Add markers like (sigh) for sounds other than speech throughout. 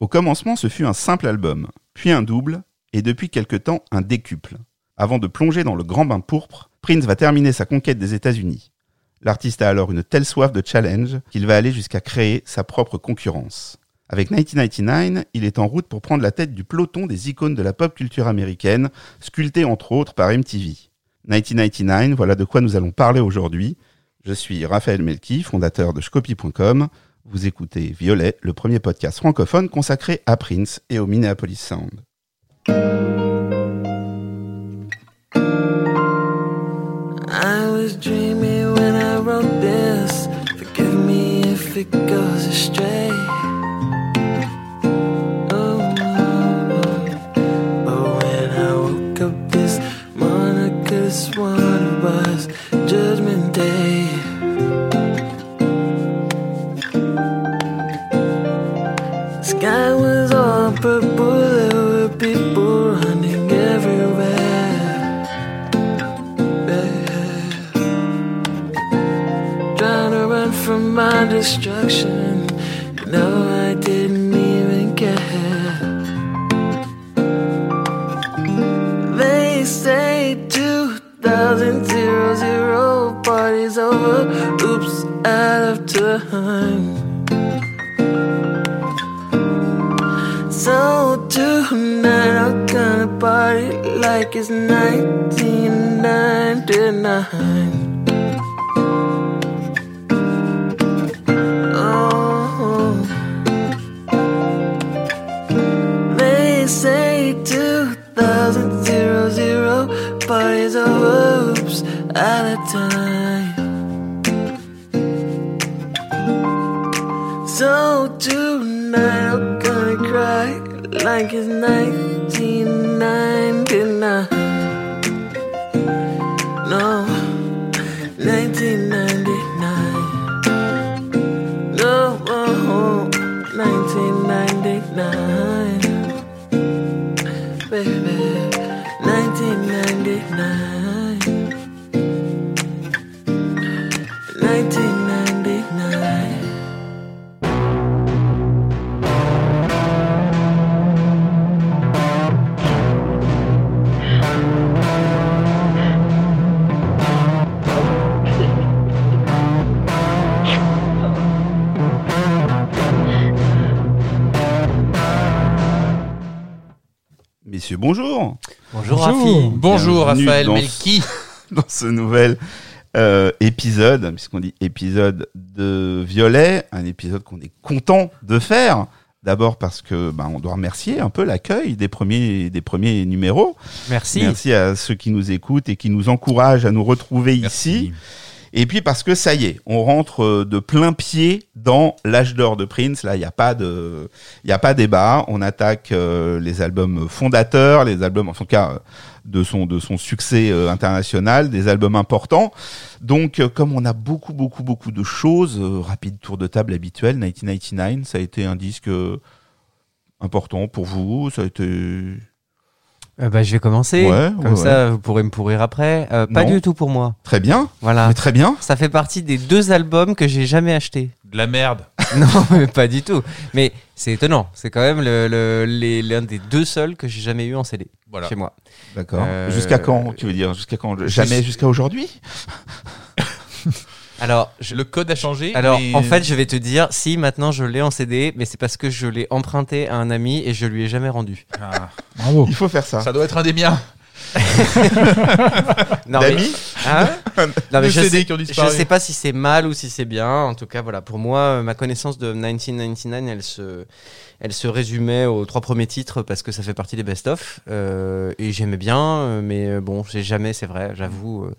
Au commencement, ce fut un simple album, puis un double, et depuis quelque temps un décuple. Avant de plonger dans le grand bain pourpre, Prince va terminer sa conquête des États-Unis. L'artiste a alors une telle soif de challenge qu'il va aller jusqu'à créer sa propre concurrence. Avec 1999, il est en route pour prendre la tête du peloton des icônes de la pop culture américaine, sculptées entre autres par MTV. 1999, voilà de quoi nous allons parler aujourd'hui. Je suis Raphaël Melki, fondateur de Scopy.com. Vous écoutez Violet, le premier podcast francophone consacré à Prince et au Minneapolis Sound. I was dreaming when I wrote this. Forgive me if it goes astray. Oh, this sworn it was Judgment Day. My destruction. No, I didn't even care. They say 2000 party's over. Oops, out of time. So tonight I'm gonna party like it's 1999. Parties over. Oops, at a time. So tonight I'm gonna cry like it's 1999. No, 1999. No, oh, 1999. Messieurs, bonjour Bonjour, Bonjour. Rafi. Bonjour Raphaël dans Melki. (laughs) dans ce nouvel euh, épisode, puisqu'on dit épisode de Violet, un épisode qu'on est content de faire. D'abord parce que ben, on doit remercier un peu l'accueil des premiers des premiers numéros. Merci. Merci à ceux qui nous écoutent et qui nous encouragent à nous retrouver ici. Et puis parce que ça y est, on rentre euh, de plein pied dans l'âge d'or de Prince. Là, il n'y a pas de, il a pas débat. On attaque euh, les albums fondateurs, les albums, en tout cas, euh, de son de son succès international, des albums importants. Donc, comme on a beaucoup beaucoup beaucoup de choses, rapide tour de table habituel. 1999, ça a été un disque important pour vous. Ça a été Euh, bah, je vais commencer. Ouais, Comme ouais, ça, vous pourrez me pourrir après. Euh, pas Non. du tout pour moi. très bien, Voilà. mais très bien. Ça fait partie des deux albums que j'ai jamais achetés. De la merde. (laughs) non, mais pas du tout. Mais c'est étonnant. C'est quand même le- le- les- l'un des deux seuls que j'ai jamais eu en CD Voilà. chez moi. D'accord. Euh, Jusqu'à quand Tu veux dire? Jusqu'à quand? Jamais jusqu'à aujourd'hui? Alors, je- Le code a changé. alors mais- en fait, je vais te dire, si maintenant je l'ai en CD, mais c'est parce que je l'ai emprunté à un ami et je lui ai jamais rendu. Ah, Bravo. Il faut faire ça. ça doit être un des miens. (laughs) (laughs) Non, mais- Hein Non, mais je CD sais, qui ont je sais pas si c'est mal ou si c'est bien. En tout cas, voilà. Pour moi, euh, ma connaissance de 1999, elle se, elle se résumait aux trois premiers titres parce que ça fait partie des best-of. Euh, et j'aimais bien, euh, mais bon, j'ai jamais, c'est vrai, j'avoue, euh,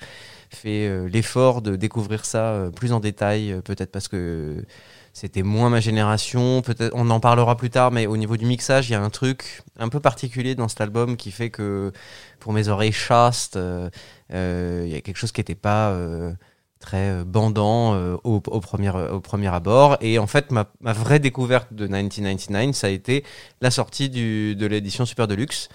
fait euh, l'effort de découvrir ça euh, plus en détail. euh, Peut-être parce que c'était moins ma génération. Peut-être, on en parlera plus tard, mais au niveau du mixage, il y a un truc un peu particulier dans cet album qui fait que pour mes oreilles chastes, il y a quelque chose qui n'était pas très bandant au, premier, au premier abord. Et en fait, ma, ma vraie découverte de 1999, ça a été la sortie du, de l'édition Super Deluxe.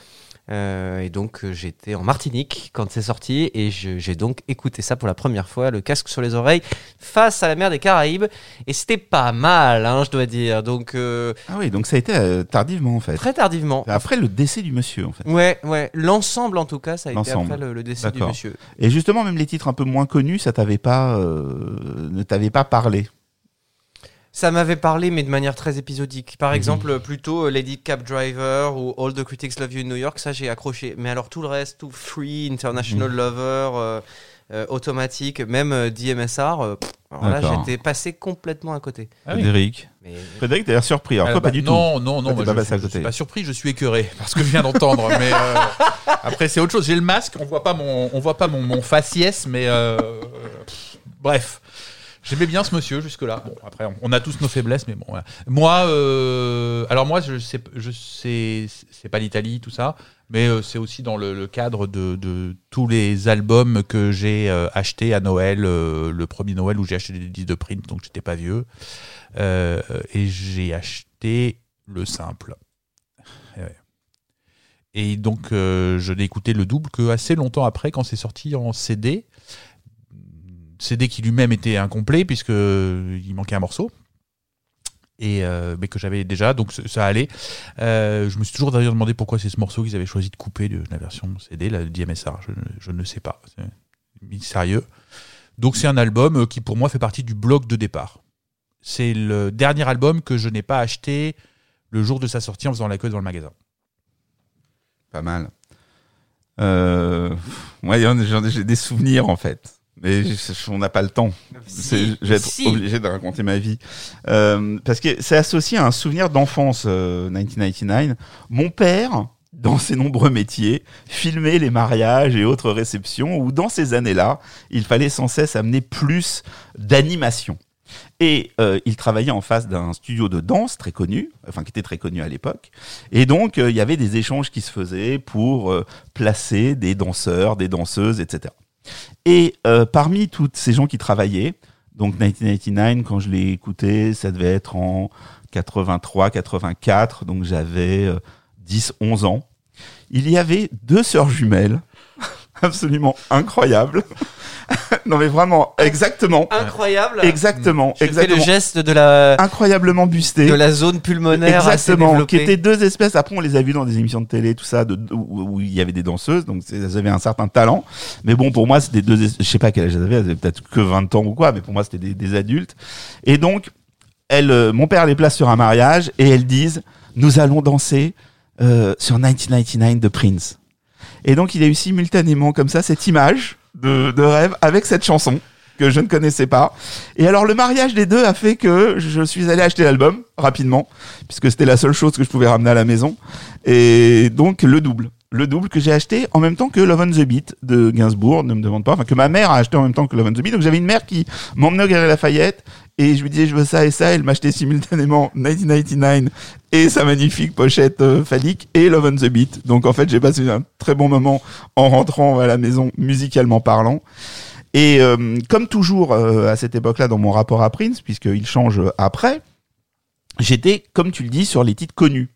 Euh, et donc euh, j'étais en Martinique quand c'est sorti et j'ai donc écouté ça pour la première fois, le casque sur les oreilles, face à la mer des Caraïbes. Et c'était pas mal, hein, je dois dire. Donc euh, Ah oui, donc ça a été euh, tardivement en fait. très tardivement. Après le décès du monsieur en fait. Ouais, ouais. L'ensemble en tout cas, ça a été après le, le décès du monsieur. Et justement, même les titres un peu moins connus, ça t'avait pas, ne t'avait pas parlé. Ça m'avait parlé, mais de manière très épisodique. Par Mhm. exemple, plutôt euh, Lady Cab Driver ou All the Critics Love You in New York, ça j'ai accroché. Mais alors tout le reste, tout Free, International Mhm. Lover, euh, euh, Automatique, même euh, DMSR, euh, pff, alors là j'étais passé complètement à côté. Ah oui. Frédéric. Mais Frédéric, t'as l'air surpris. Alors toi, bah, pas du non, Non, non, pas je, je suis pas surpris, je suis écœuré parce que je viens d'entendre. mais euh, après, c'est autre chose. J'ai le masque, on voit pas mon, on voit pas mon, mon faciès, mais euh, pff, bref. J'aimais bien ce monsieur jusque-là. Bon, après, on, a tous nos faiblesses, mais bon. voilà. Moi, euh, alors moi, je sais, je sais, c'est pas l'Italie, tout ça, mais euh, c'est aussi dans le, cadre de, tous les albums que j'ai euh, achetés à Noël, euh, le premier Noël où j'ai acheté des disques de print, donc j'étais pas vieux, et j'ai acheté le simple. Et ouais. Et donc, je n'ai écouté le double que assez longtemps après, quand c'est sorti en CD. CD qui lui-même était incomplet, puisque il manquait un morceau. Et, euh, mais que j'avais déjà, donc ça allait. Euh, je me suis toujours d'ailleurs demandé pourquoi c'est ce morceau qu'ils avaient choisi de couper de la version CD, la DMSR. Je, ne- sais pas. C'est mystérieux. Donc c'est un album euh, qui pour moi fait partie du bloc de départ. C'est le dernier album que je n'ai pas acheté le jour de sa sortie en faisant la queue dans le magasin. Pas mal. Euh, moi, j'ai des souvenirs en fait. Mais on n'a pas le temps. Je vais être Si. obligé de raconter ma vie. Euh, parce que c'est associé à un souvenir d'enfance, euh, 1999. Mon père, dans ses nombreux métiers, filmait les mariages et autres réceptions où, dans ces années-là, il fallait sans cesse amener plus d'animation. Et euh, il travaillait en face d'un studio de danse très connu, enfin qui était très connu à l'époque. Et donc, euh, il y avait des échanges qui se faisaient pour euh, placer des danseurs, des danseuses, etc. Et euh, parmi toutes ces gens qui travaillaient, donc 1999, quand je l'ai écouté, ça devait être en 83, 84, donc j'avais euh, 10, 11 ans. Il y avait deux sœurs jumelles, absolument incroyables. (laughs) non mais vraiment, exactement, Incroyable. exactement, Je fais le exactement, geste de la, incroyablement busté. de la zone pulmonaire assez Exactement, qui étaient deux espèces. Après, on les a vus dans des émissions de télé, tout ça, de, où, où il y avait des danseuses, donc elles avaient un certain talent. Mais bon, pour moi, c'était deux, es- je sais pas quel âge elles avaient, elles avaient peut-être que 20 ans ou quoi, mais pour moi, c'était des, des adultes. Et donc, elles, euh, mon père les place sur un mariage et elles disent, nous allons danser euh, sur 1999 de Prince. Et donc, il a eu simultanément comme ça cette image de, de rêve avec cette chanson que je ne connaissais pas. Et alors, le mariage des deux a fait que je suis allé acheter l'album rapidement, puisque c'était la seule chose que je pouvais ramener à la maison. Et donc, le double. Le double que j'ai acheté en même temps que Love on the Beat de Gainsbourg, ne me demande pas, enfin que ma mère a acheté en même temps que Love on the Beat. Donc j'avais une mère qui m'emmenait au Galeries Lafayette et je lui disais je veux ça et ça. Elle m'achetait simultanément 1999 et sa magnifique pochette euh, phallique et Love on the Beat. Donc en fait j'ai passé un très bon moment en rentrant à la maison musicalement parlant. Et euh, comme toujours euh, à cette époque-là dans mon rapport à Prince, puisqu'il change après, j'étais, comme tu le dis, sur les titres connus.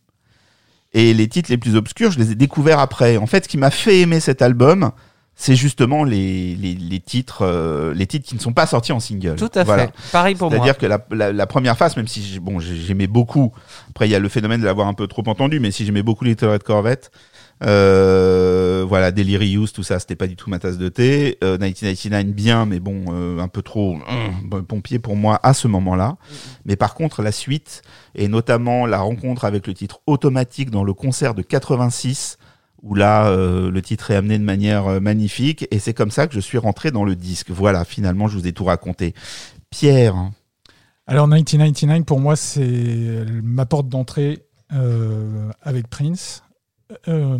Et les titres les plus obscurs, je les ai découverts après. En fait, ce qui m'a fait aimer cet album, c'est justement les, les, les titres, euh, les titres qui ne sont pas sortis en single. Tout à Voilà. fait. Pareil pour moi. C'est-à-dire que la, la, la première phase, même si bon, j'ai- j'aimais beaucoup, après il y a le phénomène de l'avoir un peu trop entendu, mais si j'aimais beaucoup Little Red Corvette, euh, voilà, Delirious, tout ça, c'était pas du tout ma tasse de thé. Euh, 1999, bien, mais bon, euh, un peu trop euh, bon, pompier pour moi à ce moment-là. Mais par contre, la suite, et notamment la rencontre avec le titre Automatique dans le concert de 86, où là, euh, le titre est amené de manière euh, magnifique, et c'est comme ça que je suis rentré dans le disque. Voilà, finalement, je vous ai tout raconté. Pierre, Alors 1999 pour moi c'est ma porte d'entrée avec Prince. Euh,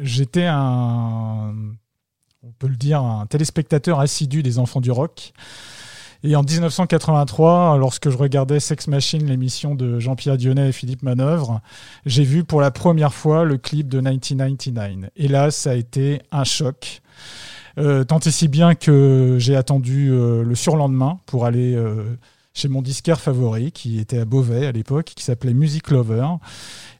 J'étais un, on peut le dire, un téléspectateur assidu des Enfants du Rock. Et en 1983, lorsque je regardais Sex Machine, l'émission de Jean-Pierre Dionnet et Philippe Manœuvre, j'ai vu pour la première fois le clip de 1999. Et là, ça a été un choc. Euh, tant et si bien que j'ai attendu euh, le surlendemain pour aller chez mon disquaire favori, qui était à Beauvais à l'époque, qui s'appelait Music Lover.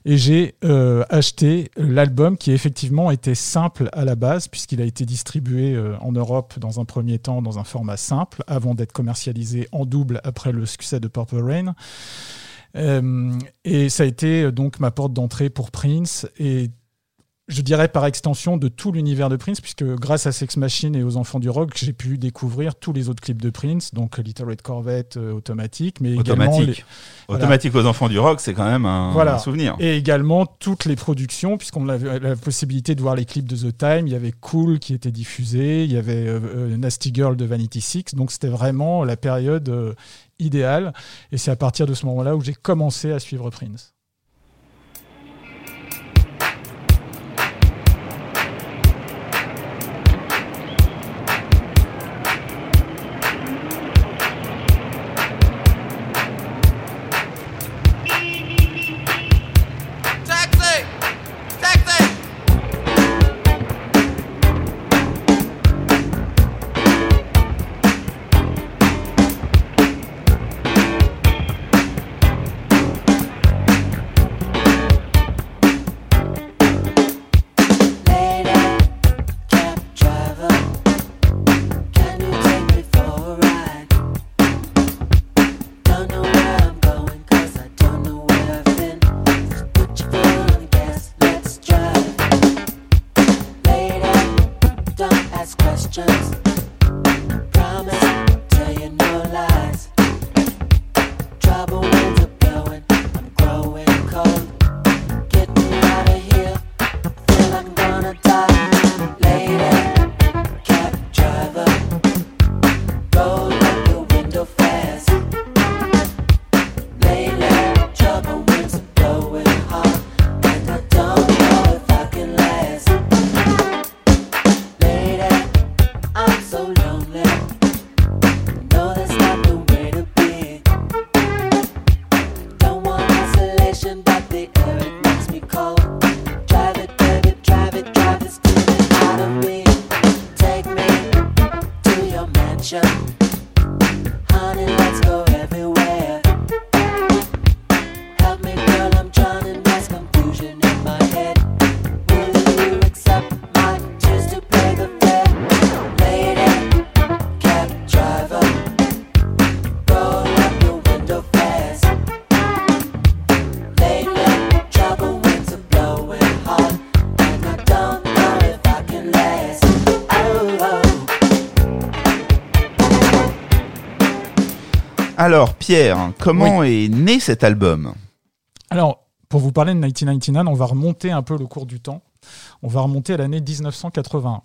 Et j'ai euh, acheté l'album qui effectivement était simple à la base, puisqu'il a été distribué euh, en Europe dans un premier temps dans un format simple, avant d'être commercialisé en double après le succès de Purple Rain. Euh, et ça a été donc ma porte d'entrée pour Prince et je dirais par extension de tout l'univers de Prince, puisque grâce à Sex Machine et aux Enfants du Rock, j'ai pu découvrir tous les autres clips de Prince, donc Little Red Corvette, euh, Automatique, mais également les- Automatique. Voilà. Automatique aux enfants du rock, c'est quand même un, Voilà. un souvenir. Et également toutes les productions, puisqu'on avait la possibilité de voir les clips de The Time. Il y avait Cool qui était diffusé, il y avait euh, euh, Nasty Girl de Vanity Six. Donc c'était vraiment la période euh, idéale. Et c'est à partir de ce moment-là où j'ai commencé à suivre Prince. Pierre, comment est né cet album? Alors, pour vous parler de 1999, on va remonter un peu le cours du temps. On va remonter à l'année 1981.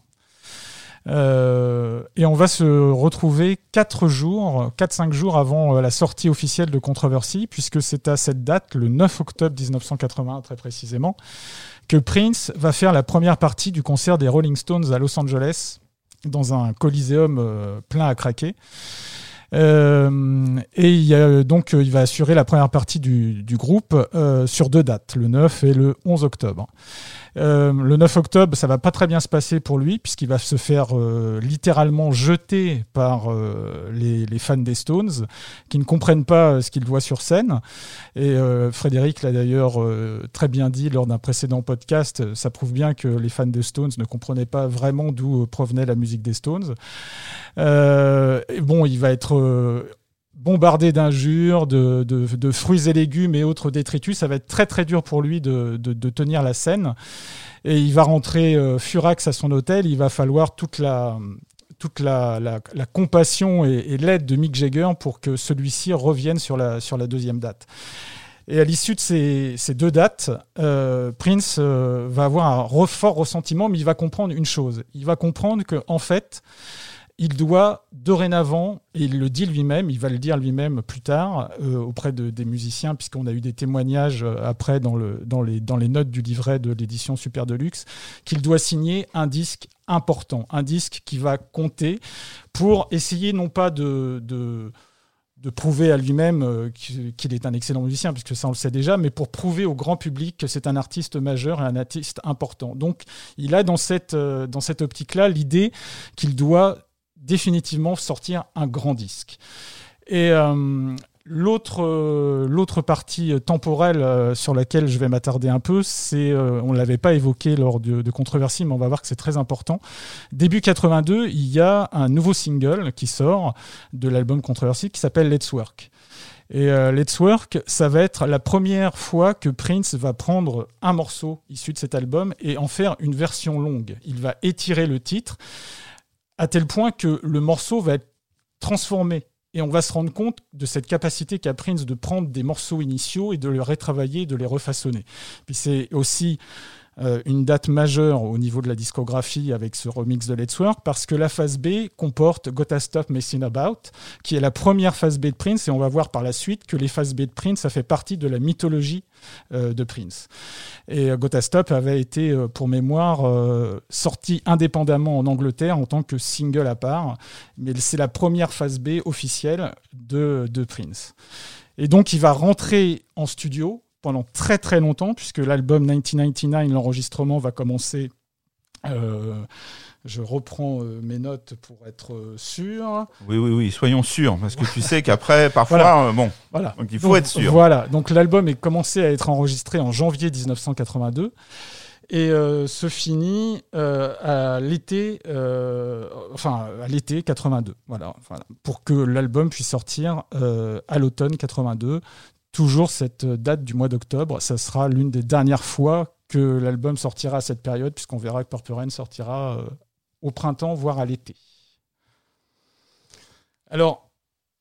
Euh, et on va se retrouver 4 jours, 4-5 jours avant euh, la sortie officielle de Controversy, puisque c'est à cette date, le 9 octobre 1981 très précisément, que Prince va faire la première partie du concert des Rolling Stones à Los Angeles, dans un coliséum euh, plein à craquer. Euh, et il, a, donc, euh, il va assurer la première partie du, groupe euh, sur deux dates, le 9 et le 11 octobre. Euh, le 9 octobre, ça va pas très bien se passer pour lui, puisqu'il va se faire euh, littéralement jeter par euh, les, fans des Stones, qui ne comprennent pas ce qu'il voit sur scène. Et Frédéric l'a d'ailleurs très bien dit lors d'un précédent podcast, ça prouve bien que les fans des Stones ne comprenaient pas vraiment d'où provenait la musique des Stones. Bon, il va être bombardé d'injures, de, fruits et légumes et autres détritus. Ça va être très très dur pour lui de, tenir la scène. Et il va rentrer euh, furax à son hôtel. Il va falloir toute la toute la, compassion et, l'aide de Mick Jagger pour que celui-ci revienne sur la, sur la deuxième date. Et à l'issue de ces, deux dates, euh, Prince euh, va avoir un fort ressentiment, mais il va comprendre une chose. Il va comprendre que en fait, il doit dorénavant, et il le dit lui-même, il va le dire lui-même plus tard euh, auprès de, des musiciens, puisqu'on a eu des témoignages euh, après dans, le, dans, les, dans les notes du livret de l'édition Super Deluxe, qu'il doit signer un disque important, un disque qui va compter pour essayer non pas de, de, de prouver à lui-même euh, qu'il est un excellent musicien, puisque ça on le sait déjà, mais pour prouver au grand public que c'est un artiste majeur et un artiste important. Donc il a dans cette, dans cette optique-là l'idée qu'il doit définitivement sortir un grand disque. Et euh, L'autre euh, l'autre partie temporelle euh, sur laquelle je vais m'attarder un peu, c'est, on ne l'avait pas évoqué lors de, de Controversy, mais on va voir que c'est très important. Début 82, il y a un nouveau single qui sort de l'album Controversy qui s'appelle Let's Work. Et Let's Work, ça va être la première fois que Prince va prendre un morceau issu de cet album et en faire une version longue. Il va étirer le titre à tel point que le morceau va être transformé. Et on va se rendre compte de cette capacité qu'a Prince de prendre des morceaux initiaux et de les retravailler, de les refaçonner. Puis c'est aussi euh, une date majeure au niveau de la discographie avec ce remix de Let's Work parce que la phase B comporte Gotta Stop Messing About, qui est la première phase B de Prince, et on va voir par la suite que les phases B de Prince, ça fait partie de la mythologie euh, de Prince. Et euh, Gotta Stop avait été, euh, pour mémoire, sorti indépendamment en Angleterre en tant que single à part, mais c'est la première phase B officielle de, de Prince. Et donc il va rentrer en studio pendant très très longtemps, puisque l'album 1999, l'enregistrement va commencer. euh, je reprends euh, mes notes pour être euh, sûr. Oui, oui, oui, soyons sûrs, parce que tu sais qu'après, (laughs) parfois, Voilà. euh, bon, Voilà. donc il faut Donc, être sûr. Voilà. Donc l'album est commencé à être enregistré en janvier 1982 et euh, se finit euh, à l'été, euh, enfin à l'été 82. Voilà, voilà. Pour que l'album puisse sortir à l'automne 82. Toujours cette date du mois d'octobre. Ça sera l'une des dernières fois que l'album sortira à cette période, puisqu'on verra que Purple sortira euh, au printemps, voire à l'été. Alors,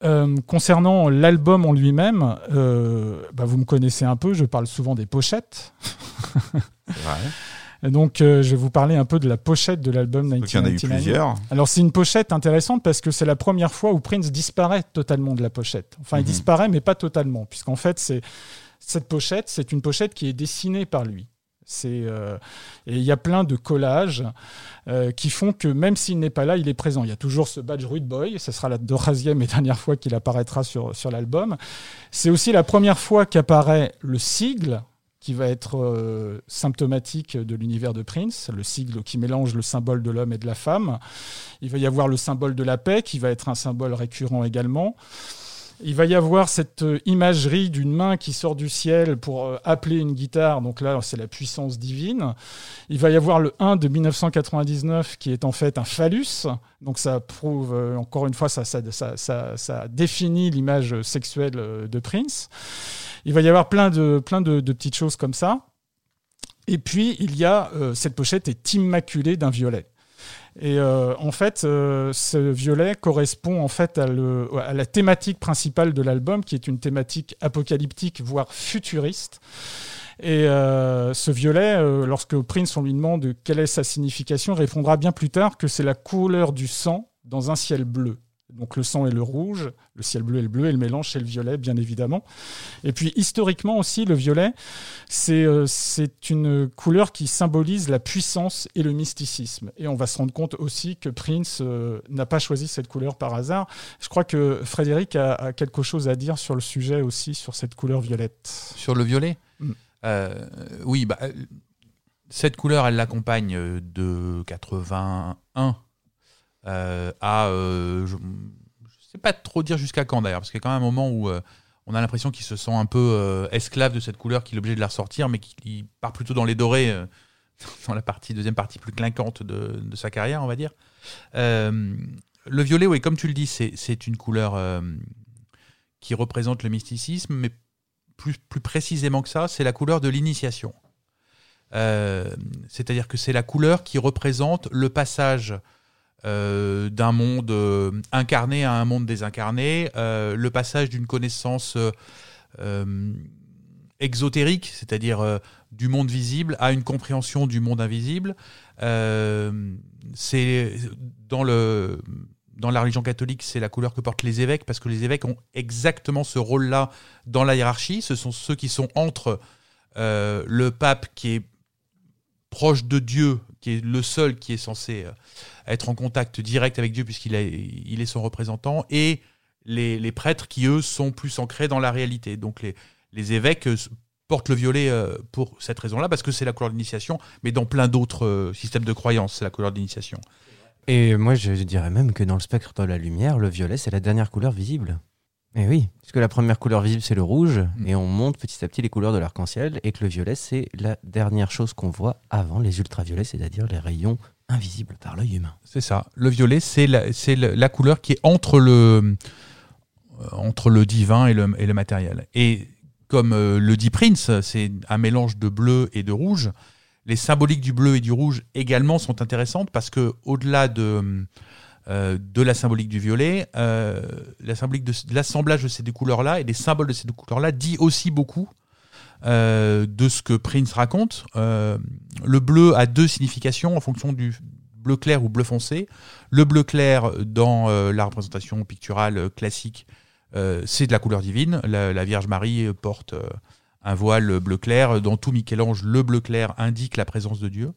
euh, concernant l'album en lui-même, euh, bah, vous me connaissez un peu, je parle souvent des pochettes. Donc, euh, je vais vous parler un peu de la pochette de l'album Donc il y en a eu 1999. plusieurs. Alors, c'est une pochette intéressante parce que c'est la première fois où Prince disparaît totalement de la pochette. Enfin, il Mhm. disparaît, mais pas totalement, puisqu'en fait, c'est cette pochette, c'est une pochette qui est dessinée par lui. C'est euh, et il y a plein de collages euh, qui font que même s'il n'est pas là, il est présent. Il y a toujours ce badge Rude Boy. Ce sera la troisième et dernière fois qu'il apparaîtra sur sur l'album. C'est aussi la première fois qu'apparaît le sigle qui va être euh, symptomatique de l'univers de Prince, le sigle qui mélange le symbole de l'homme et de la femme. Il va y avoir le symbole de la paix qui va être un symbole récurrent également. Il va y avoir cette euh, imagerie d'une main qui sort du ciel pour euh, appeler une guitare. Donc là, c'est la puissance divine. Il va y avoir le 1 de 1999 qui est en fait un phallus. Donc ça prouve, euh, encore une fois, ça, définit l'image sexuelle de Prince. Il va y avoir plein de, petites choses comme ça. Et puis, il y a, cette pochette est immaculée d'un violet. Et euh, en fait, euh, ce violet correspond en fait à, la thématique principale de l'album, qui est une thématique apocalyptique, voire futuriste. Et euh, ce violet, lorsque Prince on lui demande quelle est sa signification, répondra bien plus tard que c'est la couleur du sang dans un ciel bleu. Donc le sang est le rouge, le ciel bleu est le bleu, et le mélange c'est le violet, bien évidemment. Et puis historiquement aussi, le violet, c'est euh, c'est une couleur qui symbolise la puissance et le mysticisme. Et on va se rendre compte aussi que Prince euh, n'a pas choisi cette couleur par hasard. Je crois que Frédéric a, a quelque chose à dire sur le sujet aussi, sur cette couleur violette. Sur le violet Mm. Euh, Oui, bah, cette couleur, elle l'accompagne de 81 euh, à. euh, je ne sais pas trop dire jusqu'à quand d'ailleurs, parce qu'il y a quand même un moment où euh, on a l'impression qu'il se sent un peu euh, esclave de cette couleur, qu'il est obligé de la ressortir, mais qu'il part plutôt dans les dorés, euh, (laughs) dans la partie, deuxième partie plus clinquante de, sa carrière, on va dire. Euh, le violet, oui, comme tu le dis, c'est une couleur euh, qui représente le mysticisme, mais plus, plus précisément que ça, c'est la couleur de l'initiation. Euh, C'est-à-dire que c'est la couleur qui représente le passage euh, d'un monde euh, incarné à un monde désincarné, euh, le passage d'une connaissance exotérique, c'est-à-dire du monde visible, à une compréhension du monde invisible. C'est dans dans la religion catholique, c'est la couleur que portent les évêques, parce que les évêques ont exactement ce rôle-là dans la hiérarchie. Ce sont ceux qui sont entre le pape qui est proche de Dieu, qui est le seul qui est censé euh, être en contact direct avec Dieu puisqu'il est son représentant, et les, prêtres qui, eux, sont plus ancrés dans la réalité. Donc les, les évêques euh, portent le violet euh, pour cette raison-là, parce que c'est la couleur de l'initiation, mais dans plein d'autres systèmes de croyances, c'est la couleur de l'initiation. Et moi, je dirais même que dans le spectre de la lumière, le violet, c'est la dernière couleur visible. Et oui, puisque la première couleur visible c'est le rouge, Mm. et on monte petit à petit les couleurs de l'arc-en-ciel, et que le violet c'est la dernière chose qu'on voit avant les ultraviolets, c'est-à-dire les rayons invisibles par l'œil humain. C'est ça. Le violet, c'est la, couleur qui est entre le, euh, entre le divin et le, et le matériel. Et comme euh, le dit Prince, c'est un mélange de bleu et de rouge. Les symboliques du bleu et du rouge également sont intéressantes parce que au-delà de, euh, de la symbolique du violet, euh, l'assemblage de ces deux couleurs-là et des symboles de ces deux couleurs-là dit aussi beaucoup euh, de ce que Prince raconte. Le bleu a deux significations en fonction du bleu clair ou bleu foncé. Le bleu clair, dans la représentation picturale classique, c'est de la couleur divine. La, la Vierge Marie porte un voile bleu clair. Dans tout Michel-Ange, le bleu clair indique la présence de Dieu.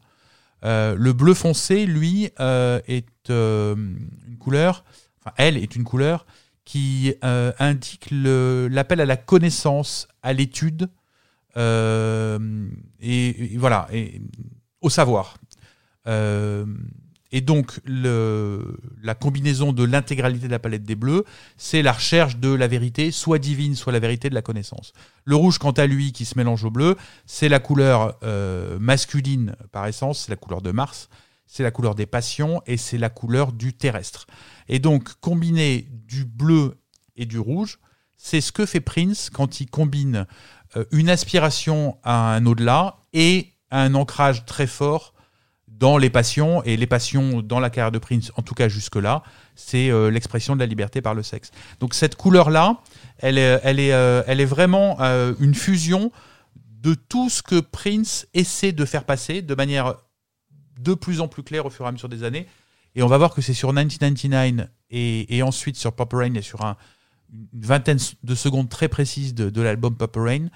Euh, le bleu foncé, lui, euh, est euh, une couleur, enfin, elle est une couleur qui indique l'appel à la connaissance, à l'étude, et, voilà, au savoir. Et donc, la combinaison de l'intégralité de la palette des bleus, c'est la recherche de la vérité, soit divine, soit la vérité de la connaissance. Le rouge, quant à lui, qui se mélange au bleu, c'est la couleur euh, masculine par essence, c'est la couleur de Mars, c'est la couleur des passions et c'est la couleur du terrestre. Et donc, combiner du bleu et du rouge, c'est ce que fait Prince quand il combine euh, une aspiration à un au-delà et un ancrage très fort dans les passions, et les passions dans la carrière de Prince, en tout cas jusque-là, c'est euh, l'expression de la liberté par le sexe. Donc cette couleur-là, elle est, euh, vraiment euh, une fusion de tout ce que Prince essaie de faire passer de manière de plus en plus claire au fur et à mesure des années. Et on va voir que c'est sur 1999 et, et ensuite sur Purple Rain et sur un- une vingtaine de secondes très précises de, de l'album Purple Rain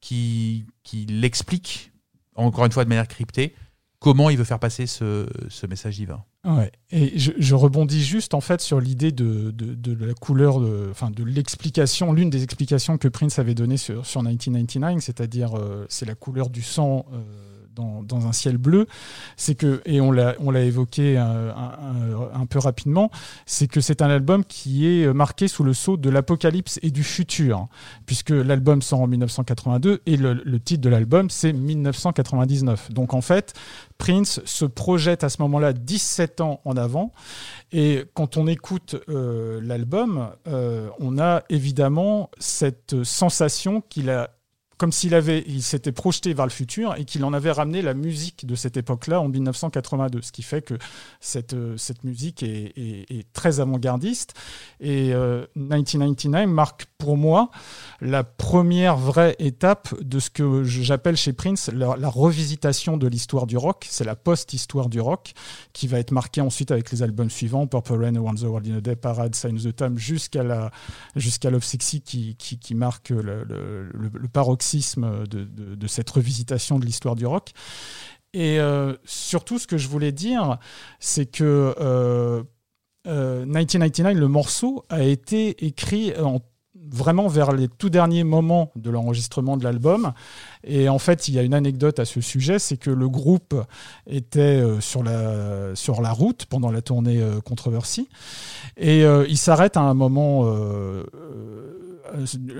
qui, qui l'explique, encore une fois de manière cryptée, comment il veut faire passer ce, ce message divin. Ouais. Et je, rebondis juste en fait sur l'idée de, de, de la couleur, de, enfin de l'explication, l'une des explications que Prince avait donnée sur, sur 1999, c'est-à-dire euh, c'est la couleur du sang euh, dans, un ciel bleu. C'est que, et on l'a, évoqué euh, un, un- un peu rapidement, c'est que c'est un album qui est marqué sous le sceau de l'apocalypse et du futur, puisque l'album sort en 1982 et le, titre de l'album c'est 1999. Donc en fait, Prince se projette à ce moment-là 17 ans en avant. Et quand on écoute euh, l'album, euh, on a évidemment cette sensation qu'il a comme s'il avait, il s'était projeté vers le futur et qu'il en avait ramené la musique de cette époque-là en 1982, ce qui fait que cette, euh, cette musique est, très avant-gardiste. Et euh, 1999 marque pour moi la première vraie étape de ce que j'appelle chez Prince la, revisitation de l'histoire du rock. C'est la post-histoire du rock qui va être marquée ensuite avec les albums suivants, Purple Rain, Around the World in a Day, Parade, Signs of the Time, jusqu'à la jusqu'à Love Sexy qui, qui, marque le paroxysme de, cette revisitation de l'histoire du rock. Et euh, surtout, ce que je voulais dire, c'est que euh, euh, 1999, le morceau, a été écrit en vraiment vers les tout derniers moments de l'enregistrement de l'album. Et en fait, il y a une anecdote à ce sujet, c'est que le groupe était euh, sur la, sur la route pendant la tournée euh, Controversy. Et euh, il s'arrête à un moment, euh, euh,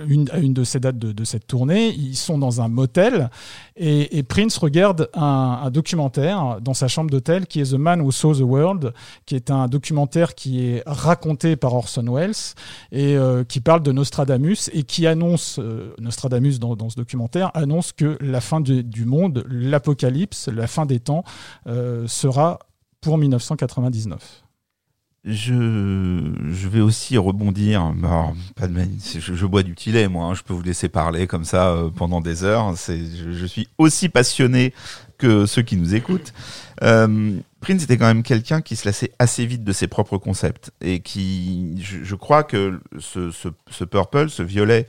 une, à une de ces dates de, cette tournée. Ils sont dans un motel et, Prince regarde un, documentaire dans sa chambre d'hôtel qui est The Man Who Saw the World, qui est un documentaire qui est raconté par Orson Welles et euh, qui parle de Nostradamus et qui annonce, euh, Nostradamus dans, ce documentaire, annonce que la fin du, monde, l'apocalypse, la fin des temps euh, sera pour 1999. Je, je vais aussi rebondir. Bah, pas de je, je bois du petit moi. hein. Je peux vous laisser parler comme ça euh, pendant des heures. Je, suis aussi passionné que ceux qui nous écoutent. Euh, Prince était quand même quelqu'un qui se lassait assez vite de ses propres concepts et qui, je, crois que ce purple, ce violet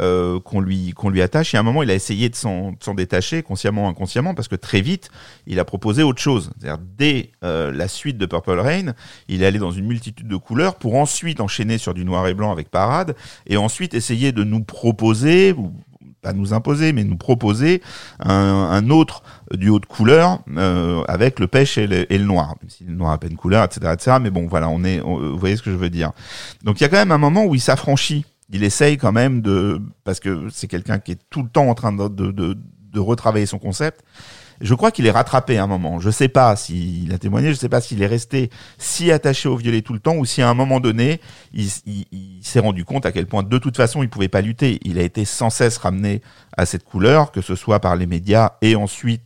euh, qu'on lui qu'on lui attache, y a un moment, il a essayé de s'en détacher, consciemment, inconsciemment, parce que très vite, il a proposé autre chose. C'est-à-dire dès euh, la suite de Purple Rain, il est allé dans une multitude de couleurs pour ensuite enchaîner sur du noir et blanc avec Parade et ensuite essayer de nous proposer pas nous imposer, mais nous proposer un, un autre duo de couleurs euh, avec le pêche et le, et le noir, même si le noir a peine couleur, etc., etc. Mais bon, voilà, on est, on- vous voyez ce que je veux dire. Donc il y a quand même un moment où il s'affranchit il essaye quand même de, parce que c'est quelqu'un qui est tout le temps en train de, de, retravailler son concept. Je crois qu'il est rattrapé à un moment. Je sais pas s'il a témoigné, je sais pas s'il est resté si attaché au violet tout le temps ou si à un moment donné, il, s'est rendu compte à quel point de toute façon il pouvait pas lutter. Il a été sans cesse ramené à cette couleur, que ce soit par les médias et ensuite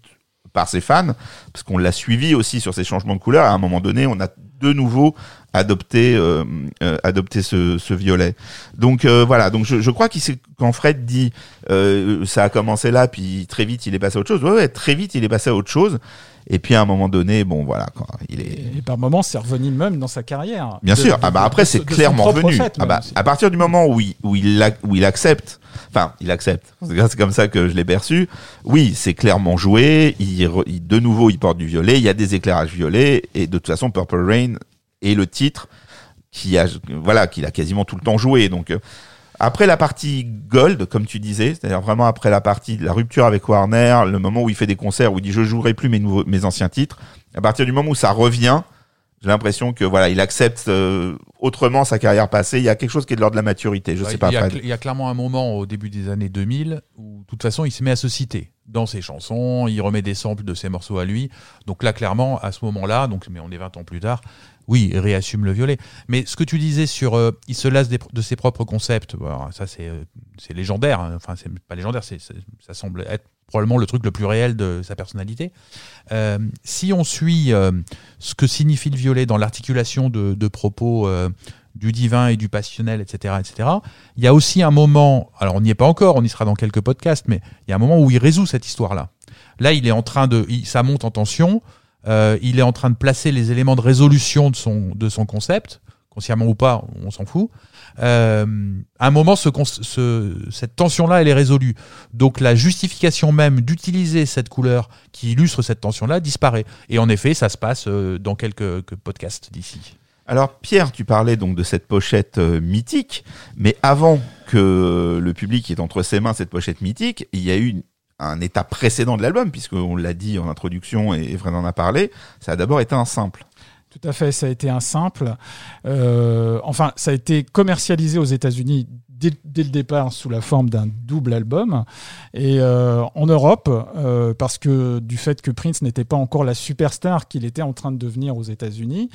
par ses fans, parce qu'on l'a suivi aussi sur ces changements de couleur. À un moment donné, on a de nouveau adopté, euh, euh, adopté ce, ce violet. Donc euh, voilà. Donc je, je crois qu'il quand Fred dit euh, ça a commencé là, puis très vite il est passé à autre chose. Ouais, ouais, très vite il est passé à autre chose. Et puis à un moment donné, bon voilà, quoi, il est. Et par moments, c'est revenu même dans sa carrière. Bien De- sûr. de- ah bah après c'est clairement revenu. ah bah à partir du moment où il où il, où il accepte, enfin il accepte. C'est comme ça que je l'ai perçu. Oui, c'est clairement joué. Il, il- de nouveau il porte du violet. Il y a des éclairages violets et de toute façon Purple Rain est le titre qui a voilà qu'il a quasiment tout le temps joué. Donc euh, après la partie gold, comme tu disais, c'est-à-dire vraiment après la partie de la rupture avec Warner, le moment où il fait des concerts où il dit je jouerai plus mes nouveaux mes anciens titres. À partir du moment où ça revient, j'ai l'impression que voilà, il accepte euh, autrement sa carrière passée. Il y a quelque chose qui est de l'ordre de la maturité. Je Ouais, sais pas. il, y a, il y a clairement un moment au début des années 2000 où, de toute façon, il se met à se citer dans ses chansons, il remet des samples de ses morceaux à lui. Donc là, clairement, à ce moment-là, donc, mais on est 20 ans plus tard, oui, il réassume le violet. Mais ce que tu disais sur euh, il se lasse de ses propres concepts, ça c'est euh, légendaire. hein. Enfin, c'est pas légendaire, ça semble être probablement le truc le plus réel de sa personnalité. Euh, si on suit ce que signifie le violet dans l'articulation de, propos du divin et du passionnel, etc., etc., il y a aussi un moment, alors on n'y est pas encore, on y sera dans quelques podcasts, mais il y a un moment où il résout cette histoire-là. Là, il est en train de, ça monte en tension, euh, il est en train de placer les éléments de résolution de son, de son concept, consciemment ou pas, on s'en fout. Euh, à un moment, ce, ce- cette tension-là, elle est résolue. Donc la justification même d'utiliser cette couleur qui illustre cette tension-là disparaît. Et en effet, ça se passe euh, dans quelques, quelques podcasts d'ici. Alors Pierre, tu parlais donc de cette pochette euh, mythique, mais avant que le public ait entre ses mains cette pochette mythique, il y a eu une- un état précédent de l'album, puisqu'on l'a dit en introduction et Fred en a parlé. Ça a d'abord été un simple. Tout à fait, ça a été un simple. Euh, enfin, ça a été commercialisé aux États-Unis dès, le départ sous la forme d'un double album. Et euh, en Europe, euh, parce que du fait que Prince n'était pas encore la superstar qu'il était en train de devenir aux États-Unis,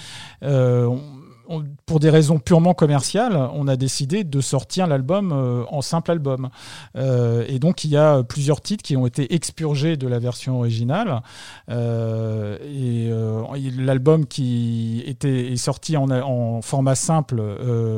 pour des raisons purement commerciales, on a décidé de sortir l'album euh, en simple album. Euh, et donc, il y a plusieurs titres qui ont été expurgés de la version originale. Euh, et l'album qui était est sorti en, format simple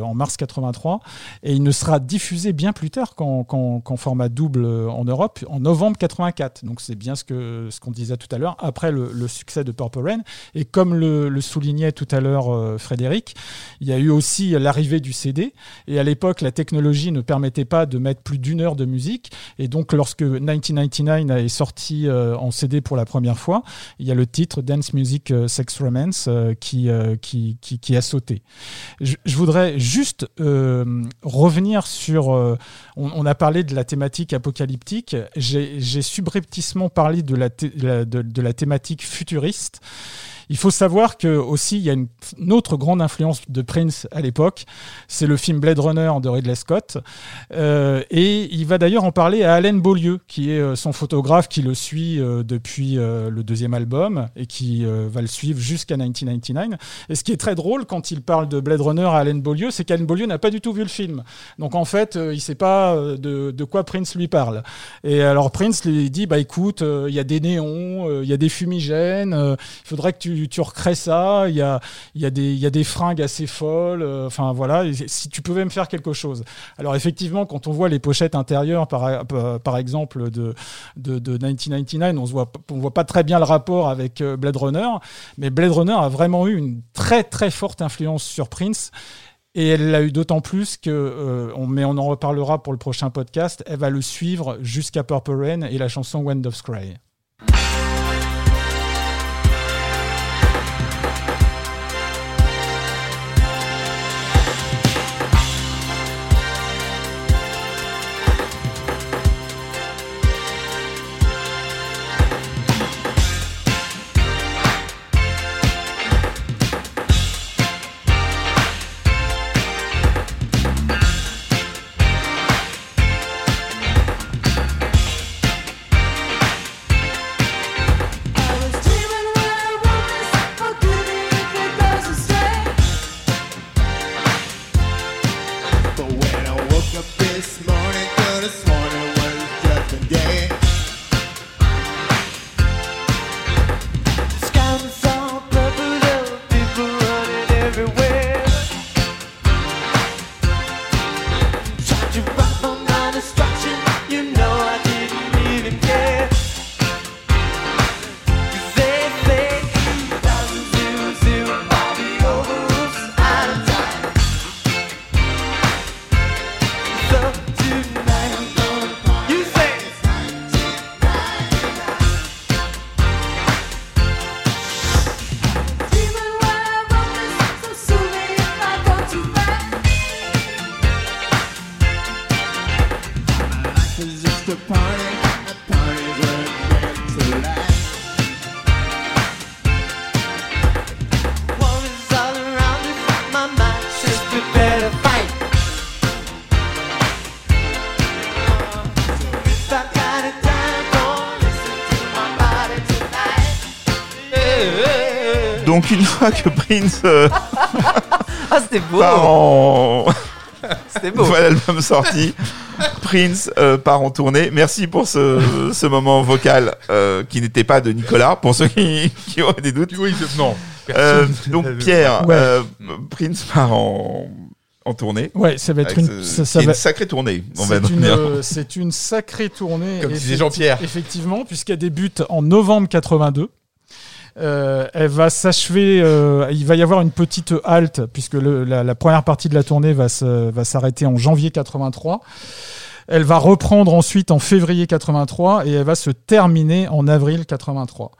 en mars 83 et il ne sera diffusé bien plus tard qu'en format double en Europe en novembre 84. Donc c'est bien ce qu'on disait tout à l'heure après le, succès de Purple Rain et comme le, soulignait tout à l'heure Frédéric, il y a eu aussi l'arrivée du CD et à l'époque la technologie ne permettait pas de mettre plus d'une heure de musique et donc lorsque 1999 est sorti euh, en CD pour la première fois, il y a le titre Dance Music euh, Sex Romance euh, qui, qui, qui, a sauté. Je, voudrais juste revenir sur. on, a parlé de la thématique apocalyptique. J'ai subrepticement parlé de la, de la thématique futuriste. Il faut savoir que aussi il y a une, une autre grande influence de Prince à l'époque, c'est le film Blade Runner de Ridley Scott, Euh, et il va d'ailleurs en parler à Alain Beaulieu, qui est euh, son photographe, qui le suit euh, depuis le deuxième album et qui va le suivre jusqu'à 1999. Et ce qui est très drôle quand il parle de Blade Runner à Alain Beaulieu, c'est qu'Alain Beaulieu n'a pas du tout vu le film. Donc en fait, il sait pas de, de quoi Prince lui parle. Et alors Prince lui dit bah écoute, il y a des néons, il y a des fumigènes, il faudrait que tu, tu recrées ça, il y a, y, a y a des fringues assez folles, euh, enfin voilà, si tu pouvais me faire quelque chose. Alors effectivement, quand on voit les pochettes intérieures, par, par- par exemple de, de, de 1999, on ne voit, on voit pas très bien le rapport avec euh, Blade Runner, mais Blade Runner a vraiment eu une très très forte influence sur Prince. Et elle l'a eu d'autant plus que, euh, on, mais on en reparlera pour le prochain podcast, elle va le suivre jusqu'à Purple Rain et la chanson Wind of Cry. Donc une fois que Prince euh, Ah, c'était beau. part en... C'était beau. voilà l'album sorti, Prince euh, part en tournée. Merci pour ce, ce moment vocal euh, qui n'était pas de Nicolas, pour ceux qui, qui auraient des doutes. Oui, je- non. Euh, Personne- donc Pierre, Ouais. euh, Prince part en, en tournée. Ouais, ça va être Avec une, ce- ça, ça qui est va- une sacrée tournée. on va C'est une, dire. euh, c'est une sacrée tournée. Comme disait Jean-Pierre. Effectivement, puisqu'elle débute en novembre 82. Euh, elle va s'achever. euh, il va y avoir une petite halte puisque la, première partie de la tournée va s'arrêter en janvier 83. Elle va reprendre ensuite en février 83 et elle va se terminer en avril 83.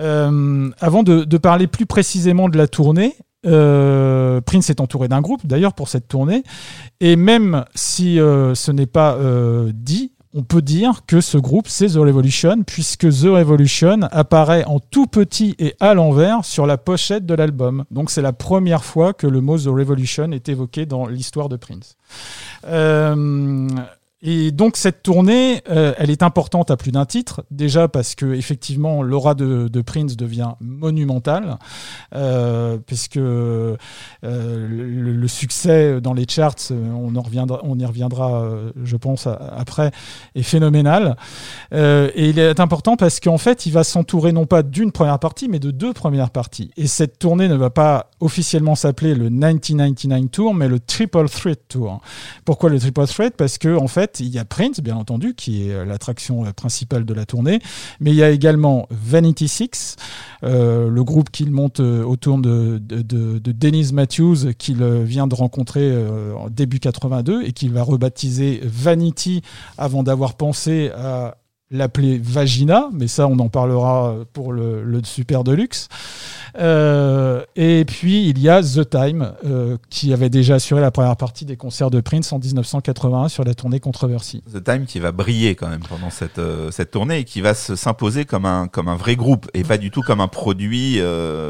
Euh, avant de, parler plus précisément de la tournée, Prince est entouré d'un groupe d'ailleurs pour cette tournée et même si ce n'est pas dit, on peut dire que ce groupe c'est The Revolution puisque The Revolution apparaît en tout petit et à l'envers sur la pochette de l'album. Donc c'est la première fois que le mot The Revolution est évoqué dans l'histoire de Prince. Euh, et donc cette tournée, euh, elle est importante à plus d'un titre. Déjà parce que effectivement l'aura de, Prince devient monumentale, euh, puisque euh, le, succès dans les charts, on en reviendra, on y reviendra, je pense après, est phénoménal. Et il est important parce qu'en fait, il va s'entourer non pas d'une première partie, mais de deux premières parties. Et cette tournée ne va pas officiellement s'appeler le 1999 Tour, mais le Triple Threat Tour. Pourquoi le Triple Threat? Parce que en fait, il y a Prince, bien entendu, qui est euh, l'attraction euh, principale de la tournée, mais il y a également Vanity Six, euh, le groupe qu'il monte autour de, de, Matthews, qu'il vient de rencontrer en début 82 et qu'il va rebaptiser Vanity avant d'avoir pensé à l'appeler Vagina, mais ça on en parlera pour le Super Deluxe. Euh, et puis il y a The Time, euh, qui avait déjà assuré la première partie des concerts de Prince en 1981 sur la tournée Controversy. The Time qui va briller quand même pendant cette, euh, cette tournée et qui va se s'imposer comme un, comme un vrai groupe et pas du tout comme un produit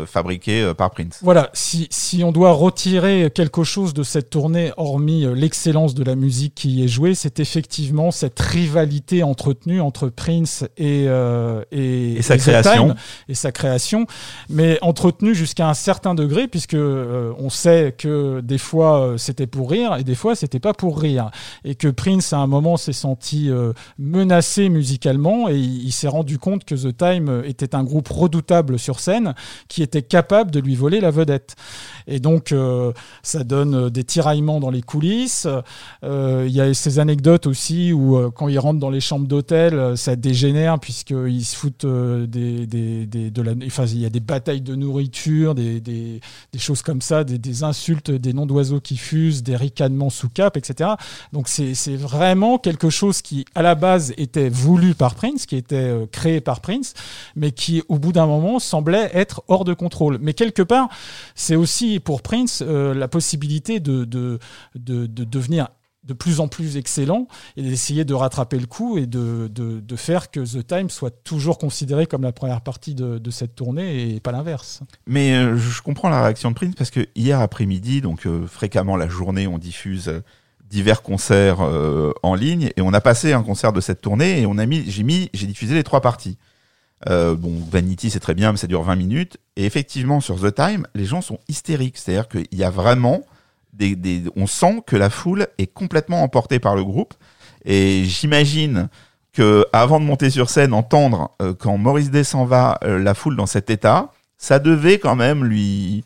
fabriqué par Prince. Voilà, si, si on doit retirer quelque chose de cette tournée, hormis l'excellence de la musique qui y est jouée, c'est effectivement cette rivalité entretenue entre Prince et, euh, et, Et sa The création. Time, et sa création, mais entretenue jusqu'à un certain degré, puisque euh, on sait que des fois euh, c'était pour rire et des fois c'était pas pour rire, et que Prince à un moment s'est senti euh, menacé musicalement et il s'est rendu compte que The Time était un groupe redoutable sur scène qui était capable de lui voler la vedette. Et donc, euh, ça donne euh, des tiraillements dans les coulisses. Euh, Il y a ces anecdotes aussi où, quand ils rentrent dans les chambres d'hôtel, ça dégénère puisqu'ils se foutent des, de la. Enfin, il y a des batailles de nourriture, des, choses comme ça, des, insultes, des noms d'oiseaux qui fusent, des ricanements sous cap, etc. Donc, c'est vraiment quelque chose qui, à la base, était voulu par Prince, qui était créé par Prince, mais qui, au bout d'un moment, semblait être hors de contrôle. Mais quelque part, c'est aussi pour Prince euh, la possibilité de, de, de, de devenir de plus en plus excellent et d'essayer de rattraper le coup et de, de, de faire que The Time soit toujours considéré comme la première partie de, de cette tournée et pas l'inverse. Mais euh, je comprends la réaction de Prince parce que hier après-midi, donc euh, fréquemment la journée, on diffuse divers concerts en ligne et on a passé un concert de cette tournée et on a mis, j'ai mis, j'ai diffusé les trois parties. Euh, bon, Vanity c'est très bien, mais ça dure 20 minutes. Et effectivement, sur The Time, les gens sont hystériques. C'est-à-dire qu'il y a vraiment des, on sent que la foule est complètement emportée par le groupe. Et j'imagine que avant de monter sur scène, entendre euh, quand Maurice Day s'en va, euh, la foule dans cet état, ça devait quand même lui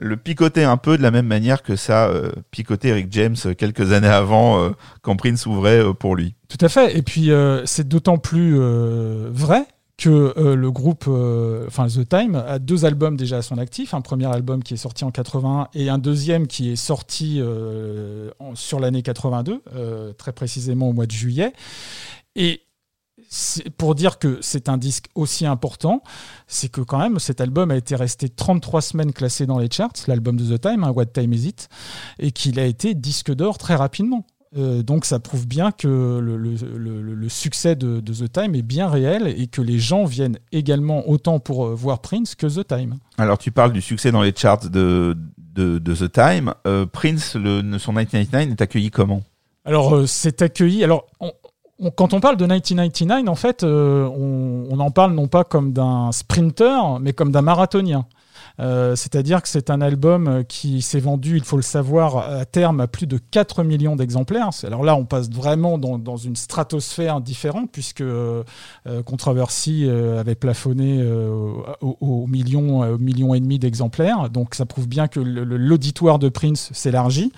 le picoter un peu de la même manière que ça euh, picotait Eric James quelques années avant quand Prince ouvrait pour lui. Tout à fait. Et puis, c'est d'autant plus vrai que euh, le groupe, euh, enfin The Time, a deux albums déjà à son actif. Un premier album qui est sorti en 81 et un deuxième qui est sorti euh, sur l'année 82, euh, très précisément au mois de juillet. Et pour dire que c'est un disque aussi important, c'est que quand même cet album a été resté 33 semaines classé dans les charts, l'album de The Time, hein, What Time Is It, et qu'il a été disque d'or très rapidement. Euh, donc ça prouve bien que le, le- le- le succès de, de The Time est bien réel et que les gens viennent également autant pour euh, voir Prince que The Time. Alors tu parles du succès dans les charts de, de, de The Time. Euh, Prince, le, son 1999 est accueilli comment? Alors euh, c'est accueilli. Alors on- on- quand on parle de 1999, en fait, on, on en parle non pas comme d'un sprinter, mais comme d'un marathonien. Euh, C'est-à-dire que c'est un album euh, qui s'est vendu, il faut le savoir, à terme à plus de 4 millions d'exemplaires. Alors là, on passe vraiment dans, une stratosphère différente, puisque euh, euh, Controversy avait plafonné au, au million, au et demi d'exemplaires. Donc ça prouve bien que l'auditoire de Prince s'élargit.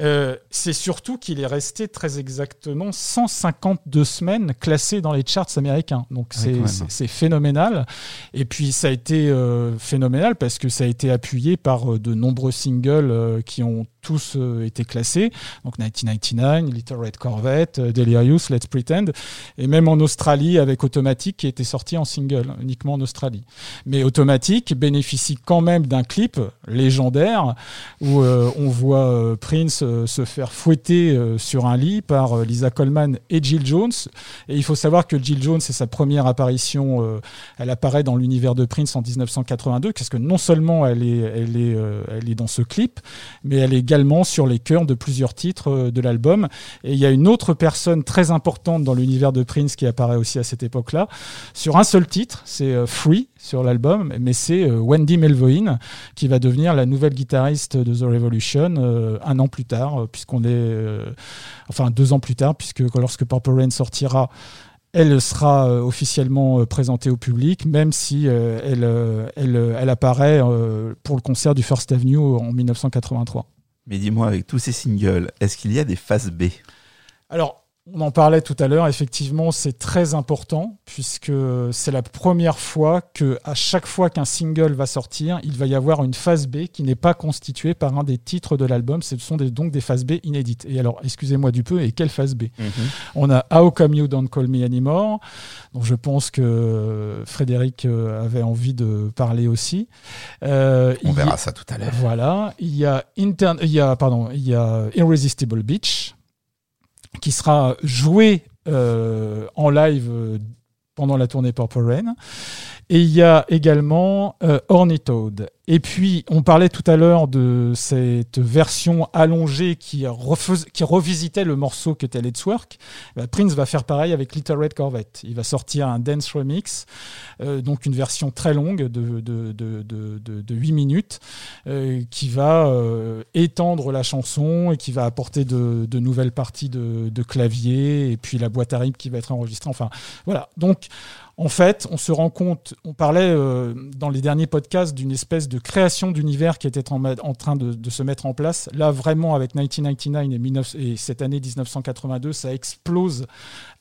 Euh, c'est surtout qu'il est resté très exactement 152 semaines classé dans les charts américains. Donc Ouais, c'est phénoménal. Et puis ça a été euh, phénoménal parce que ça a été appuyé par euh, de nombreux singles qui ont tous euh, été classés. Donc 1999, Little Red Corvette, euh, Delirious, Let's Pretend. Et même en Australie avec Automatic qui était sorti en single, uniquement en Australie. Mais Automatic bénéficie quand même d'un clip légendaire où euh, on voit euh, Prince euh, se faire fouetter sur un lit par Lisa Coleman et Jill Jones. Et il faut savoir que Jill Jones, c'est sa première apparition. elle apparaît dans l'univers de Prince en 1982, parce que non seulement elle est, elle est, elle est dans ce clip, mais elle est également sur les chœurs de plusieurs titres euh, de l'album. Et il y a une autre personne très importante dans l'univers de Prince qui apparaît aussi à cette époque-là, sur un seul titre, c'est euh, Free sur l'album, mais c'est euh, Wendy Melvoin qui va devenir la nouvelle guitariste de The Revolution un an plus tard, puisqu'on est, enfin deux ans plus tard, puisque lorsque Purple Rain sortira, elle sera officiellement présentée au public, même si elle, elle, elle apparaît pour le concert du First Avenue en 1983. Mais dis-moi, avec tous ces singles, est-ce qu'il y a des phases B? Alors, on en parlait tout à l'heure, effectivement, c'est très important puisque c'est la première fois que, à chaque fois qu'un single va sortir, il va y avoir une phase B qui n'est pas constituée par un des titres de l'album. Ce sont des- donc des phases B inédites. Et alors, excusez-moi du peu, et quelle phase B? On a How Come You Don't Call Me Anymore, dont je pense que Frédéric euh, avait envie de parler aussi. Euh, On y- verra ça tout à l'heure. voilà, il y a interne, il y a pardon, il y a Irresistible Beach qui sera joué euh, en live euh, pendant la tournée Purple Rain. Et il y a également euh, Toad. Et puis, on parlait tout à l'heure de cette version allongée qui, revisitait le morceau que était Let's Work. Bah, Prince va faire pareil avec Little Red Corvette. Il va sortir un dance remix, euh, donc une version très longue de, de, de, de, de- de 8 minutes, euh, qui va euh, étendre la chanson et qui va apporter de, nouvelles parties de clavier et puis la boîte à rythme qui va être enregistrée. Enfin, voilà. Donc, en fait, on se rend compte, on parlait euh, dans les derniers podcasts d'une espèce de création d'univers qui était en, train de, se mettre en place. Là, vraiment, avec 1999 et, 19 et cette année 1982, ça explose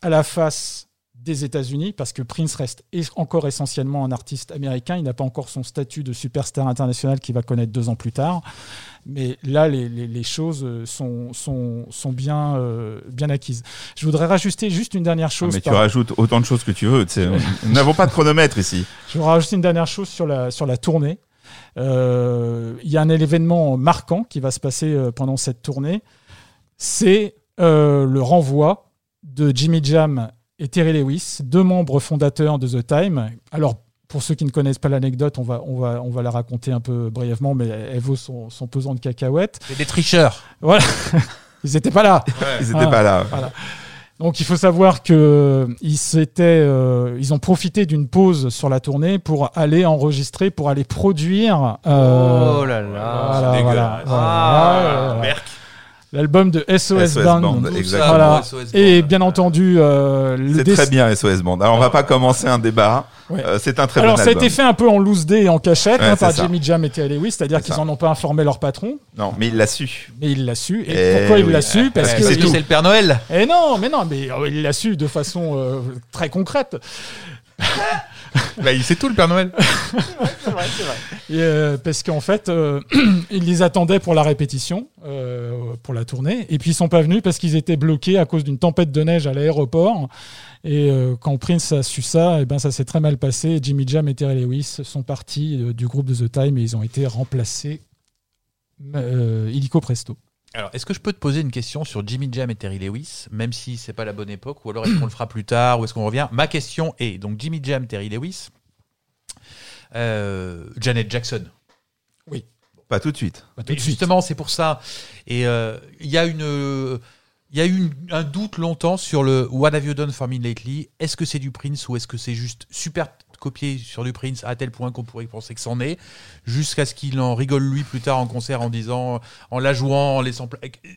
à la face des États-Unis parce que Prince reste es- encore essentiellement un artiste américain. Il n'a pas encore son statut de superstar international qu'il va connaître deux ans plus tard. Mais là, les, les- les choses euh, sont, sont, sont bien, euh, bien acquises. Je voudrais rajouter juste une dernière Ah, chose. mais tu rajoutes autant de choses que tu veux. Nous n'avons pas de chronomètre ici. Je voudrais rajouter une dernière chose sur la, sur la tournée. Euh, Il y a un événement marquant qui va se passer pendant cette tournée. C'est euh, le renvoi de Jimmy Jam et Terry Lewis, deux membres fondateurs de The Time. Alors, pour ceux qui ne connaissent pas l'anecdote, on va, on, va, on va la raconter un peu brièvement, mais elle vaut son, son pesant de cacahuètes. C'est des tricheurs. Voilà. (laughs) Ils n'étaient pas là. Ils n'étaient Ah. pas là. Donc il faut savoir que ils s'étaient, euh, ils ont profité d'une pause sur la tournée pour aller enregistrer, pour aller produire. euh, oh là là. voilà, c'est voilà, dégueulasse. voilà, Ah, voilà. L'album de SOS, SOS Band. Voilà. Et Band. bien entendu, euh, le C'est très bien SOS Band. Alors on va pas commencer un débat. Ouais. Euh, c'est un très Alors bon ça a album. été fait un peu en loose day et en cachette Ouais, hein, par ça. Jimmy Jam et Terry Lewis, c'est-à-dire C'est qu'ils en ont pas informé leur patron, Non, mais il l'a su. mais il l'a su. Et, pourquoi il l'a su Parce Ouais, que c'est le Père Noël. Eh non, mais non, mais euh, il l'a su de façon euh, très concrète. Bah, il sait tout, le Père Noël. (laughs) Et, euh, parce qu'en fait, euh, (clears throat) ils les attendaient pour la répétition, euh, pour la tournée, et puis ils sont pas venus parce qu'ils étaient bloqués à cause d'une tempête de neige à l'aéroport. Et euh, quand Prince a su ça, et ben ça s'est très mal passé. Jimmy Jam et Terry Lewis sont partis euh, du groupe de The Time et ils ont été remplacés euh, illico presto. Alors, est-ce que je peux te poser une question sur Jimmy Jam et Terry Lewis, même si c'est pas la bonne époque, ou alors est-ce qu'on le fera plus tard, ou est-ce qu'on revient? Ma question est donc Jimmy Jam, Terry Lewis, euh, Janet Jackson. Pas tout de suite. Pas tout de suite. justement, c'est pour ça. Et euh, il y a une, euh, il y a eu une- un doute longtemps sur le What have you done for me lately? Est-ce que c'est du Prince ou est-ce que c'est juste super copié sur du Prince à tel point qu'on pourrait penser que c'en est, jusqu'à ce qu'il en rigole lui plus tard en concert en disant, en la jouant, en laissant.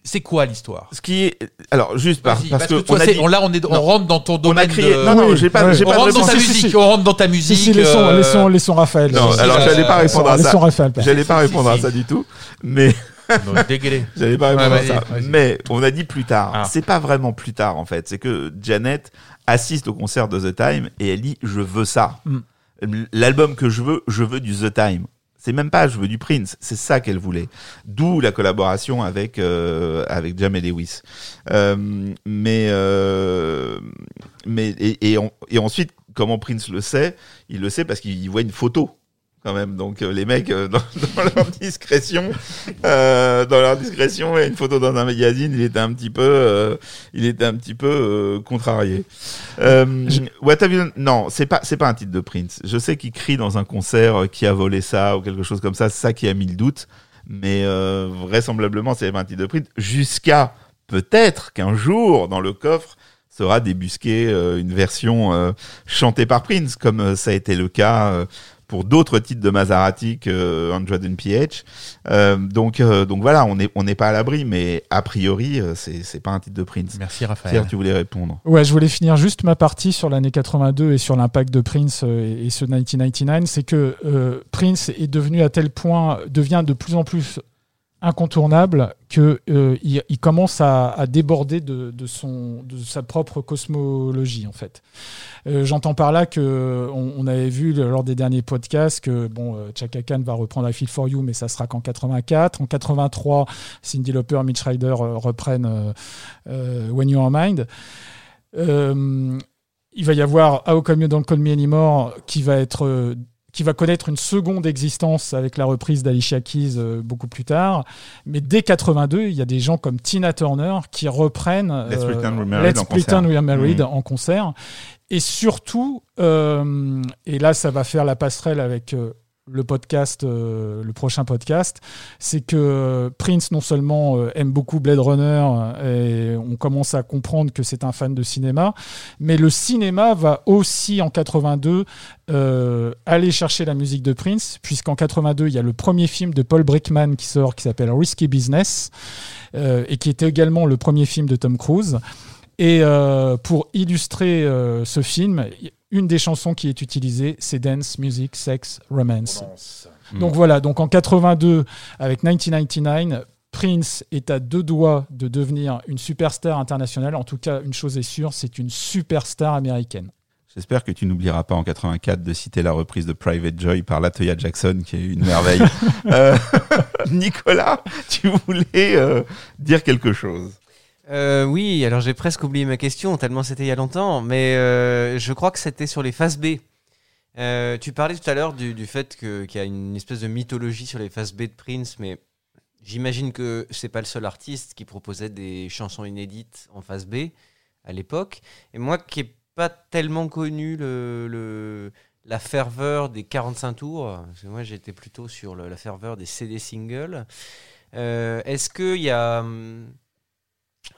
C'est quoi l'histoire? Ce qui est, alors juste par- parce, parce que, que, toi, on a c'est- dit- on- là, on, est, on rentre dans ton on domaine. a crié. de- Non, non, Oui, j'ai pas, ouais. j'ai on pas de rentre dans réponse. ta Si, si, musique. si. On rentre dans ta musique. Si, si, laissons, euh, laissons, laissons Raphaël. Non, Si, alors si, j'allais pas laissons- répondre à ça. Laissons Raphaël. parler. J'allais pas répondre si, à ça si. du tout, mais (laughs) j'allais pas répondre Ouais, à ça. Mais on a dit plus tard. Ah. C'est pas vraiment plus tard en fait. C'est que Janet assiste au concert de The Time et elle dit je veux ça. Mm. L'album que je veux, je veux du The Time. C'est même pas je veux du Prince, c'est ça qu'elle voulait. D'où la collaboration avec euh, avec Jamie Lewis. Euh, mais euh, mais et, et, et ensuite comment Prince le sait? Il le sait parce qu'il voit une photo quand même. Donc euh, les mecs euh, (laughs) dans, dans leur discrétion, euh, dans leur discrétion, et une photo dans un magazine, il était un petit peu, euh, il était un petit peu euh, contrarié. Euh, What have you Non, c'est pas, c'est pas un titre de Prince. Je sais qu'il crie dans un concert qui a volé ça ou quelque chose comme ça. C'est ça qui a mis le doute. Mais euh, vraisemblablement, c'est pas un titre de Prince. Jusqu'à peut-être qu'un jour, dans le coffre, sera débusqué euh, une version euh, chantée par Prince, comme ça a été le cas euh, pour d'autres titres de Maserati que euh, 100 PH. Euh, donc, euh, donc voilà, on n'est on n'est pas à l'abri, mais a priori, euh, c'est c'est pas un titre de Prince. Merci Raphaël. Pierre, tu voulais répondre Ouais, je voulais finir juste ma partie sur l'année 82 et sur l'impact de Prince euh, et, et ce 1999. C'est que euh, Prince est devenu à tel point, devient de plus en plus incontournable que euh, il, commence à, déborder de, son de sa propre cosmologie en fait. Euh, J'entends par là que on, avait vu lors des derniers podcasts que bon euh, Chaka Khan va reprendre I Feel for You mais ça sera qu'en 84, en 83 Cindy Lauper, Mitch Ryder reprennent euh, When You're Mind. Il va y avoir How Come You Don't Call Me Anymore qui va être qui va connaître une seconde existence avec la reprise d'Alicia Keys euh, beaucoup plus tard. Mais dès 82, il y a des gens comme Tina Turner qui reprennent Let's euh, Pretend We're Married Let's en Pretend concert. We Are Married en concert. Et surtout, euh, et là ça va faire la passerelle avec euh, le podcast, euh, le prochain podcast, c'est que Prince non seulement euh, aime beaucoup Blade Runner euh, et on commence à comprendre que c'est un fan de cinéma, mais le cinéma va aussi en 82 euh, aller chercher la musique de Prince, puisqu'en 82 il y a le premier film de Paul Brickman qui sort qui s'appelle Risky Business euh, et qui était également le premier film de Tom Cruise. Et euh, pour illustrer euh, ce film, une des chansons qui est utilisée, c'est Dance, Music, Sex, Romance. Mm. Donc voilà, donc en 82, avec 1999, Prince est à deux doigts de devenir une superstar internationale. En tout cas, une chose est sûre, c'est une superstar américaine. J'espère que tu n'oublieras pas en 84 de citer la reprise de Private Joy par Latoya Jackson, qui est une merveille. (laughs) Euh, (laughs) Nicolas, tu voulais euh, dire quelque chose? Euh, oui, alors j'ai presque oublié ma question, tellement c'était il y a longtemps, mais euh, je crois que c'était sur les phases B. Euh, tu parlais tout à l'heure du, du fait qu'il y a une espèce de mythologie sur les phases B de Prince, mais j'imagine que c'est pas le seul artiste qui proposait des chansons inédites en phase B à l'époque. Et moi qui n'ai pas tellement connu le, le- la ferveur des 45 tours, parce que moi j'étais plutôt sur le- la ferveur des CD singles, est-ce qu'il y a. hum,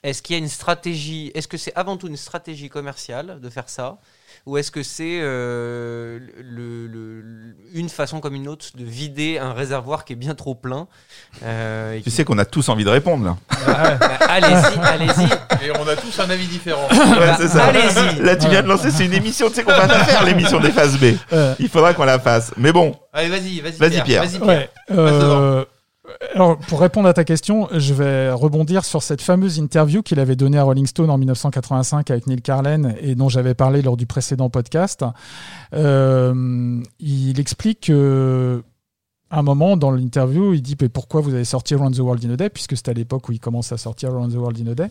est-ce qu'il y a une stratégie Est-ce que c'est avant tout une stratégie commerciale de faire ça Ou est-ce que c'est euh, le- le- le- une façon comme une autre de vider un réservoir qui est bien trop plein euh, et Tu qui- sais qu'on a tous envie de répondre là. (laughs) Bah, Allez-y, allez-y. Et on a tous un avis différent. (laughs) Ouais, c'est ça. Allez-y. Là, tu viens de lancer, c'est une émission, tu sais qu'on va la faire l'émission des phases B. Il faudra qu'on la fasse. Mais bon, Allez, vas-y, vas-y. Vas-y, Pierre. Vas-y, Pierre. Ouais. euh, alors, pour répondre à ta question, je vais rebondir sur cette fameuse interview qu'il avait donnée à Rolling Stone en 1985 avec Neil Carlen et dont j'avais parlé lors du précédent podcast. Euh, il explique que un moment dans l'interview, il dit pourquoi vous avez sorti Around the World in a Day puisque c'était à l'époque où il commence à sortir Around the World in a Day.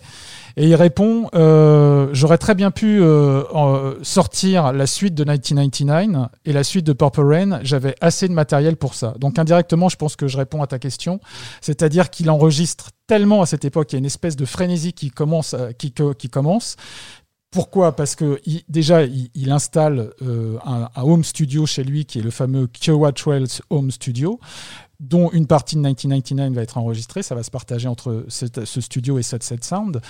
Et il répond euh, J'aurais très bien pu euh, sortir la suite de 1999 et la suite de Purple Rain. J'avais assez de matériel pour ça. Donc indirectement, je pense que je réponds à ta question. C'est-à-dire qu'il enregistre tellement à cette époque, il y a une espèce de frénésie qui commence. commence. Pourquoi? Parce que déjà, il, il installe euh, un, un home studio chez lui qui est le fameux Kiowa Trails Home Studio. Dont une partie de 1999 va être enregistrée. Ça va se partager entre ce studio et Sunset Sound.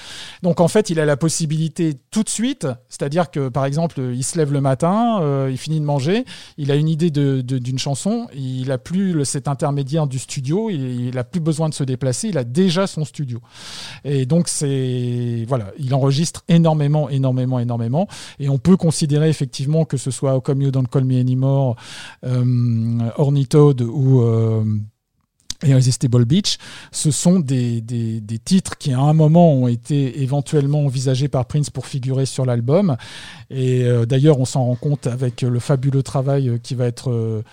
Donc en fait, il a la possibilité tout de suite, c'est-à-dire que par exemple, il se lève le matin, euh, il finit de manger, il a une idée de- de- d'une chanson, il a plus cet intermédiaire du studio, il, il a plus besoin de se déplacer, il a déjà son studio. Et donc c'est voilà, il enregistre énormément, énormément, énormément. Et on peut considérer effectivement que ce soit Come You Don't Call Me Anymore, euh, Ornithode ou euh, Irresistible Beach, ce sont des, des, titres qui à un moment ont été éventuellement envisagés par Prince pour figurer sur l'album. Et euh, d'ailleurs, on s'en rend compte avec le fabuleux travail euh, qui va être,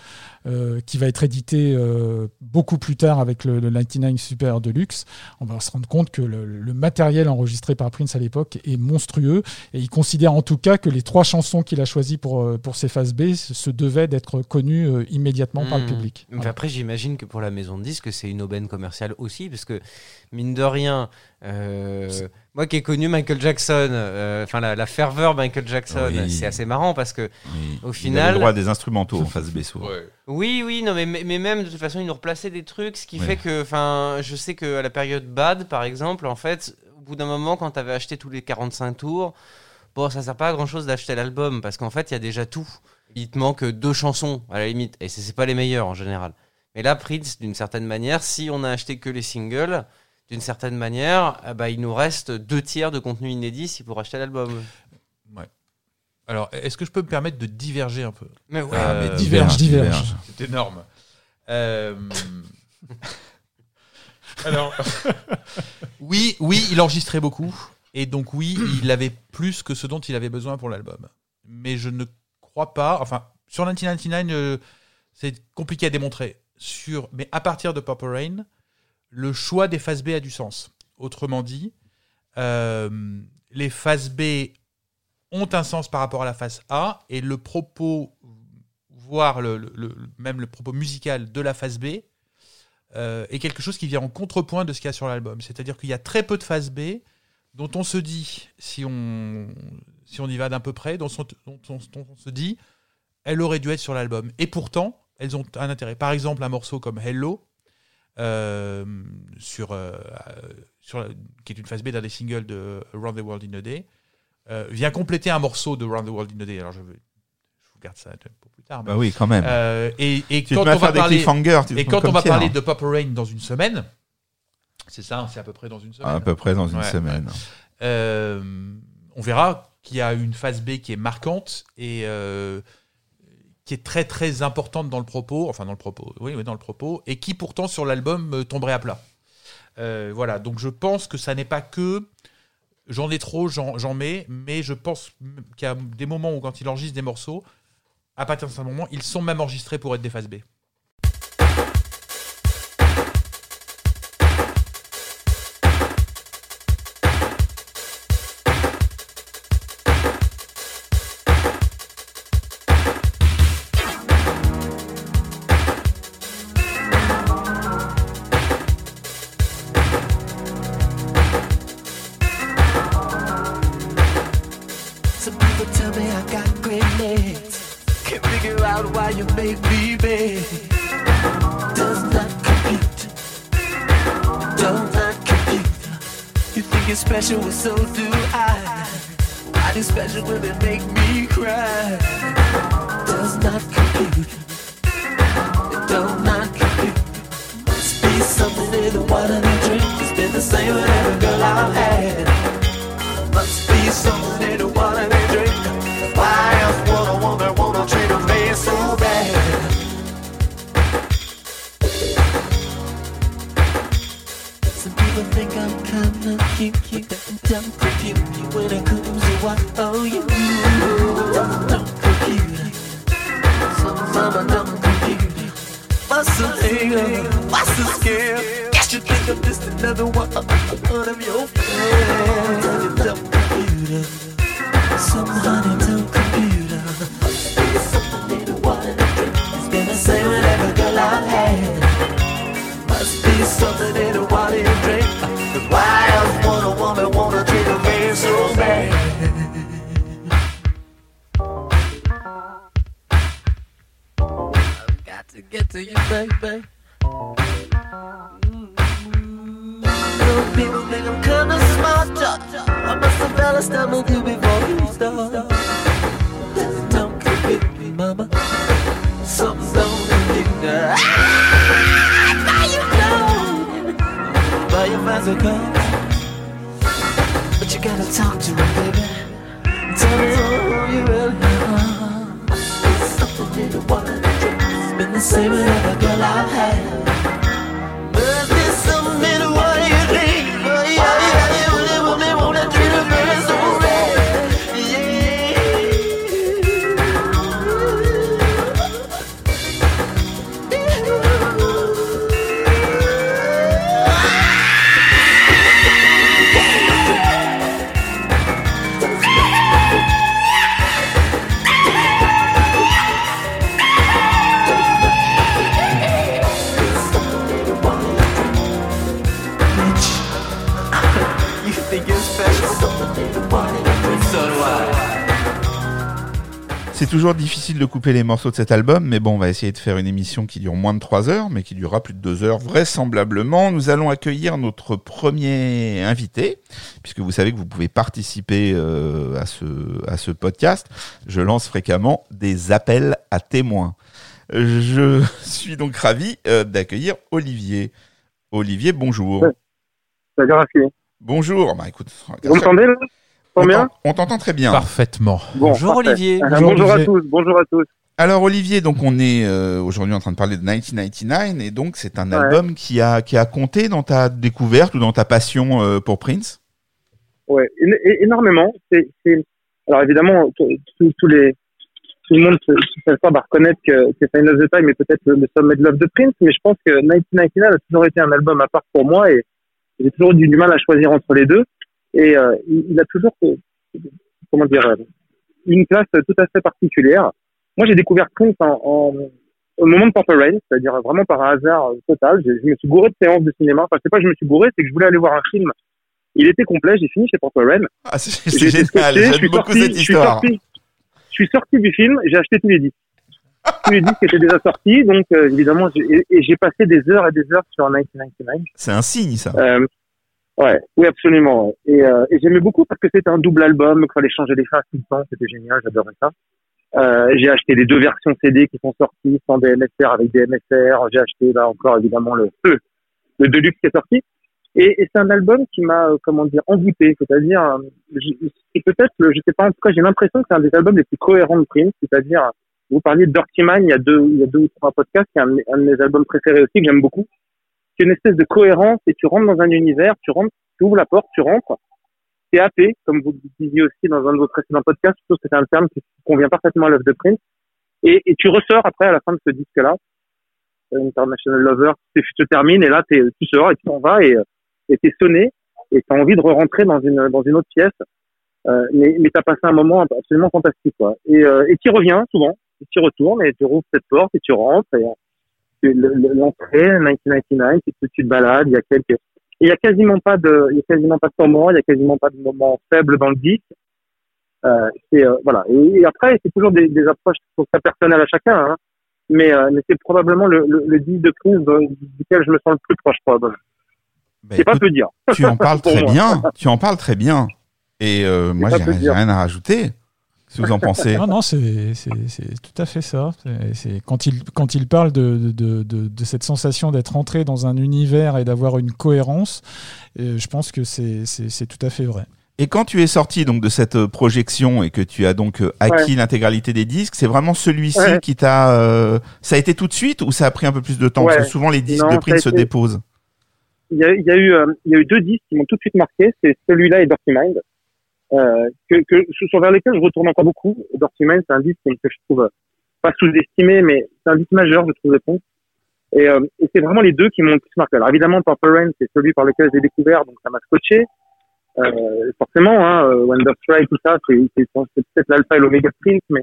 euh, qui va être édité euh, beaucoup plus tard avec le, le 99 Super Deluxe. On va se rendre compte que le, le matériel enregistré par Prince à l'époque est monstrueux. Et il considère en tout cas que les trois chansons qu'il a choisies pour, euh, pour ses phases B se devaient d'être connues euh, immédiatement par le Hmm. public. Voilà. après, j'imagine que pour la maison de disques, c'est une aubaine commerciale aussi, parce que mine de rien, moi qui ai connu Michael Jackson, euh, enfin la, la ferveur Michael Jackson, Oui. c'est assez marrant parce que Oui. Au Il final- avait le droit à des instrumentaux en phase B souvent. Ouais. oui, oui, non, mais, mais même de toute façon, ils nous replaçaient des trucs, ce qui Ouais. fait que, enfin, je sais que à la période Bad, par exemple, en fait, au bout d'un moment, quand t'avais acheté tous les 45 tours, bon, ça sert pas à grand chose d'acheter l'album parce qu'en fait, il y a déjà tout. Il te manque deux chansons à la limite, et c'est c'est pas les meilleures en général. Mais là, Prince, d'une certaine manière, si on a acheté que les singles, d'une certaine manière, ah bah, il nous reste deux tiers de contenu inédit si pour acheter l'album. Alors, est-ce que je peux me permettre de diverger un peu? Mais ouais. Ah, Euh, mais diverge, diverge. C'est énorme. Euh, (laughs) Alors, (laughs) oui, oui, il enregistrait beaucoup. Et donc, oui, il avait plus que ce dont il avait besoin pour l'album. Mais je ne crois pas. Enfin, sur 1999, euh, c'est compliqué à démontrer. Sur, mais à partir de Purple Rain, le choix des phases B a du sens. Autrement dit, euh, les phases B ont un sens par rapport à la phase A et le propos, voire même le propos musical de la phase B euh, est quelque chose qui vient en contrepoint de ce qu'il y a sur l'album. C'est-à-dire qu'il y a très peu de phases B dont on se dit, si on, y va d'un peu près, dont, on- dont on, dont on se dit, elle aurait dû être sur l'album. Et pourtant, elles ont un intérêt. Par exemple, un morceau comme Hello, euh, sur, euh, euh, sur qui est une phase B d'un des singles de Around the World in a Day, vient compléter un morceau de Around the World in a Day. Alors je, vous garde ça pour plus tard. mais- Bah oui, quand même. Et, et quand on va des parler, et quand on va parler de Purple Rain dans une semaine, c'est ça, c'est à peu près dans une semaine. À peu près dans une Ouais. semaine. On verra qu'il y a une phase B qui est marquante et euh, qui est très très importante dans le propos, enfin dans le propos, oui, oui dans le propos, et qui pourtant sur l'album euh, tomberait à plat. Euh, voilà, donc je pense que ça n'est pas que j'en ai trop, j'en mets, mais je pense qu'il y a des moments où quand il enregistre des morceaux, à partir de ce moment, ils sont même enregistrés pour être des phases B. difficile de couper les morceaux de cet album, mais bon, on va essayer de faire une émission qui dure moins de 3 heures, mais qui durera plus de 2 heures vraisemblablement. Nous allons accueillir notre premier invité, puisque vous savez que vous pouvez participer euh, à, ce, à ce podcast. Je lance fréquemment des appels à témoins. Je suis donc ravi euh, d'accueillir Olivier. Olivier, bonjour. Bonjour. Bah, écoute, Vous m'entendez là? Combien on t'entend très bien. Parfaitement. Bon, Bonjour parfait. Olivier. Euh, Bonjour, à tous, bonjour à tous. Alors Olivier, donc on est euh, aujourd'hui en train de parler de 1999 et donc c'est un Ouais. album qui a qui a compté dans ta découverte ou dans ta passion euh, pour Prince? Ouais, énormément. C'est, c'est- Alors évidemment, tous les, tout le monde se, se va reconnaître que, que Sign of the Time est peut-être le, le sommet de love de Prince, mais je pense que 1999 a toujours été un album à part pour moi et j'ai toujours eu du mal à choisir entre les deux. Et euh, il, a toujours, comment dire, euh, une place tout à fait particulière. Moi, j'ai découvert Prince en, en- au moment de Purple Rain, c'est-à-dire vraiment par un hasard euh, total. Je, je me suis gouré de séances de cinéma. Enfin, c'est pas que je me suis gouré, c'est que je voulais aller voir un film. Il était complet, j'ai fini chez Purple Rain. Ah, c'est génial, j'aime suis beaucoup sorti, cette je suis histoire. sorti, je suis sorti du film, j'ai acheté tous les disques. tous les disques étaient déjà sortis, donc euh, évidemment, j'ai- et, et j'ai passé des heures et des heures sur 1999. C'est un signe ça. Euh, ouais, oui, absolument. Et, euh, et j'aimais beaucoup parce que c'était un double album, qu'il fallait changer les faces tout le temps, c'était génial, j'adorais ça. Euh, j'ai acheté les deux versions CD qui sont sorties, sans DMSR avec DMSR. J'ai acheté là encore évidemment le le, le Deluxe qui est sorti. Et, et c'est un album qui m'a, euh, comment dire, envoûté. C'est-à-dire, euh, c'est peut-être, je sais pas, en tout cas, j'ai l'impression que c'est un des albums les plus cohérents de Prince. C'est-à-dire, vous parliez de Dirty Man il y a deux, il y a deux ou trois podcasts, qui est un, un de mes albums préférés aussi que j'aime beaucoup. Une espèce de cohérence et tu rentres dans un univers, tu rentres, tu ouvres la porte, tu rentres, t'es happé, comme vous le disiez aussi dans un de vos précédents podcasts, je trouve que c'est un terme qui convient parfaitement à l'œuvre de Prince. Et, tu ressors après à la fin de ce disque-là, euh, International Lover, tu te termines et là tu sors et tu t'en vas et euh, et t'es sonné et t'as envie de re-rentrer dans une dans une autre pièce, euh, mais mais t'as passé un moment absolument fantastique quoi. Et euh, et t'y reviens souvent, t'y retournes et tu rouvres cette porte et tu rentres et euh, et le- le- l'entrée 1999, tu, te- tu te balades, il y a quelques il y a quasiment pas de il y a quasiment pas de temps mort, il y a quasiment pas de moments faibles dans le disque. Euh, c'est euh, voilà et, et après c'est toujours des, des approches qui sont très personnelles à chacun hein. mais euh, mais c'est probablement le, le, le disque de dont- duquel je me sens le plus proche probablement Bah, c'est pas peu dire tu en parles (laughs) pour très bien. Tu en parles très bien. Et moi, j'ai rien à rajouter. Si vous en pensez. Non, non, c'est c'est- c'est tout à fait ça. C'est- quand, il, quand il parle de, de, de, de cette sensation d'être entré dans un univers et d'avoir une cohérence, euh, je pense que c'est c'est- c'est tout à fait vrai. Et quand tu es sorti donc de cette euh, projection et que tu as donc euh, acquis l'intégralité des disques, c'est vraiment celui-ci Ouais. qui t'a. euh, Ça a été tout de suite ou ça a pris un peu plus de temps? Parce que souvent les disques Non, de Prince se déposent. il y a, il y a eu euh, il y a eu deux disques qui m'ont tout de suite marqué c'est celui-là et Dirty Mind euh, que, que vers lesquels je retourne encore beaucoup. Mind c'est un disque que je trouve pas sous-estimé mais c'est un disque majeur je trouve de Prince et, euh, et c'est vraiment les deux qui m'ont le plus marqué. Alors évidemment Purple Rain c'est celui par lequel j'ai découvert donc ça m'a scotché. Euh, forcément hein, euh, Wonderstrike tout ça c'est peut-être l'alpha et l'oméga de Prince mais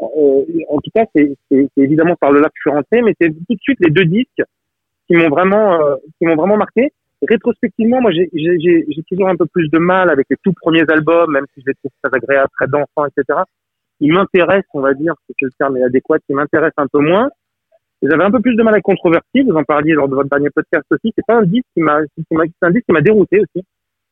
euh, en tout cas c'est évidemment par le là que je suis rentré mais c'est tout de suite les deux disques qui m'ont vraiment euh, qui m'ont vraiment marqué. Rétrospectivement, moi j'ai toujours un peu plus de mal avec les tout premiers albums, même si je les trouve très agréables, très dansants, etc. Ils m'intéressent, on va dire, c'est que le terme est adéquat, ils m'intéressent un peu moins. Et J'avais un peu plus de mal avec Controversy, vous en parliez lors de votre dernier podcast aussi. C'est pas un disque qui m'a, qui m'a- c'est un disque qui m'a dérouté aussi,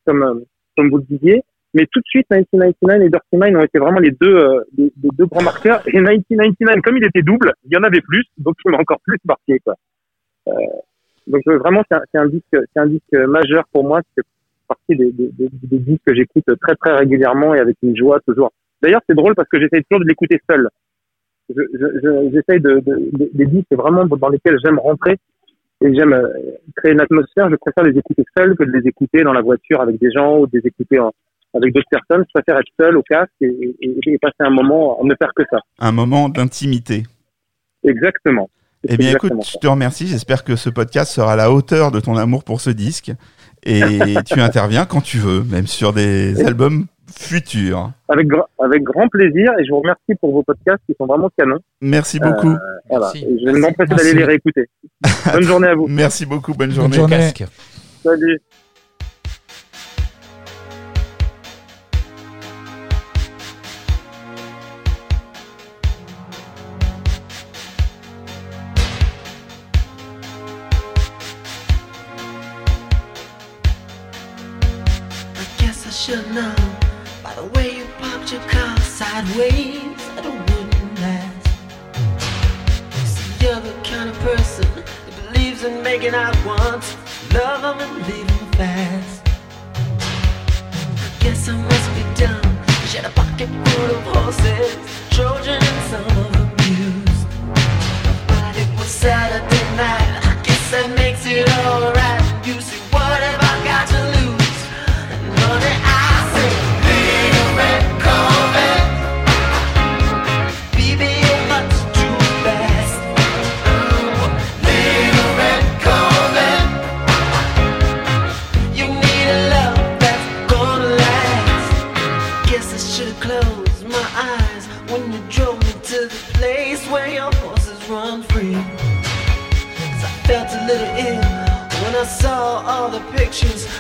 comme, euh, comme vous le disiez. Mais tout de suite, 1999 et Dirty Mind ont été vraiment les deux, euh, les, les deux grands marqueurs. Et 1999, comme il était double, il y en avait plus, donc il m'a encore plus marqué, quoi. Euh, donc euh, vraiment, c'est un, disque, c'est un disque majeur pour moi. C'est partie des, des, des, des disques que j'écoute très très régulièrement et avec une joie toujours. D'ailleurs, c'est drôle parce que j'essaie toujours de l'écouter seul. Je, je, je- de, de, de- des disques vraiment dans lesquels j'aime rentrer et j'aime euh, créer une atmosphère. Je préfère les écouter seul que de les écouter dans la voiture avec des gens ou de les écouter en- avec d'autres personnes. Je préfère être seul au casque et, et, et passer un moment à ne faire que ça. Un moment d'intimité. Exactement. Eh bien, écoute, je te remercie. J'espère que ce podcast sera à la hauteur de ton amour pour ce disque. Et (laughs) tu interviens quand tu veux, même sur des albums futurs. avec, gra- avec grand plaisir et je vous remercie pour vos podcasts qui sont vraiment canons. Merci beaucoup. Voilà. Merci. Je vais m'empresser d'aller les réécouter. (laughs) Bonne journée à vous. Merci beaucoup. Bonne Bonne journée. Salut. Sideways that it wouldn't last. See, you're the kind of person that believes in making out once, love and leave fast. I guess I must be dumb. She had a pocket full of horses, Trojan and some of them it was Saturday night. I guess that makes it alright.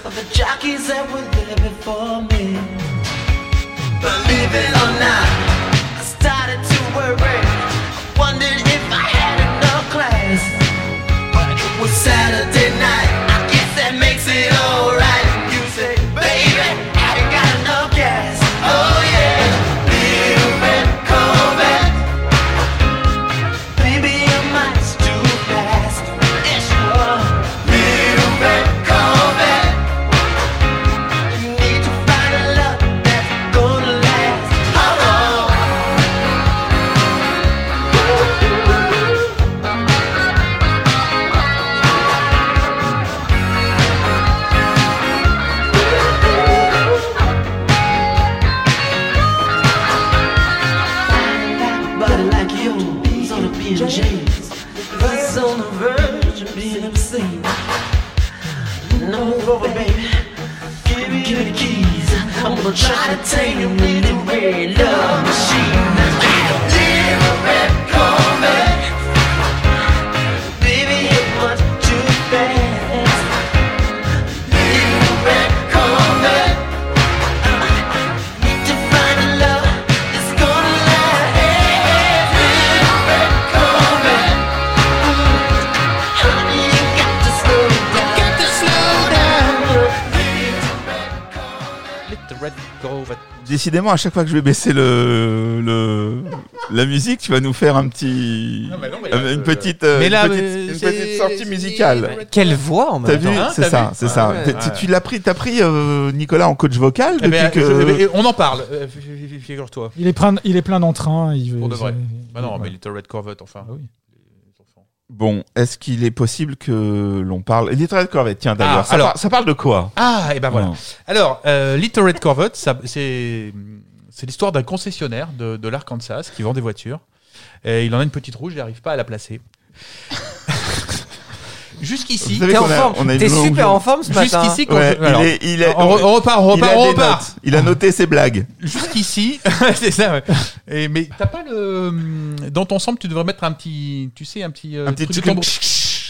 Of the jockeys that were there before me. Over, baby Décidément, à chaque fois que je vais baisser le, le la musique, tu vas nous faire un petit, Non, mais non, mais euh, là, une euh, petite, euh, mais une là, petite, une c'est- petite sortie musicale. Quelle voix en même temps. hein, C'est ça, c'est Ah ça. ouais. Tu- l'as pris, t'as pris euh, Nicolas en coach vocal Eh depuis ben, que. je- eh, on en parle, euh, figure-toi. Il est plein, il est plein d'entrain. Pour de vrai. Bah non, ouais. mais Little Red Corvette, enfin. Ah oui. Bon, est-ce qu'il est possible que l'on parle Little Red Corvette, tiens d'ailleurs. Ah, ça, alors- par- ça parle de quoi? Ah, et ben voilà. Non. Alors, euh, Little Red Corvette, ça- c'est c'est l'histoire d'un concessionnaire de, de l'Arkansas qui vend des voitures. Et il en a une petite rouge, il n'arrive pas à la placer. (laughs) Jusqu'ici, T'es en forme. T'es super en forme ce matin. jusqu'ici, quand Ouais, je- alors, il est, il est- on, re- on repart, on repart, a on repart. notes. Il a noté ses blagues. Jusqu'ici, (laughs) c'est ça. Ouais. Et, mais t'as pas le dans ton sample, tu devrais mettre un petit, tu sais, un petit, euh, Un petit truc.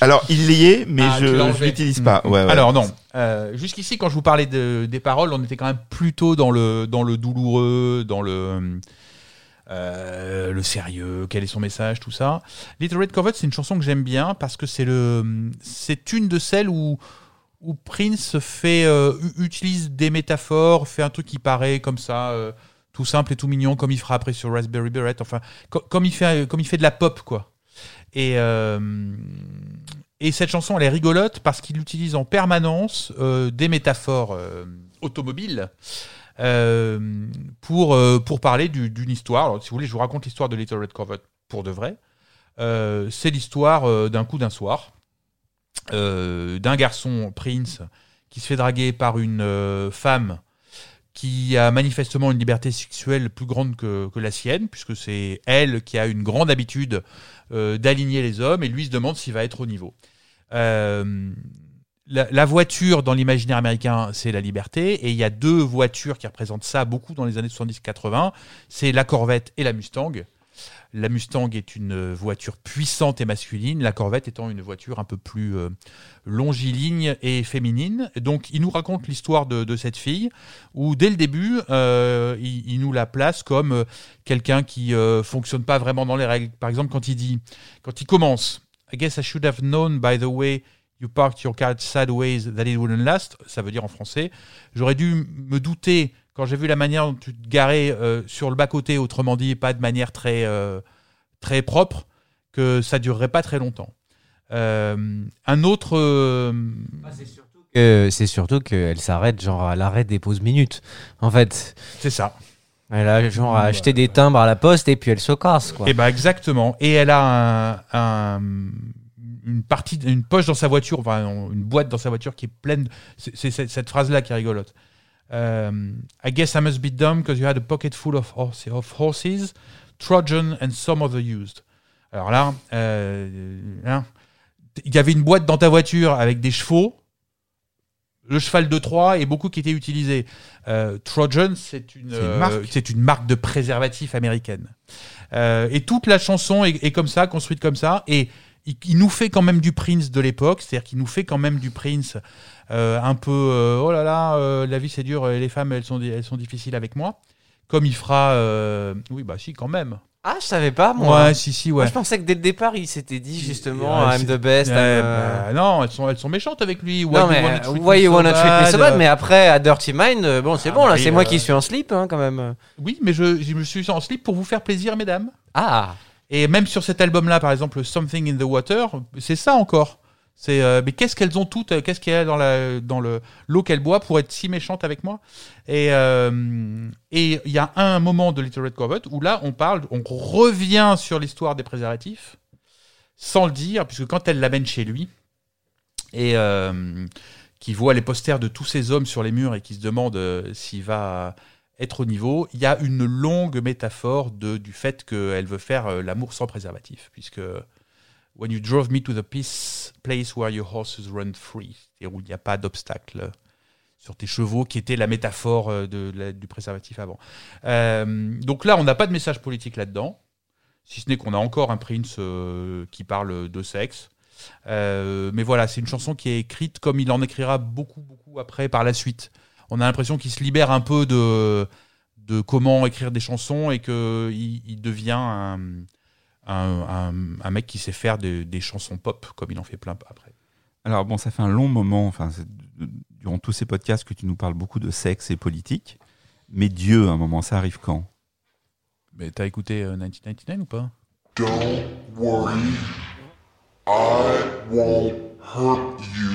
Alors, il y est, mais Ah, je, enlevé. l'utilise pas. Ouais, ouais. Alors non. Euh, Jusqu'ici, quand je vous parlais de, des paroles, on était quand même plutôt dans le dans le douloureux, dans le euh, le sérieux, quel est son message, tout ça. Little Red Corvette, c'est une chanson que j'aime bien parce que c'est le, c'est une de celles où Prince fait euh, utilise des métaphores, fait un truc qui paraît comme ça. euh, tout simple et tout mignon, comme il fera après sur Raspberry Beret. Enfin, co- comme il fait, comme il fait de la pop, quoi. Et, et cette chanson, elle est rigolote parce qu'il utilise en permanence des métaphores automobiles euh, pour, euh, pour parler du- d'une histoire. Alors, si vous voulez, je vous raconte l'histoire de Little Red Corvette pour de vrai. Euh, C'est l'histoire d'un coup d'un soir, d'un garçon, Prince, qui se fait draguer par une femme qui a manifestement une liberté sexuelle plus grande que, la sienne, puisque c'est elle qui a une grande habitude d'aligner les hommes, et lui se demande s'il va être au niveau. La, voiture dans l'imaginaire américain, c'est la liberté, et il y a deux voitures qui représentent ça beaucoup dans les années 70-80, c'est la Corvette et la Mustang. La Mustang est une voiture puissante et masculine, la Corvette étant une voiture un peu plus euh, longiligne et féminine. Donc il nous raconte l'histoire de, cette fille, où dès le début, euh, il, nous la place comme euh, quelqu'un qui euh, fonctionne pas vraiment dans les règles. Par exemple, quand il dit, quand il commence, I guess I should have known by the way you parked your car sideways that it wouldn't last, ça veut dire en français, j'aurais dû me douter quand j'ai vu la manière dont tu te garais euh, sur le bas-côté, autrement dit, pas de manière très, euh, très propre, que ça durerait pas très longtemps. Euh, un autre. Euh, c'est surtout qu'elle s'arrête genre à l'arrêt des pauses minutes. En fait, c'est ça. elle a genre à acheter des timbres à la poste et puis elle se casse quoi. Et ben exactement. Et elle a un, un- une partie, une poche dans sa voiture, enfin une boîte dans sa voiture qui est pleine. C'est cette, phrase-là qui est rigolote. Euh, I guess I must be dumb because you had a pocket full of, horse- of horses, Trojan and some other used. Alors là, euh, hein, il y avait une boîte dans ta voiture avec des chevaux, le cheval de Troie et beaucoup qui étaient utilisés. Euh, Trojan, c'est une, C'est une marque. c'est une marque de préservatif américaine. Et toute la chanson est, est comme ça, construite comme ça. Et il, il nous fait quand même du Prince de l'époque, c'est-à-dire qu'il nous fait quand même du Prince euh, un peu euh, oh là là, euh, la vie c'est dur, les femmes elles sont, elles sont difficiles avec moi. Comme il fera. oui, bah si, quand même. Ah, je savais pas moi. Ouais, si, si, Moi, ouais. je pensais que dès le départ, il s'était dit justement Ouais, I'm the best. Ouais, bah, non, elles sont, elles sont méchantes avec lui. Why non you mais wanna treat why me you so wanna treat me so bad? Bad Mais après, à Dirty Mind, bon, c'est Ah, bon là, c'est moi qui suis en slip hein, quand même. Oui, mais je, je me suis en slip pour vous faire plaisir, mesdames. Ah, Et même sur cet album-là, par exemple, Something in the Water, c'est ça encore. C'est euh, mais qu'est-ce qu'elles ont toutes, euh, qu'est-ce qu'il y a dans la dans le l'eau qu'elles boivent pour être si méchantes avec moi? Et euh, et il y a un moment de Little Red Corvette où là on parle, on revient sur l'histoire des préservatifs sans le dire, puisque quand elle l'amène chez lui et euh, qui voit les posters de tous ces hommes sur les murs et qui se demande s'il va être au niveau, il y a une longue métaphore de, du fait qu'elle veut faire euh, l'amour sans préservatif, puisque When you drove me to the peace place where your horses run free, et où il n'y a pas d'obstacle sur tes chevaux, qui était la métaphore euh, de, du préservatif avant. Euh, donc là, on n'a pas de message politique là-dedans, si ce n'est qu'on a encore un Prince euh, qui parle de sexe. Euh, mais voilà, c'est une chanson qui est écrite comme il en écrira beaucoup, beaucoup après par la suite. On a l'impression qu'il se libère un peu de, de comment écrire des chansons et qu'il il devient un, un, un- un mec qui sait faire des, des chansons pop, comme il en fait plein après. Alors bon, ça fait un long moment, enfin, durant tous ces podcasts que tu nous parles beaucoup de sexe et politique. Mais Dieu, à un moment, ça arrive quand? Mais t'as écouté euh, 1999 ou pas? Don't worry. I won't hurt you.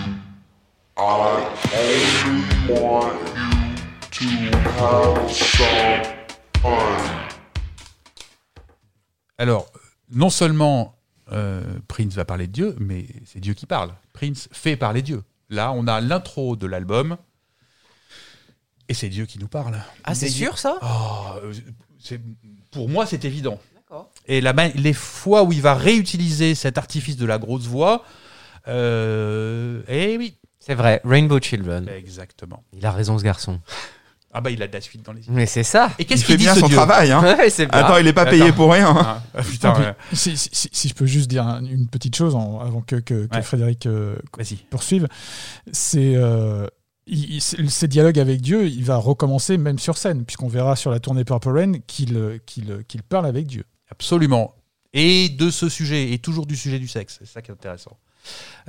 I only want you to have some fun. Alors, non seulement euh, Prince va parler de Dieu, mais c'est Dieu qui parle. Prince fait parler Dieu. Là, on a l'intro de l'album, et c'est Dieu qui nous parle. ah c'est sûr ça Oh, euh, pour moi, c'est évident. D'accord. Et la, les fois où il va réutiliser cet artifice de la grosse voix, euh, eh oui, C'est vrai, Rainbow Children. exactement. Il a raison ce garçon. Ah bah il a de la suite dans les yeux. Mais c'est ça. Et Il qu'est-ce fait qu'il dit bien ce son Dieu travail, hein Ouais, c'est bien. Attends, il est pas payé Attends. pour rien. hein. Ah, ah, putain, (laughs) ouais. si, si- si- si je peux juste dire un- une petite chose en- avant que, que- que Ouais. Frédéric euh, vas-y. poursuive, c'est euh, il- il- ces dialogues avec Dieu, il va recommencer même sur scène, puisqu'on verra sur la tournée Purple Rain qu'il euh, qu'il, qu'il parle avec Dieu. Absolument. Et de ce sujet, et toujours du sujet du sexe. C'est ça qui est intéressant.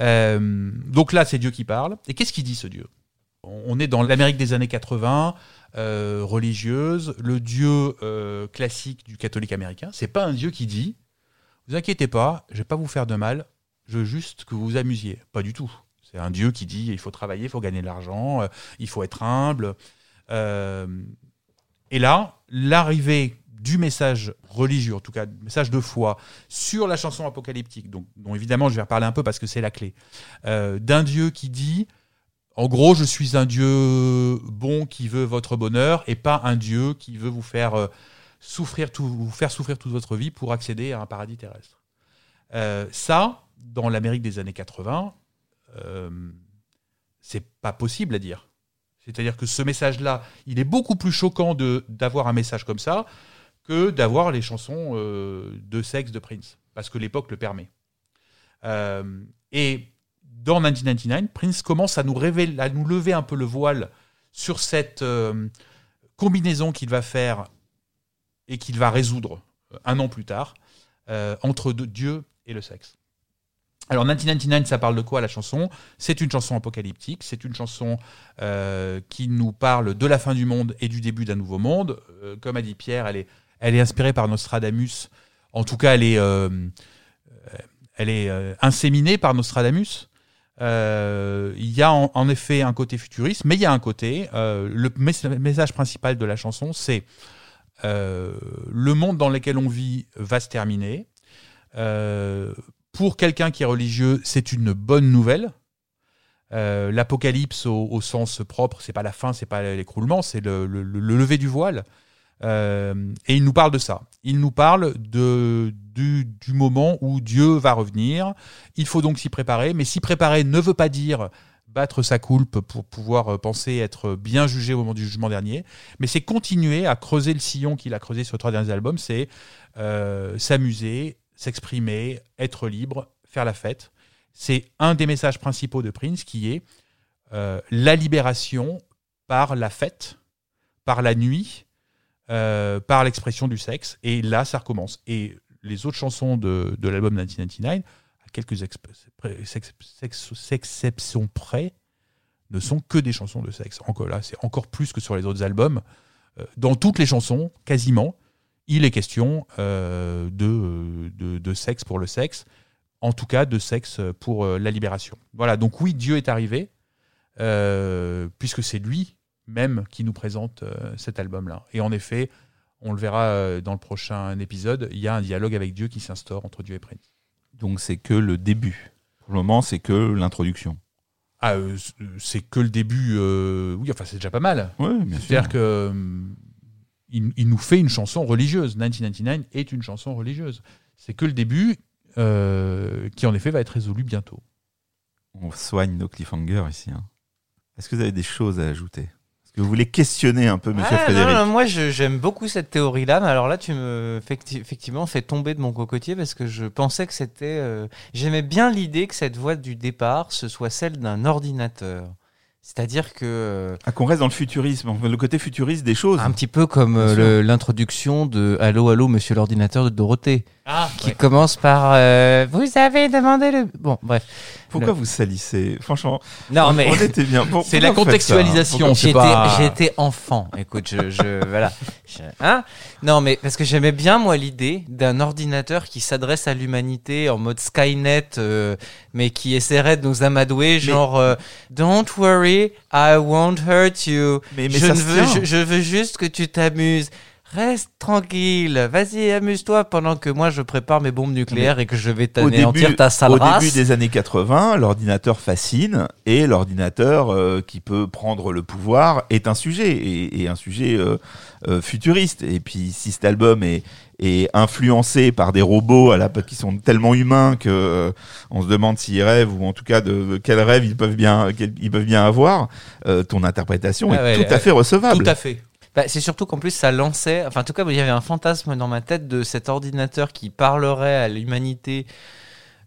Euh, donc là, c'est Dieu qui parle. Et qu'est-ce qu'il dit, ce Dieu? On est dans l'Amérique des années 80, euh, religieuse, le Dieu euh, classique du catholique américain. C'est pas un Dieu qui dit Vous inquiétez pas, je vais pas vous faire de mal, je veux juste que vous vous amusiez. Pas du tout. C'est un Dieu qui dit Il faut travailler, il faut gagner de l'argent, il faut être humble. Et là, l'arrivée du message religieux, en tout cas, du message de foi, sur la chanson apocalyptique, donc, dont évidemment je vais reparler un peu parce que c'est la clé, euh, d'un Dieu qui dit, en gros, je suis un Dieu bon qui veut votre bonheur et pas un Dieu qui veut vous faire euh, souffrir, tout, vous faire souffrir toute votre vie pour accéder à un paradis terrestre. Euh, ça, dans l'Amérique des années 80, euh, c'est pas possible à dire. C'est-à-dire que ce message-là, il est beaucoup plus choquant d'avoir un message comme ça que d'avoir les chansons euh, de sexe de Prince, parce que l'époque le permet. Euh, et dans 1999, Prince commence à nous révéler, à nous lever un peu le voile sur cette euh, combinaison qu'il va faire et qu'il va résoudre un an plus tard entre Dieu et le sexe. Alors 1999, ça parle de quoi la chanson? C'est une chanson apocalyptique, c'est une chanson qui nous parle de la fin du monde et du début d'un nouveau monde. Comme a dit Pierre, elle est, elle est inspirée par Nostradamus. En tout cas, elle est, euh, euh, inséminée par Nostradamus. Euh, il y a en, effet un côté futuriste, mais il y a un côté. le mes- message principal de la chanson, c'est le monde dans lequel on vit va se terminer. Pour quelqu'un qui est religieux, c'est une bonne nouvelle. L'apocalypse au, sens propre, c'est pas la fin, c'est pas l'écroulement, c'est le lever du voile. Euh, et il nous parle de ça. Il nous parle du, moment où Dieu va revenir. Il faut donc s'y préparer, mais s'y préparer ne veut pas dire battre sa coulpe pour pouvoir euh, penser être bien jugé au moment du jugement dernier, mais c'est continuer à creuser le sillon qu'il a creusé sur les trois derniers albums, c'est euh, s'amuser, s'exprimer, être libre, faire la fête. C'est un des messages principaux de Prince qui est la libération par la fête, par la nuit, euh, par l'expression du sexe. Et là, ça recommence. Et les autres chansons de, de l'album 1999, à quelques exceptions près, ne sont que des chansons de sexe. Encore là, c'est encore plus que sur les autres albums. Euh, Dans toutes les chansons, quasiment, il est question euh, de, de, sexe pour le sexe, en tout cas de sexe pour la libération. Voilà, donc oui, Dieu est arrivé, puisque c'est lui même qui nous présente euh, cet album-là. Et en effet, on le verra euh, dans le prochain épisode, il y a un dialogue avec Dieu qui s'instaure entre Dieu et Prince. Donc c'est que le début. Pour le moment, c'est que l'introduction. Ah, euh, c'est que le début, euh, oui, enfin c'est déjà pas mal. Oui. C'est-à-dire que euh, il, il nous fait une chanson religieuse. 1999 est une chanson religieuse. C'est que le début euh, qui en effet va être résolu bientôt. On soigne nos cliffhangers ici. hein. Est-ce que vous avez des choses à ajouter? Que vous voulez questionner un peu Monsieur Ah, Frédéric non, non, moi j'aime beaucoup cette théorie-là, mais alors là tu me effecti- effectivement fait tomber de mon cocotier parce que je pensais que c'était. euh, J'aimais bien l'idée que cette voix du départ ce soit celle d'un ordinateur. C'est-à-dire que. euh, Ah, qu'on reste dans le futurisme, le côté futuriste des choses. Un petit peu comme euh, l'introduction de Allô, allô, monsieur l'ordinateur de Dorothée, Ah, qui commence par euh, Vous avez demandé le. Bon, bref. Pourquoi le- vous salissez? Franchement, Non, on, mais. on était bien. Pour- (laughs) C'est la contextualisation. J'étais pas- j'étais enfant. Écoute, je, je (laughs) voilà. Je- hein? Non, mais parce que j'aimais bien moi l'idée d'un ordinateur qui s'adresse à l'humanité en mode Skynet, euh, mais qui essaierait de nous amadouer, genre euh, Don't worry, I won't hurt you. Mais, mais je, ça ne veux, je veux juste que tu t'amuses. Reste tranquille, vas-y, amuse-toi pendant que moi je prépare mes bombes nucléaires et que je vais t'anéantir ta sale au race. début des années 80, l'ordinateur fascine et l'ordinateur euh, qui peut prendre le pouvoir est un sujet et, et un sujet euh, euh, futuriste. Et puis si cet album est, est influencé par des robots à la, qui sont tellement humains que on se demande s'ils rêvent ou en tout cas de quels rêves ils peuvent bien ils peuvent bien avoir, ton interprétation Ah est tout à fait recevable. Tout à fait. Bah, c'est surtout qu'en plus ça lançait, enfin en tout cas il y avait un fantasme dans ma tête de cet ordinateur qui parlerait à l'humanité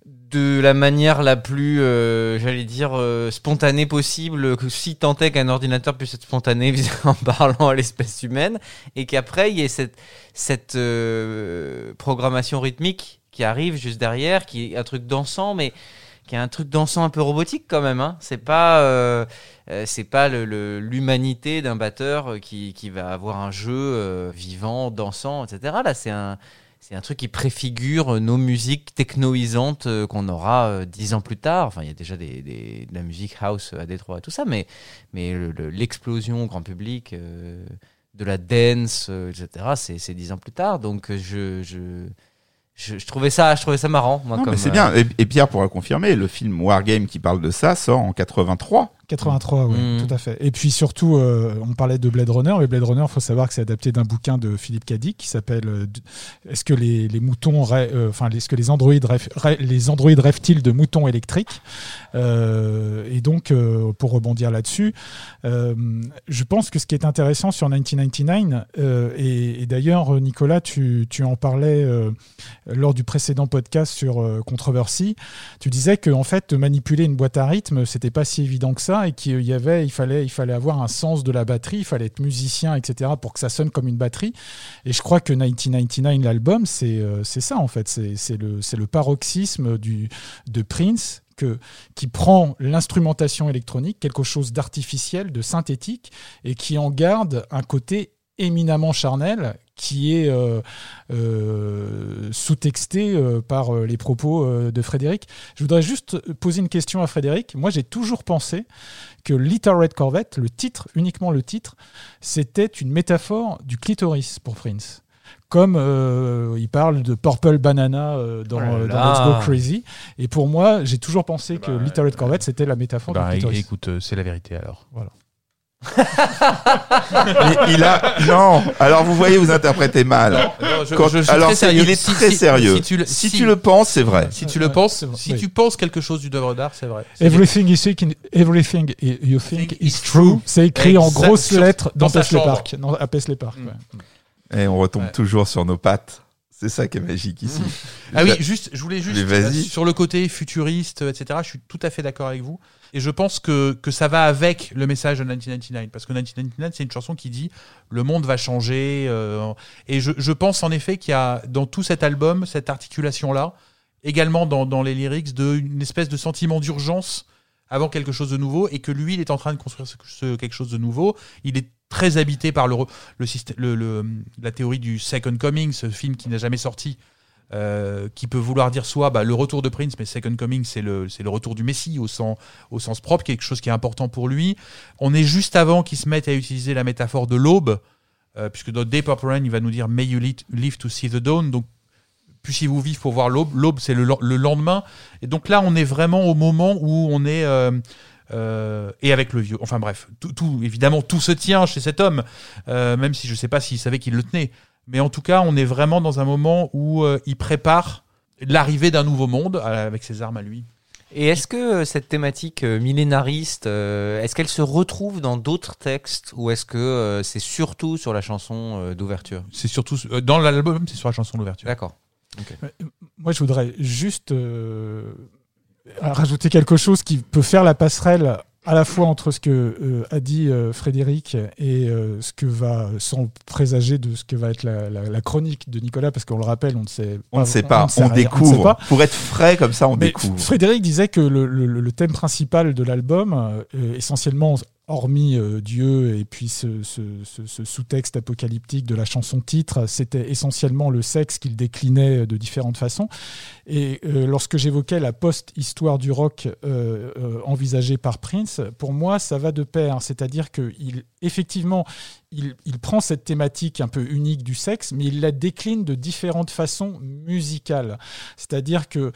de la manière la plus, euh, j'allais dire, euh, spontanée possible, si tant est qu'un ordinateur puisse être spontané (laughs) en parlant à l'espèce humaine, et qu'après il y ait cette, cette euh, programmation rythmique qui arrive juste derrière, qui est un truc dansant, mais qui est un truc dansant un peu robotique quand même. Hein. C'est pas, euh, euh, c'est pas l'humanité d'un batteur euh, qui, qui va avoir un jeu vivant, dansant, etc. Là, c'est un, c'est un truc qui préfigure nos musiques technoisantes qu'on aura dix ans plus tard. Enfin, il y a déjà des, des- de la musique house à Détroit et tout ça, mais, mais le- le- l'explosion au grand public de la dance, etc., c'est, dix ans plus tard. Donc, je, je, je trouvais ça, je trouvais ça marrant. Moi, Non, comme, mais c'est euh, bien. Et, et Pierre pourra confirmer, le film Wargame qui parle de ça sort en 83. 83, oui, Mm. tout à fait. Et puis surtout, euh, on parlait de Blade Runner, mais Blade Runner, il faut savoir que c'est adapté d'un bouquin de Philippe Cadic qui s'appelle euh, Est-ce que les, les moutons, euh, enfin, est-ce que les androïdes, rêvent, rê- les androïdes rêvent-ils de moutons électriques? Euh, Et donc, pour rebondir là-dessus, je pense que ce qui est intéressant sur 1999, euh, et, et d'ailleurs, Nicolas, tu, tu en parlais lors du précédent podcast sur Controversy, tu disais que en fait manipuler une boîte à rythme c'était pas si évident que ça et qu'il y avait il fallait il fallait avoir un sens de la batterie il fallait être musicien etc pour que ça sonne comme une batterie. Et je crois que 1999 l'album c'est euh, c'est ça en fait. C'est le le paroxysme du de Prince que, qui prend l'instrumentation électronique, quelque chose d'artificiel, de synthétique, et qui en garde un côté éminemment charnel qui est euh, euh, sous-texté euh, par les propos de Frédéric. Je voudrais juste poser une question à Frédéric. Moi, j'ai toujours pensé que Little Red Corvette, le titre, uniquement le titre, c'était une métaphore du clitoris pour Prince. Comme euh, il parle de Purple Banana euh, dans, Oh euh, dans. Let's Go Crazy. Et pour moi, j'ai toujours pensé que Bah, Little Red Corvette, c'était la métaphore Bah, du clitoris. écoute, c'est la vérité alors. Mais il a non. Alors vous voyez, vous interprétez mal. je, Quand- je suis alors très sérieux. il est Si- très si- sérieux. Si tu le, Si si- tu le penses, c'est vrai. si tu le penses, si Oui. tu penses quelque chose d'une œuvre d'art, c'est vrai. Everything you think, everything you think is true. C'est écrit en grosses Sur- lettres dans dans. Park. Dans- à Paisley Park. Mm. ouais. Et on retombe. Ouais. toujours sur nos pattes. C'est ça qui est magique ici. Ah oui, juste, je voulais juste sur le côté futuriste, etc. Je suis tout à fait d'accord avec vous, et je pense que que ça va avec le message de 1999, parce que 1999 c'est une chanson qui dit le monde va changer, euh, et je, je pense en effet qu'il y a dans tout cet album cette articulation là, également dans, dans les lyrics, de une espèce de sentiment d'urgence avant quelque chose de nouveau, et que lui il est en train de construire quelque chose de nouveau. Il est très habité par le, le- la théorie du Second Coming, ce film qui n'a jamais sorti, euh, qui peut vouloir dire soit bah, le retour de Prince, mais Second Coming, c'est le, le retour du Messie au sens, au sens propre, quelque chose qui est important pour lui. On est juste avant qu'il se mette à utiliser la métaphore de l'aube, euh, puisque dans Day Pop Rain, il va nous dire May you live to see the dawn. Donc, puissiez-vous vivre pour voir l'aube. L'aube, c'est le, le- le lendemain. Et donc là, on est vraiment au moment où on est. euh, et avec le vieux. Enfin bref, tout, évidemment, tout se tient chez cet homme, même si je ne sais pas s'il savait qu'il le tenait. Mais en tout cas, on est vraiment dans un moment où euh, il prépare l'arrivée d'un nouveau monde euh, avec ses armes à lui. Et est-ce que euh, cette thématique millénariste, euh, est-ce qu'elle se retrouve dans d'autres textes ou est-ce que euh, c'est surtout sur la chanson euh, d'ouverture? C'est surtout euh, dans l'album, c'est sur la chanson d'ouverture. D'accord. Moi, je voudrais juste euh, rajouter quelque chose qui peut faire la passerelle à la fois entre ce que euh, a dit euh, Frédéric et euh, ce que va, sans présager de ce que va être la, la- la chronique de Nicolas, parce qu'on le rappelle, on ne sait On ne sait pas, sait on, rien, ne sait découvre. pas. Pour être frais comme ça, on Mais découvre. Frédéric disait que le, le- le thème principal de l'album, euh, essentiellement, hormis euh, Dieu et puis ce, sous-texte apocalyptique de la chanson titre, c'était essentiellement le sexe qu'il déclinait de différentes façons. Et euh, lorsque j'évoquais la post-histoire du rock euh, envisagée par Prince, pour moi, ça va de pair. C'est-à-dire que il, effectivement, il, il prend cette thématique un peu unique du sexe, mais il la décline de différentes façons musicales. C'est-à-dire que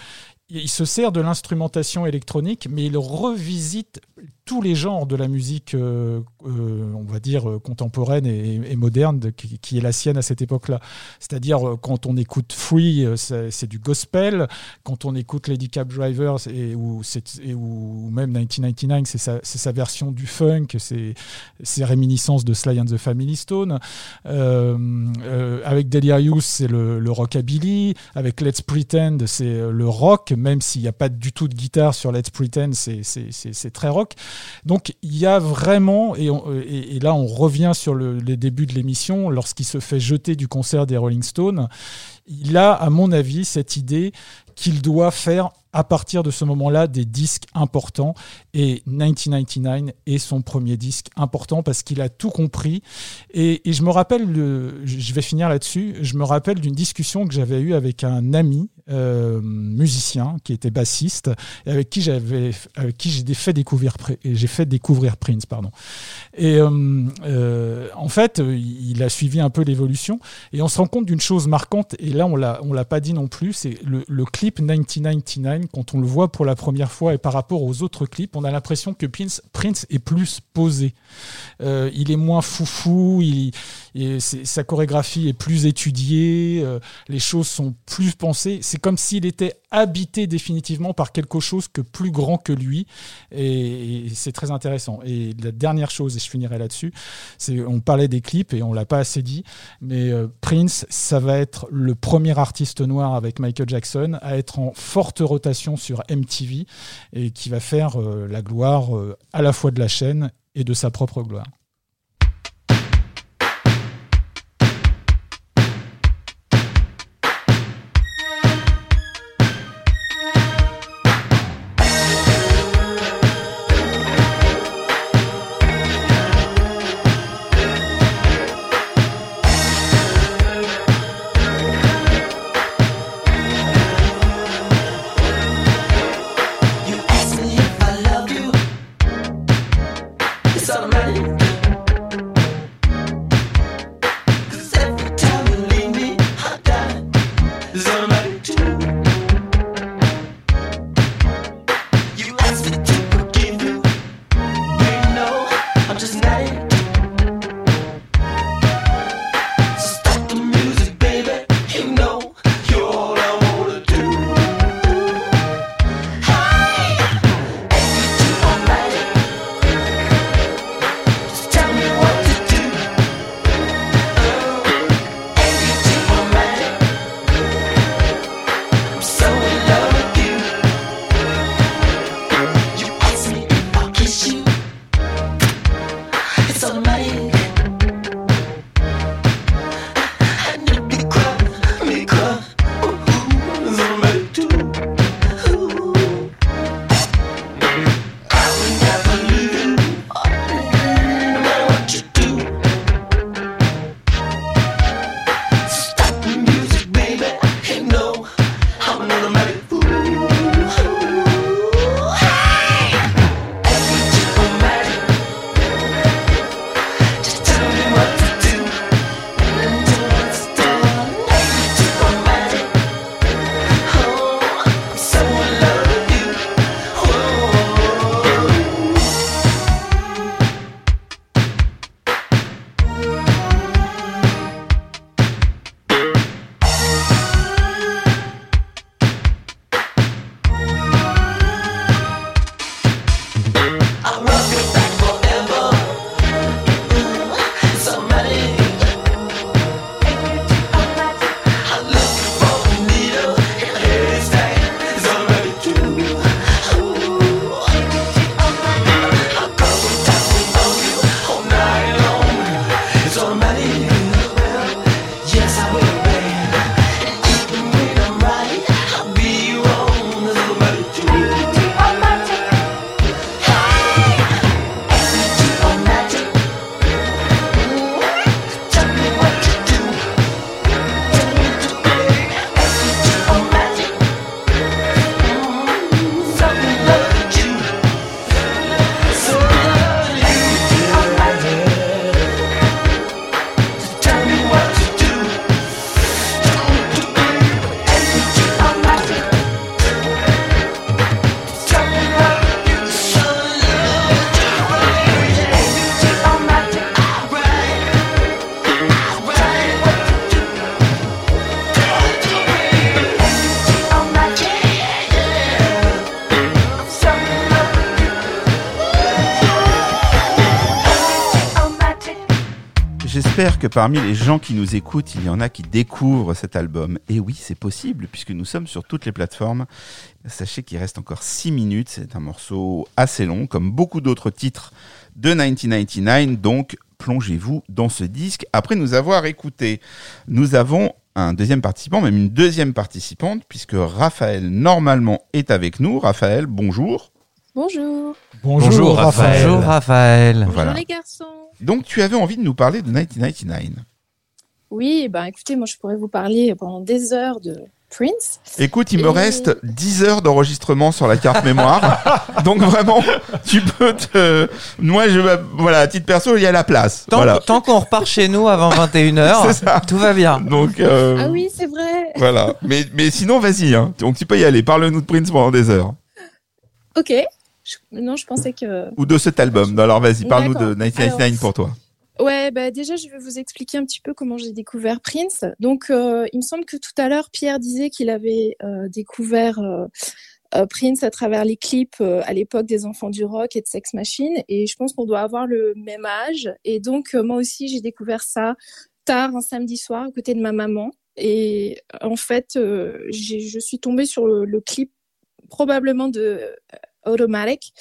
il se sert de l'instrumentation électronique, mais il revisite tous les genres de la musique, euh, euh, on va dire, euh, contemporaine et, moderne, de- qui, est la sienne à cette époque-là. C'est-à-dire, quand on écoute Free, c'est du gospel. Quand on écoute Lady Cab Driver, et, ou, même 1999, c'est sa, version du funk, c'est ses réminiscences de Sly and the Family Stone. Euh, avec Delirious, c'est le, rockabilly. Avec Let's Pretend, c'est le rock, même s'il n'y a pas du tout de guitare sur Let's Pretend, c'est très rock. Donc il y a vraiment, et, on- et- là on revient sur le- les débuts de l'émission, lorsqu'il se fait jeter du concert des Rolling Stones, il a, à mon avis, cette idée qu'il doit faire à partir de ce moment-là des disques importants. Et 1999 est son premier disque important parce qu'il a tout compris. Et, je me rappelle le- je vais finir là-dessus. Je me rappelle d'une discussion que j'avais eue avec un ami euh, musicien qui était bassiste et avec qui j'avais avec qui j'ai fait découvrir j'ai fait découvrir Prince pardon. Et euh, euh, en fait il a suivi un peu l'évolution et on se rend compte d'une chose marquante et là on l'a on l'a pas dit non plus c'est le, clip 1999 quand on le voit pour la première fois et par rapport aux autres clips on a l'impression que Prince, Prince est plus posé. Il est moins foufou il, sa chorégraphie est plus étudiée les choses sont plus pensées comme s'il était habité définitivement par quelque chose que plus grand que lui. Et, et c'est très intéressant. Et la dernière chose et je finirai là-dessus c'est on parlait des clips et on l'a pas assez dit mais euh, Prince ça va être le premier artiste noir avec Michael Jackson à être en forte rotation sur MTV et qui va faire euh, la gloire euh, à la fois de la chaîne et de sa propre gloire que parmi les gens qui nous écoutent, il y en a qui découvrent cet album. Et oui, c'est possible, puisque nous sommes sur toutes les plateformes. Sachez qu'il reste encore 6 minutes. C'est un morceau assez long, comme beaucoup d'autres titres de 1999. Donc, plongez-vous dans ce disque. Après nous avoir écouté, nous avons un deuxième participant, même une deuxième participante, puisque Raphaël, normalement, est avec nous. Raphaël, bonjour. Bonjour. Bonjour, Bonjour, Raphaël. Bonjour Raphaël. Voilà. Bonjour les garçons. Donc, tu avais envie de nous parler de 1999. Oui, ben écoutez, moi je pourrais vous parler pendant des heures de Prince. Écoute, il me reste 10 heures d'enregistrement sur la carte mémoire. (laughs) Donc vraiment, tu peux te... Moi, je... Voilà, à titre perso, il y a la place. Tant, Voilà. tant qu'on repart chez nous avant 21h, (laughs) C'est ça. tout va bien. Donc, euh, Ah oui, c'est vrai. voilà. Mais, mais sinon, vas-y. Hein. Donc, tu peux y aller. Parle-nous de Prince pendant des heures. Ok. Je- Non, je pensais que. Ou de cet album. Alors, vas-y, parle-nous de D'accord. 1999 Alors- pour toi. Ouais, bah déjà, je vais vous expliquer un petit peu comment j'ai découvert Prince. Donc, euh, il me semble que tout à l'heure, Pierre disait qu'il avait euh, découvert euh, Prince à travers les clips à l'époque des Enfants du Rock et de Sex Machine. Et je pense qu'on doit avoir le même âge. Et donc, moi aussi, j'ai découvert ça tard un samedi soir à côté de ma maman. Et en fait, je suis tombée sur le, le clip probablement de Automatic.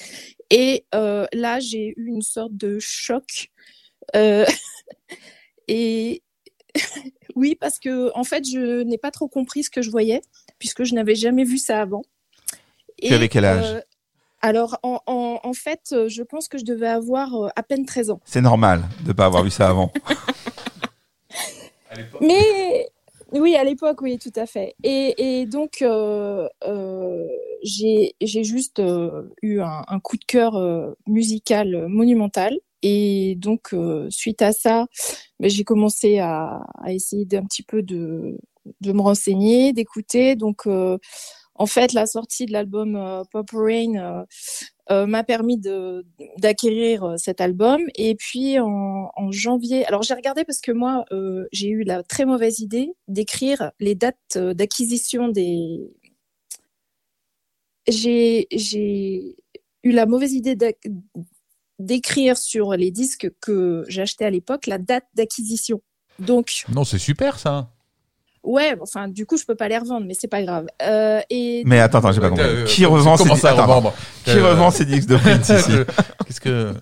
Et euh, là, j'ai eu une sorte de choc. Euh, (laughs) et (laughs) oui, parce que en fait, je n'ai pas trop compris ce que je voyais, puisque je n'avais jamais vu ça avant. Tu avais quel âge? Alors, en, en, en fait, euh, je pense que je devais avoir euh, à peine 13 ans. C'est normal de pas avoir vu ça avant. (laughs) Mais oui, à l'époque, oui, tout à fait. Et, et donc, euh, euh, j'ai juste euh, eu un, coup de cœur euh, musical monumental. Et donc, euh, suite à ça, ben, j'ai commencé à, à essayer d'un petit peu de, de me renseigner, d'écouter. Donc, euh, en fait, la sortie de l'album euh, Pop Rain euh, euh, m'a permis d'acquérir euh, cet album. Et puis en, janvier, alors j'ai regardé parce que moi euh, j'ai eu la très mauvaise idée d'écrire les dates euh, d'acquisition des. J'ai eu la mauvaise idée d'écrire sur les disques que j'achetais à l'époque la date d'acquisition. Donc Non, c'est super ça. Ouais, enfin du coup je peux pas les revendre, mais c'est pas grave. Euh, et Mais attends, attends, j'ai pas compris. Euh, Qui revend ces Comment disques ça attends, revendre Qui Euh, revend ces disques de Prince (laughs) ici Qu'est-ce que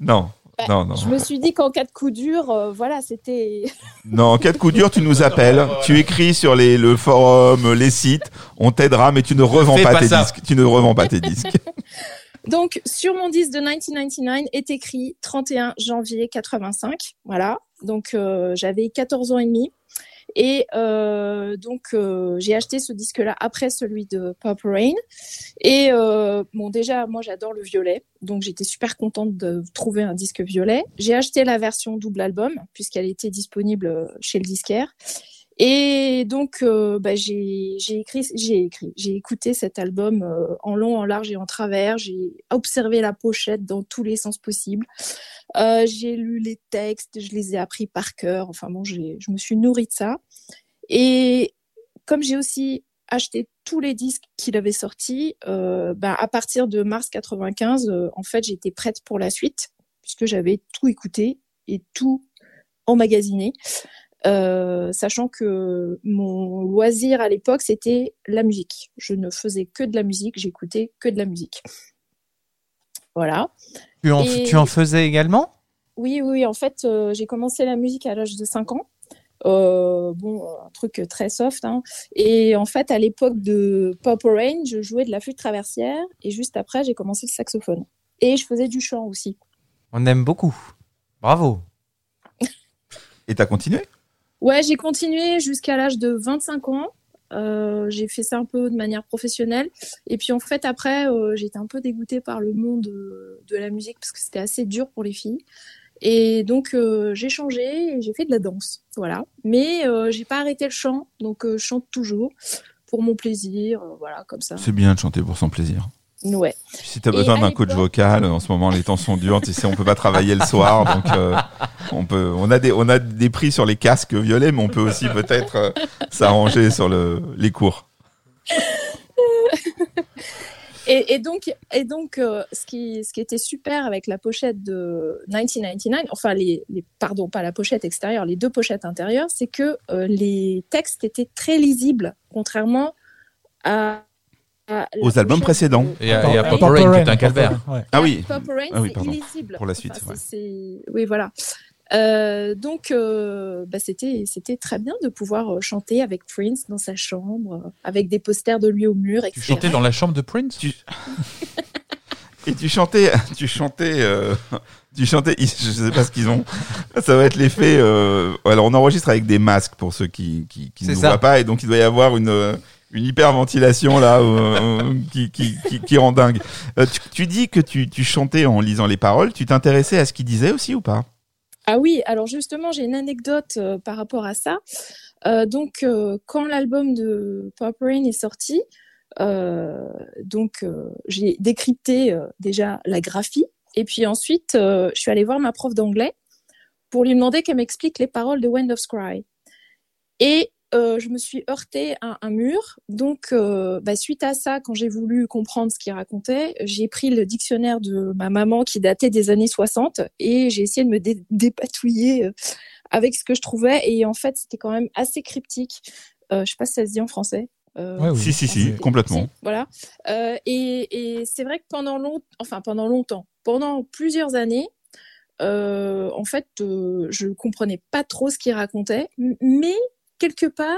Non. Non, non. je me suis dit qu'en cas de coup dur, euh, voilà, c'était Non, en cas de coup dur, tu nous appelles, tu écris sur les, le forum, les sites, on t'aidera, mais tu ne revends pas, pas tes ça. disques. Tu ne revends pas tes disques. (laughs) (laughs) Donc, sur mon disque de 1999 est écrit 31 janvier 85. Voilà. Donc, euh, j'avais 14 ans et demi. Et euh, donc, euh, j'ai acheté ce disque-là après celui de Pop Rain. Et euh, bon, déjà, moi, j'adore le violet. Donc, j'étais super contente de trouver un disque violet. J'ai acheté la version double album, puisqu'elle était disponible chez le disquaire. Et donc, euh, bah, j'ai écrit, j'ai écrit, j'ai écouté cet album euh, en long, en large et en travers. J'ai observé la pochette dans tous les sens possibles. Euh, j'ai lu les textes, je les ai appris par cœur. Enfin bon, j'ai- je me suis nourrie de ça. Et comme j'ai aussi acheté tous les disques qu'il avait sortis, euh, bah, à partir de mars 95, euh, en fait, j'étais prête pour la suite puisque j'avais tout écouté et tout emmagasiné. Euh, sachant que mon loisir à l'époque, c'était la musique. Je ne faisais que de la musique, j'écoutais que de la musique. Voilà. Tu en, Et- tu en faisais également? Oui, oui, en fait, euh, j'ai commencé la musique à l'âge de 5 ans. Euh, bon, un truc très soft. Hein. Et en fait, à l'époque de Pop Rain, je jouais de la flûte traversière et juste après, j'ai commencé le saxophone. Et je faisais du chant aussi. On aime beaucoup. Bravo. Et t'as continué? Ouais, j'ai continué jusqu'à l'âge de 25 ans. Euh, j'ai fait ça un peu de manière professionnelle. Et puis en fait, après, euh, j'étais un peu dégoûtée par le monde euh, de la musique parce que c'était assez dur pour les filles. Et donc j'ai changé et j'ai fait de la danse, voilà. Mais j'ai pas arrêté le chant, donc je chante toujours pour mon plaisir, voilà, comme ça. C'est bien de chanter pour son plaisir. Ouais. Puis si t'as Et besoin d'un coach vocal, en ce moment les temps sont durs, tu sais, on peut pas travailler le soir, (laughs) donc euh, on peut, on a des, on a des prix sur les casques violets, mais on peut aussi peut-être euh, s'arranger sur le, les cours. (laughs) Et, et donc, et donc euh, ce, qui, ce qui était super avec la pochette de 1999, enfin, les, les, pardon, pas la pochette extérieure, les deux pochettes intérieures, c'est que euh, les textes étaient très lisibles, contrairement à. La Aux albums précédents. de- Et à, et à. Pop Purple Rain, qui est Rain, un calvaire. Ouais. Ah oui. Purple Rain, Ah oui, c'est illisible. Pour la suite, Enfin, ouais. Oui, voilà. Euh, donc, euh, bah, c'était c'était très bien de pouvoir euh, chanter avec Prince dans sa chambre, euh, avec des posters de lui au mur, Tu etc. chantais dans la chambre de Prince Tu- (laughs) Et tu chantais, tu chantais, euh, tu chantais. Je sais pas ce qu'ils ont. Ça va être l'effet. Euh, alors on enregistre avec des masques pour ceux qui qui, qui ne voient pas et donc il doit y avoir une euh, une hyperventilation là euh, euh, qui, qui, qui, rend dingue. Euh, tu, dis que tu, tu chantais en lisant les paroles. Tu t'intéressais à ce qu'il disait aussi ou pas? Ah oui, alors justement, j'ai une anecdote par rapport à ça. Donc, quand l'album de Pop Rain est sorti, donc j'ai décrypté déjà la graphie, et puis ensuite, je suis allée voir ma prof d'anglais pour lui demander qu'elle m'explique les paroles de Wind of Cry. Et euh, je me suis heurtée à un mur. Donc, euh, bah, suite à ça, quand j'ai voulu comprendre ce qu'il racontait, j'ai pris le dictionnaire de ma maman qui datait des années 60 et j'ai essayé de me dé- dépatouiller euh, avec ce que je trouvais. Et en fait, c'était quand même assez cryptique. Euh, je sais pas si ça se dit en français. Euh, Ouais, oui. Si si si, c'est- complètement. voilà. Euh, et et c'est vrai que pendant long, enfin pendant longtemps, pendant plusieurs années, euh, en fait, euh, je comprenais pas trop ce qu'il racontait, mais quelque part,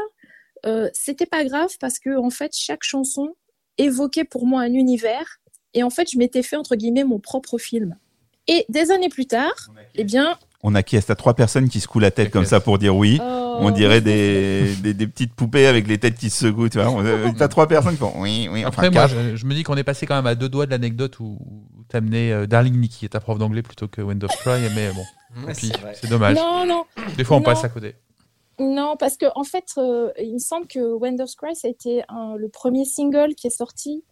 euh, c'était pas grave parce que en fait, chaque chanson évoquait pour moi un univers, et en fait, je m'étais fait entre guillemets mon propre film. Et des années plus tard, eh bien, On acquiesce à trois personnes qui secouent la tête comme ça pour dire oui? euh, On dirait des, des, des petites poupées avec les têtes qui se secouent, tu vois. On- T'as trois personnes qui font oui, oui, enfin Après, moi, quatre. je, je me dis qu'on est passé quand même à deux doigts de l'anecdote où, t'amenais euh, Darling Nikki ta prof d'anglais plutôt que Wind of Cry, mais bon, c'est dommage. non, non, Des fois, on Non. passe à côté. Non, parce que en fait, euh, il me semble que of Cry, ça a été le premier single qui est sorti.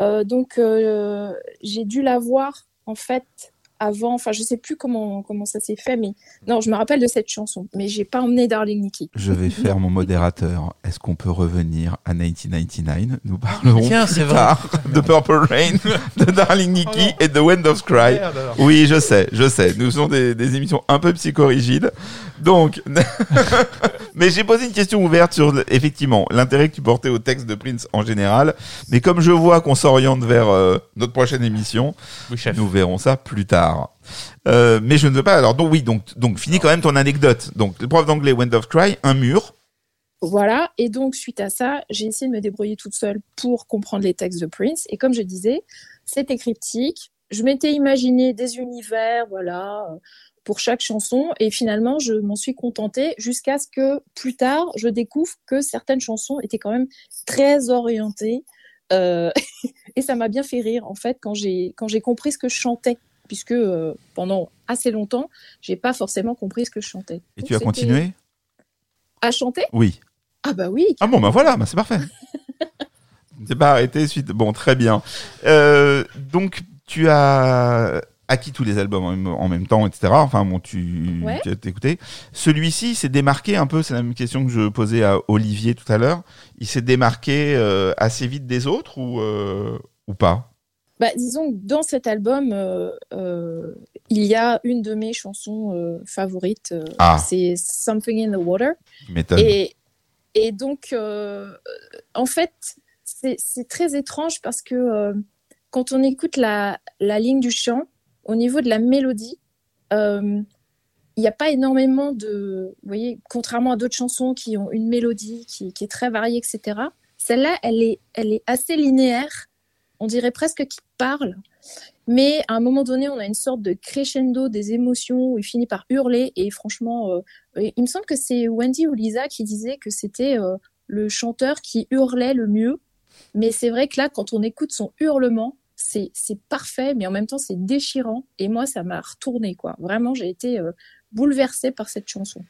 Euh, donc, euh, j'ai dû la voir en fait avant. Enfin, je sais plus comment comment ça s'est fait, mais non, je me rappelle de cette chanson, mais j'ai pas emmené Darling Nikki. Je vais (laughs) faire mon modérateur. Est-ce qu'on peut revenir à 1999 Nous parlerons Tiens, plus c'est vrai. tard de Purple Rain, de Darling Nikki et de Wind of Cry. Merde, alors. Oui, je sais, je sais. Nous sommes des, des émissions un peu psychorigides. Donc, (laughs) mais j'ai posé une question ouverte sur, effectivement, l'intérêt que tu portais au texte de Prince en général. Mais comme je vois qu'on s'oriente vers euh, notre prochaine émission, Oui, nous verrons ça plus tard. Euh, mais je ne veux pas. Alors, donc oui, donc, donc finis quand même ton anecdote. Donc, le prof d'anglais Wind of Cry, un mur. Voilà. Et donc, suite à ça, j'ai essayé de me débrouiller toute seule pour comprendre les textes de Prince. Et comme je disais, c'était cryptique. Je m'étais imaginé des univers, voilà, pour chaque chanson. Et finalement, je m'en suis contentée jusqu'à ce que plus tard, je découvre que certaines chansons étaient quand même très orientées. Euh, (laughs) et ça m'a bien fait rire, en fait, quand j'ai compris ce que je chantais. Puisque euh, pendant assez longtemps, j'ai pas forcément compris ce que je chantais. Et Donc, tu as continué À chanter? Oui. Ah bah oui, Ah bon, ben voilà, ben c'est parfait. (laughs) T'es pas arrêté suite. Bon, très bien. Euh, donc, tu as acquis tous les albums en même, en même temps, etc. Enfin, bon, tu Ouais. tu as écouté. Celui-ci s'est démarqué un peu, c'est la même question que je posais à Olivier tout à l'heure. Il s'est démarqué euh, assez vite des autres ou, euh, ou pas? Bah, disons que dans cet album, euh, euh, il y a une de mes chansons euh, favorites. Ah. C'est Something in the Water. Et, et donc, en fait, c'est très étrange parce que quand on écoute la, la ligne du chant, au niveau de la mélodie, il n'y a pas énormément de... Vous voyez, contrairement à d'autres chansons qui ont une mélodie qui, qui est très variée, etc., celle-là, elle est, elle est assez linéaire. On dirait presque qu'il parle. Mais à un moment donné, on a une sorte de crescendo des émotions où il finit par hurler. Et franchement, euh, il me semble que c'est Wendy ou Lisa qui disait que c'était euh, le chanteur qui hurlait le mieux. Mais c'est vrai que là, quand on écoute son hurlement, c'est c'est parfait, mais en même temps, c'est déchirant. Et moi, ça m'a retourné, quoi. Vraiment, j'ai été euh, bouleversée par cette chanson.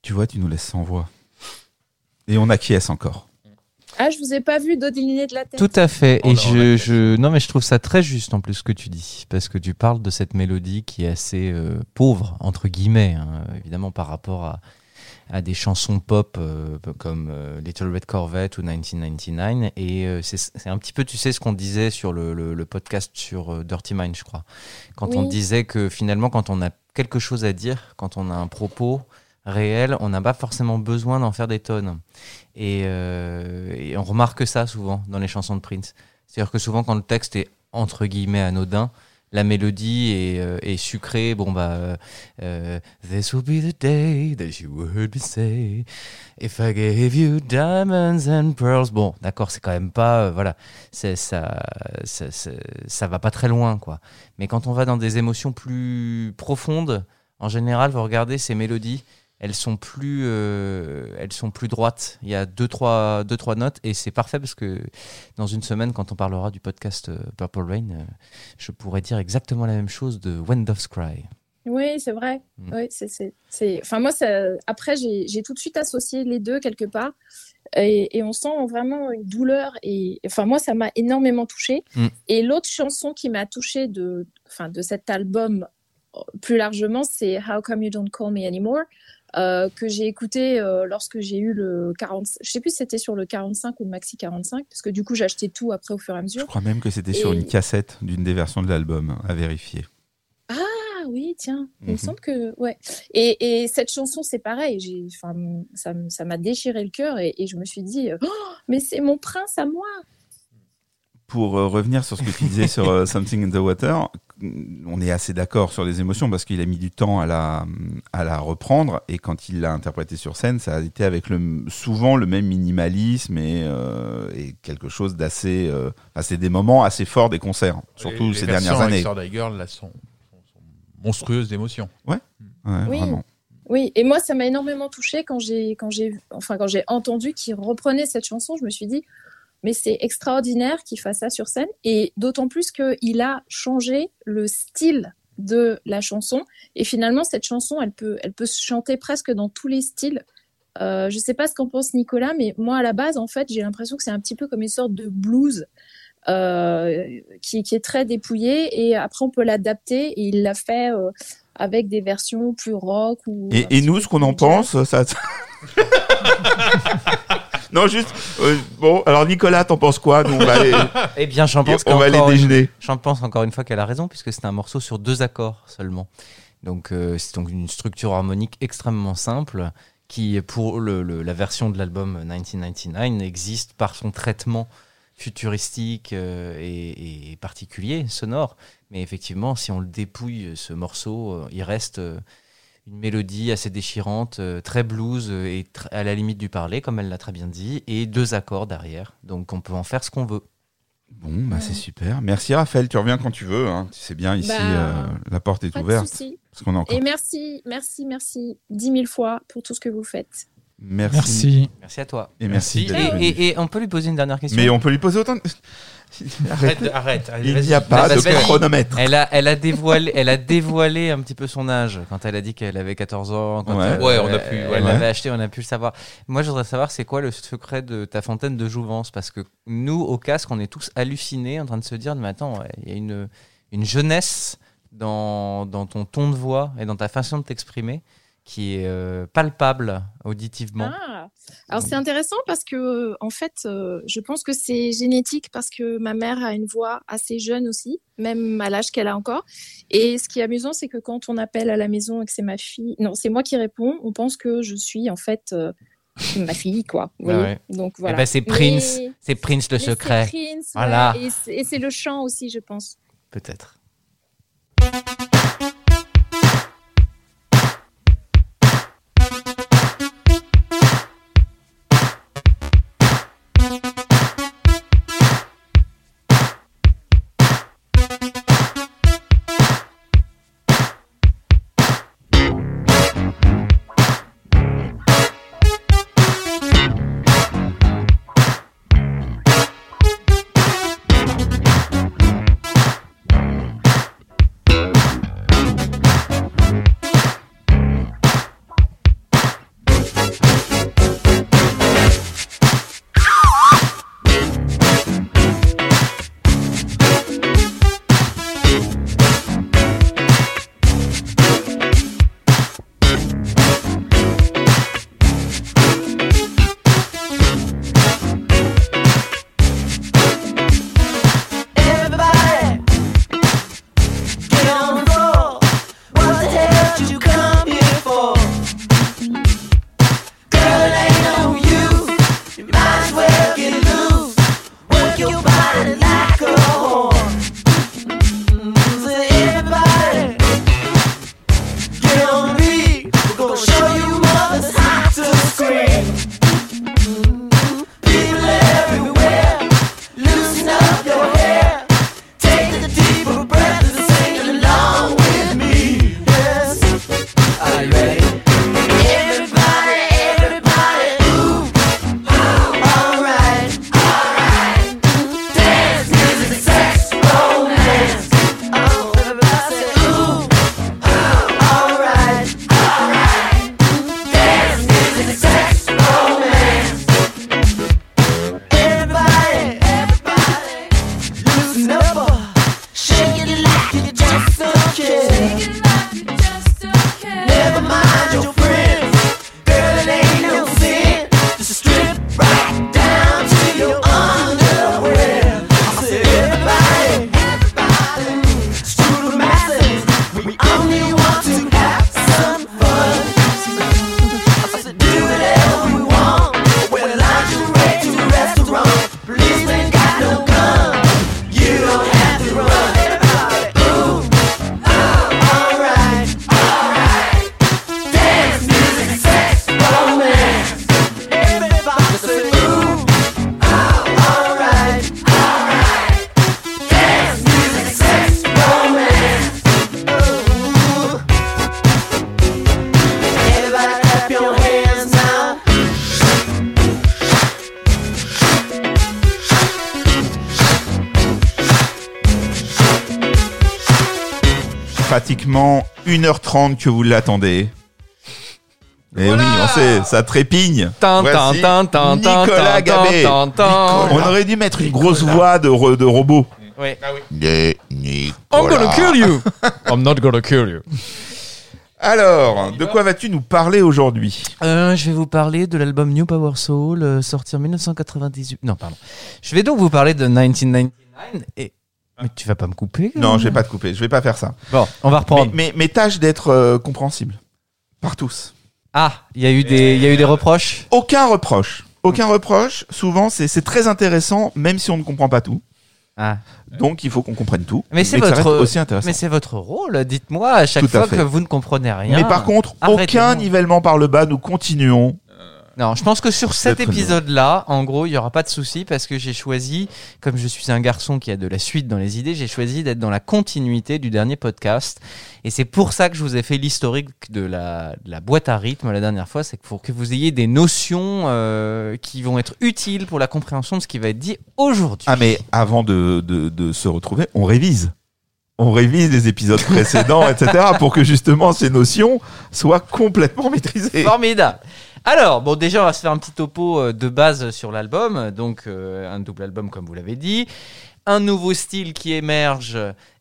Tu vois, tu nous laisses sans voix. Et on acquiesce encore. Ah, je vous ai pas vu dodiliner de la tête. Tout à fait. On Et je, je, non, mais je trouve ça très juste en plus ce que tu dis, parce que tu parles de cette mélodie qui est assez euh, pauvre entre guillemets, hein, évidemment par rapport à, à des chansons pop euh, comme euh, Little Red Corvette ou 1999. Et euh, c'est un petit peu, tu sais, ce qu'on disait sur le, le- le podcast sur euh, Dirty Mind, je crois. Quand on disait que finalement, quand on a quelque chose à dire, quand on a un propos réel, on n'a pas forcément besoin d'en faire des tonnes. Et, euh, et on remarque ça souvent dans les chansons de Prince. C'est-à-dire que souvent, quand le texte est entre guillemets anodin, la mélodie est, euh, sucrée. Bon, bah, euh, This will be the day that you heard me say, If I gave you diamonds and pearls. Bon, d'accord, c'est quand même pas. voilà, ça, ça, ça, ça va pas très loin, quoi. Mais quand on va dans des émotions plus profondes, en général, vous regardez ces mélodies, elles sont plus, euh, elles sont plus droites. Il y a deux trois, deux, trois notes et c'est parfait parce que dans une semaine, quand on parlera du podcast euh, Purple Rain, euh, je pourrais dire exactement la même chose de When Doves Cry. Oui, c'est vrai. Mm. Oui, c'est. Enfin, moi, ça... après, j'ai, j'ai tout de suite associé les deux quelque part. Et, et on sent vraiment une douleur. Et enfin, moi, ça m'a énormément touchée. Mm. Et l'autre chanson qui m'a touchée de, enfin, de cet album plus largement, c'est How Come You Don't Call Me Anymore, euh, que j'ai écouté euh, lorsque j'ai eu le 40. Je sais plus si c'était sur le 45 ou le maxi 45, parce que du coup, acheté tout après au fur et à Je mesure. crois même que c'était sur une cassette d'une des versions de l'album, à vérifier. Ah oui, tiens, il me Mhm. semble que ouais. Et, et cette chanson, c'est pareil. J'ai, enfin, ça, m'a déchiré le cœur et, et je me suis dit, Oh, mais c'est mon prince à moi. Pour euh, revenir sur ce que tu disais sur Something in the Water, on est assez d'accord sur les émotions parce qu'il a mis du temps à la, à la reprendre et quand il l'a interprété sur scène, ça a été avec le, souvent le même minimalisme et, euh, et quelque chose d'assez. Euh, c'est des moments assez forts des concerts, surtout Les- ces les dernières années. Sir Girl, là, sont, sont- sont monstrueuses d'émotions. Ouais, Oui. vraiment. Oui, et moi, ça m'a énormément touchée quand j'ai, quand j'ai, enfin, quand j'ai entendu qu'il reprenait cette chanson. Je me suis dit, mais c'est extraordinaire qu'il fasse ça sur scène. Et d'autant plus qu'il a changé le style de la chanson. Et finalement cette chanson elle peut elle peut se chanter presque dans tous les styles. Euh, je sais pas ce qu'en pense Nicolas mais moi à la base en fait j'ai l'impression que c'est un petit peu comme une sorte de blues euh, qui, qui est très dépouillé. Et après on peut l'adapter. Et il l'a fait euh, avec des versions plus rock ou Et, nous, ce qu'on en pense, ça. (laughs) non, juste. euh, bon, alors Nicolas, t'en penses quoi Nous, on va aller, Eh bien, j'en pense on va aller qu'encore une- déjeuner. J'en pense encore une fois qu'elle a raison, puisque c'est un morceau sur deux accords seulement. Donc, euh, c'est donc une structure harmonique extrêmement simple qui, pour le- le- la version de l'album 1999, existe par son traitement futuristique euh, et, et particulier, sonore. Mais effectivement, si on le dépouille, ce morceau, euh, il reste euh, une mélodie assez déchirante, euh, très blues euh, et tr- à la limite du parler, comme elle l'a très bien dit, et deux accords derrière. Donc, on peut en faire ce qu'on veut. Bon, bah c'est super. Merci Raphaël, tu reviens quand tu veux. Hein. C'est bien ici, Bah, euh, la porte est Pas de ouverte. souci. Parce qu'on a encore. Et merci, merci, merci dix mille fois pour tout ce que vous faites. Merci. Merci. Merci à toi. Et merci. Et- et on peut lui poser une dernière question Mais on peut lui poser autant de. (laughs) Arrête, arrête. Il n'y a pas de chronomètre. elle a, elle, a dévoilé, elle a dévoilé un petit peu son âge quand elle a dit qu'elle avait 14 ans. Quand Ouais. elle, Ouais, on a pu, ouais. Elle Ouais. l'avait acheté, on a pu le savoir. Moi, je voudrais savoir, c'est quoi le secret de ta fontaine de jouvence? Parce que nous, au casque, on est tous hallucinés en train de se dire, mais attends, ouais, il y a une, une jeunesse dans, dans ton ton de voix et dans ta façon de t'exprimer qui est euh, palpable auditivement. Ah, alors c'est intéressant parce que euh, en fait, euh, je pense que c'est génétique parce que ma mère a une voix assez jeune aussi, même à l'âge qu'elle a encore. Et ce qui est amusant, c'est que quand on appelle à la maison et que c'est ma fille, non, c'est moi qui réponds, on pense que je suis en fait euh, ma fille, quoi. Vous voyez ouais. Donc Eh voilà. ben, c'est Prince, Mais- c'est Prince le mais secret, Prince, Voilà. ouais, et c'est le chant aussi, je pense. peut-être. 1h30 que vous l'attendez. Et Voilà. oui, on sait, ça trépigne. Voici Nicolas Gabé. On aurait dû mettre une grosse voix de, de robot. Ouais. De I'm gonna Nicolas. kill you. (laughs) I'm not gonna kill you. Alors, de quoi vas-tu nous parler aujourd'hui? Euh, je vais vous parler de l'album New Power Soul, euh, sorti en 1998. Non, pardon. Je vais donc vous parler de 1999 et. Mais tu vas pas me couper Non, euh je vais pas te couper, je vais pas faire ça. Bon, on va Mais, reprendre. mais, mais tâche d'être euh, compréhensible. Par tous. Ah, il y a eu des, il y a eu des reproches? Aucun reproche. Aucun reproche. Souvent, c'est c'est très intéressant, même si on ne comprend pas tout. Ah. Donc, il faut qu'on comprenne tout. Mais c'est votre- aussi intéressant. Mais c'est votre rôle. Dites-moi à chaque Tout à fois fait. que vous ne comprenez rien. Mais par contre, aucun nivellement par le bas, nous continuons. Non, je pense que sur cet épisode-là, en gros, il y aura pas de souci parce que j'ai choisi, comme je suis un garçon qui a de la suite dans les idées, j'ai choisi d'être dans la continuité du dernier podcast. Et c'est pour ça que je vous ai fait l'historique de la, de la boîte à rythme la dernière fois. C'est pour que vous ayez des notions euh, qui vont être utiles pour la compréhension de ce qui va être dit aujourd'hui. Ah, mais avant de, de, de se retrouver, on révise. On révise les épisodes précédents, etc., pour que justement ces notions soient complètement maîtrisées. Formidable. Alors, bon, déjà, on va se faire un petit topo euh, de base sur l'album. Donc, euh, un double album, comme vous l'avez dit. Un nouveau style qui émerge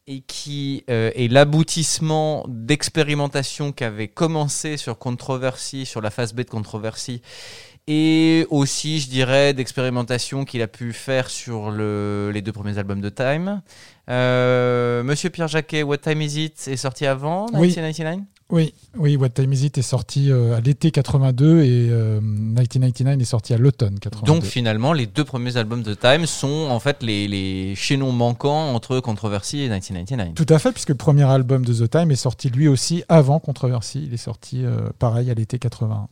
et qui euh, est l'aboutissement d'expérimentations qui avaient commencé sur Controversy, sur la phase B de Controversy. Et aussi, je dirais, d'expérimentations qu'il a pu faire sur le- les deux premiers albums de Time. Euh, Monsieur Pierre Jacquet, What Time Is It est sorti avant Oui. 1999 Oui, oui, What Time Is It est sorti euh, à l'été 82 et euh, 1999 est sorti à l'automne 82. Donc finalement, les deux premiers albums de Time sont en fait les, les chaînons manquants entre Controversy et 1999. Tout à fait, puisque le premier album de The Time est sorti lui aussi avant Controversy. Il est sorti euh, pareil à l'été 81.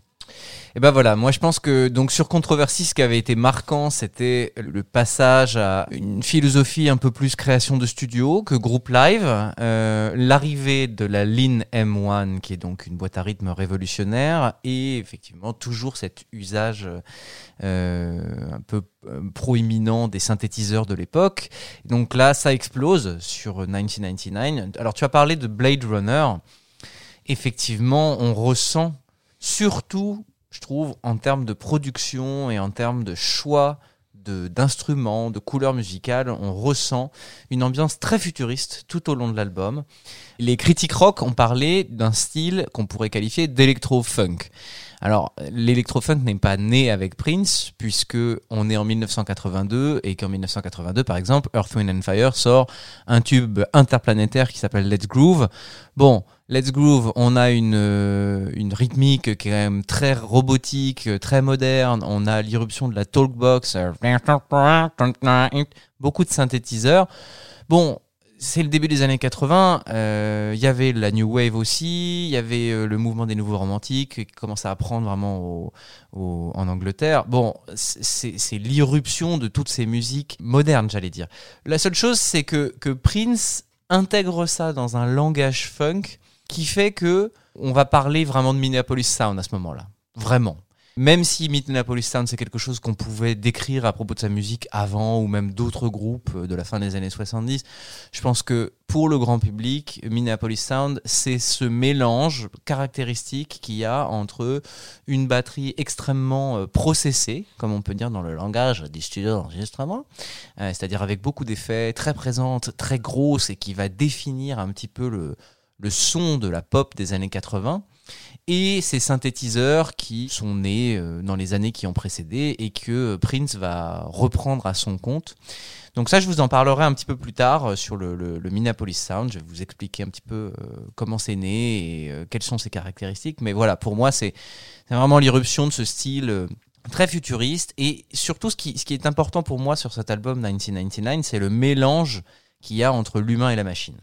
Et ben voilà, moi je pense que donc sur Controversy, ce qui avait été marquant, c'était le passage à une philosophie un peu plus création de studio que groupe live, euh, l'arrivée de la Lean M1, qui est donc une boîte à rythme révolutionnaire, et effectivement toujours cet usage euh, un peu euh, proéminent des synthétiseurs de l'époque. Donc là, ça explose sur 1999. Alors tu as parlé de Blade Runner. Effectivement, on ressent surtout, je trouve, en termes de production et en termes de choix de- d'instruments, de, couleurs musicales, on ressent une ambiance très futuriste tout au long de l'album. Les critiques rock ont parlé d'un style qu'on pourrait qualifier d'électro-funk. Alors, l'électro-funk n'est pas né avec Prince, puisque on est en 1982 et qu'en 1982, par exemple, Earth, Wind and Fire sort un tube interplanétaire qui s'appelle Let's Groove. Bon, Let's Groove, on a une, euh, une rythmique qui est quand même très robotique, euh, très moderne. On a l'irruption de la talkbox, euh, beaucoup de synthétiseurs. Bon, c'est le début des années 80. euh, Il y avait la New Wave aussi. Il y avait le mouvement des nouveaux romantiques qui commençait à prendre vraiment en Angleterre. Bon, c'est c'est l'irruption de toutes ces musiques modernes, j'allais dire. La seule chose, c'est que, que Prince intègre ça dans un langage funk qui fait que on va parler vraiment de Minneapolis Sound à ce moment-là. Vraiment. Même si Minneapolis Sound, c'est quelque chose qu'on pouvait décrire à propos de sa musique avant ou même d'autres groupes de la fin des années 70, je pense que pour le grand public, Minneapolis Sound, c'est ce mélange caractéristique qu'il y a entre une batterie extrêmement euh, processée, comme on peut dire dans le langage des studios d'enregistrement, euh, c'est-à-dire avec beaucoup d'effets, très présente, très grosse et qui va définir un petit peu le, le son de la pop des années 80 et ces synthétiseurs qui sont nés euh, dans les années qui ont précédé et que Prince va reprendre à son compte. Donc ça, je vous en parlerai un petit peu plus tard euh, sur le, Minneapolis Sound. Je vais vous expliquer un petit peu euh, comment c'est né et quelles sont ses caractéristiques. Mais voilà, pour moi, c'est vraiment l'irruption de ce style très futuriste. Et surtout, ce qui, ce qui est important pour moi sur cet album 1999, c'est le mélange qu'il y a entre l'humain et la machine.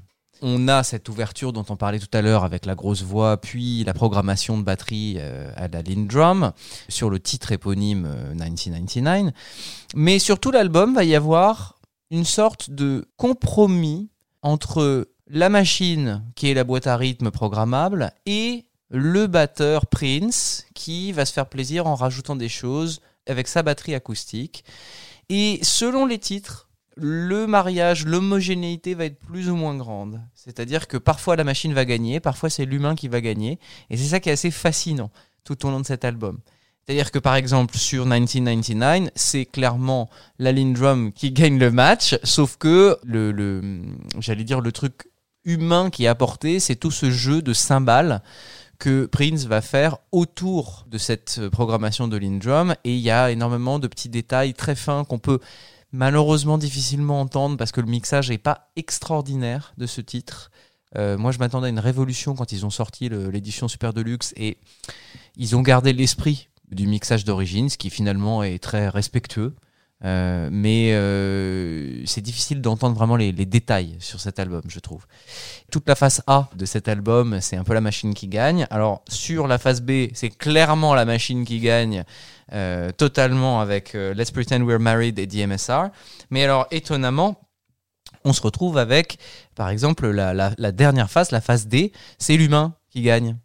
On a cette ouverture dont on parlait tout à l'heure avec la grosse voix, puis la programmation de batterie euh, à la Lindrum sur le titre éponyme euh, 1999. Mais sur tout l'album, va y avoir une sorte de compromis entre la machine, qui est la boîte à rythme programmable, et le batteur Prince, qui va se faire plaisir en rajoutant des choses avec sa batterie acoustique. Et selon les titres, le mariage, l'homogénéité va être plus ou moins grande. C'est-à-dire que parfois la machine va gagner, parfois c'est l'humain qui va gagner. Et c'est ça qui est assez fascinant tout au long de cet album. C'est-à-dire que par exemple sur 1999, c'est clairement la Lindrum qui gagne le match, sauf que le, j'allais dire le truc humain qui est apporté, c'est tout ce jeu de cymbales que Prince va faire autour de cette programmation de Lindrum et il y a énormément de petits détails très fins qu'on peut malheureusement difficilement entendre parce que le mixage n'est pas extraordinaire de ce titre. Euh, moi, je m'attendais à une révolution quand ils ont sorti l'édition Super Deluxe et ils ont gardé l'esprit du mixage d'origine, ce qui finalement est très respectueux. Euh, mais euh, c'est difficile d'entendre vraiment les détails sur cet album, je trouve. Toute la face A de cet album, c'est un peu la machine qui gagne. Alors sur la face B, c'est clairement la machine qui gagne euh, totalement avec euh, Let's Pretend We're Married et DMSR. Mais alors étonnamment, on se retrouve avec, par exemple, la, dernière phase, la phase D, c'est l'humain qui gagne.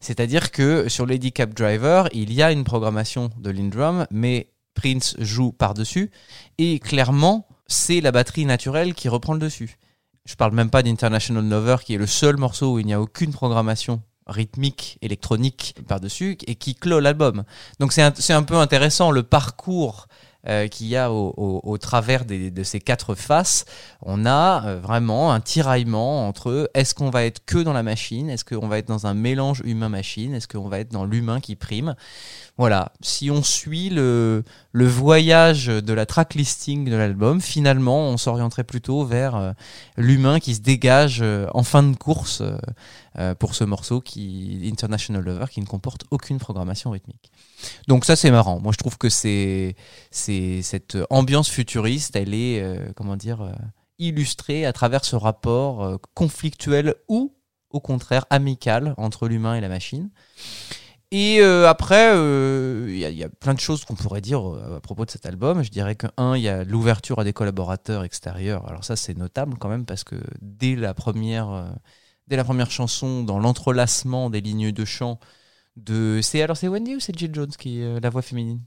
C'est-à-dire que sur Lady Cab Driver, il y a une programmation de Lindrum, mais Prince joue par-dessus, et clairement, c'est la batterie naturelle qui reprend le dessus. Je parle même pas d'International Lover, qui est le seul morceau où il n'y a aucune programmation rythmique, électronique par-dessus, et qui clôt l'album. Donc c'est un, un peu intéressant le parcours euh, qu'il y a au, au- au travers des- de ces quatre faces. On a euh, vraiment un tiraillement entre est-ce qu'on va être que dans la machine, est-ce qu'on va être dans un mélange humain-machine, est-ce qu'on va être dans l'humain qui prime? Voilà, si on suit le, le voyage de la track listing de l'album, finalement on s'orienterait plutôt vers euh, l'humain qui se dégage euh, en fin de course pour ce morceau qui International Lover qui ne comporte aucune programmation rythmique. Donc ça c'est marrant. Moi je trouve que c'est cette ambiance futuriste, elle est euh, comment dire euh, illustrée à travers ce rapport euh, conflictuel ou au contraire amical entre l'humain et la machine. Et après, il y, a- plein de choses qu'on pourrait dire à propos de cet album. Je dirais que, un, il y a l'ouverture à des collaborateurs extérieurs. Alors ça, c'est notable quand même parce que dès la première, dès la première chanson, dans l'entrelacement des lignes de chant de... C'est, alors c'est Wendy ou c'est Jill Jones qui est euh, la voix féminine?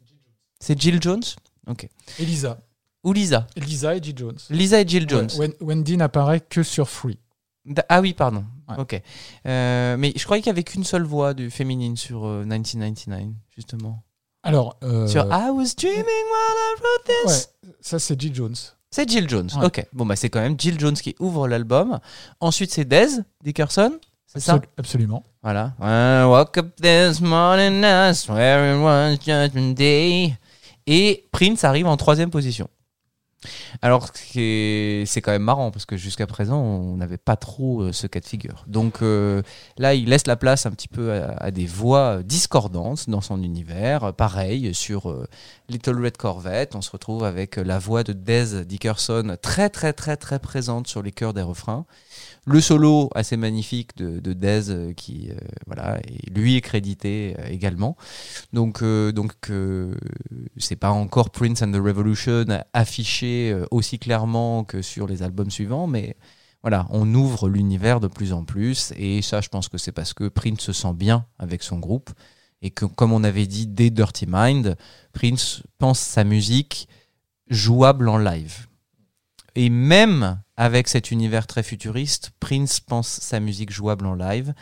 C'est Jill Jones? Ok. Elisa. Ou Lisa Elisa et G. Jones. Lisa et Jill Jones. Ouais, Wendy n'apparaît que sur Free. Da- Ah oui, pardon. Ouais. Ok. Euh, mais je croyais qu'il y avait qu'une seule voix du féminine sur euh, 1999, justement. Alors, euh, Sur I was dreaming while I wrote this. ouais, ça c'est G. Jones. C'est Jill Jones. Ouais. Ok. Bon, bah, c'est quand même Jill Jones qui ouvre l'album. Ensuite, c'est Dez Dickerson. C'est ça? Absol- Absolument. Voilà. I woke up this morning, I swear it was judgment day. Et Prince arrive en troisième position. Alors, c'est quand même marrant parce que jusqu'à présent, on n'avait pas trop euh, ce cas de figure. Donc euh, là, il laisse la place un petit peu à, à des voix discordantes dans son univers. Pareil, sur euh, Little Red Corvette, on se retrouve avec euh, la voix de Dez Dickerson très très très très présente sur les chœurs des refrains. Le solo assez magnifique de, de Dez euh, qui euh, voilà lui est crédité euh, également. Donc donc c'est pas encore Prince and the Revolution affiché aussi clairement que sur les albums suivants, mais voilà, on ouvre l'univers de plus en plus et ça je pense que c'est parce que Prince se sent bien avec son groupe et que comme on avait dit dès Dirty Mind, Prince pense sa musique jouable en live. Et même avec cet univers très futuriste, Prince pense sa musique jouable en live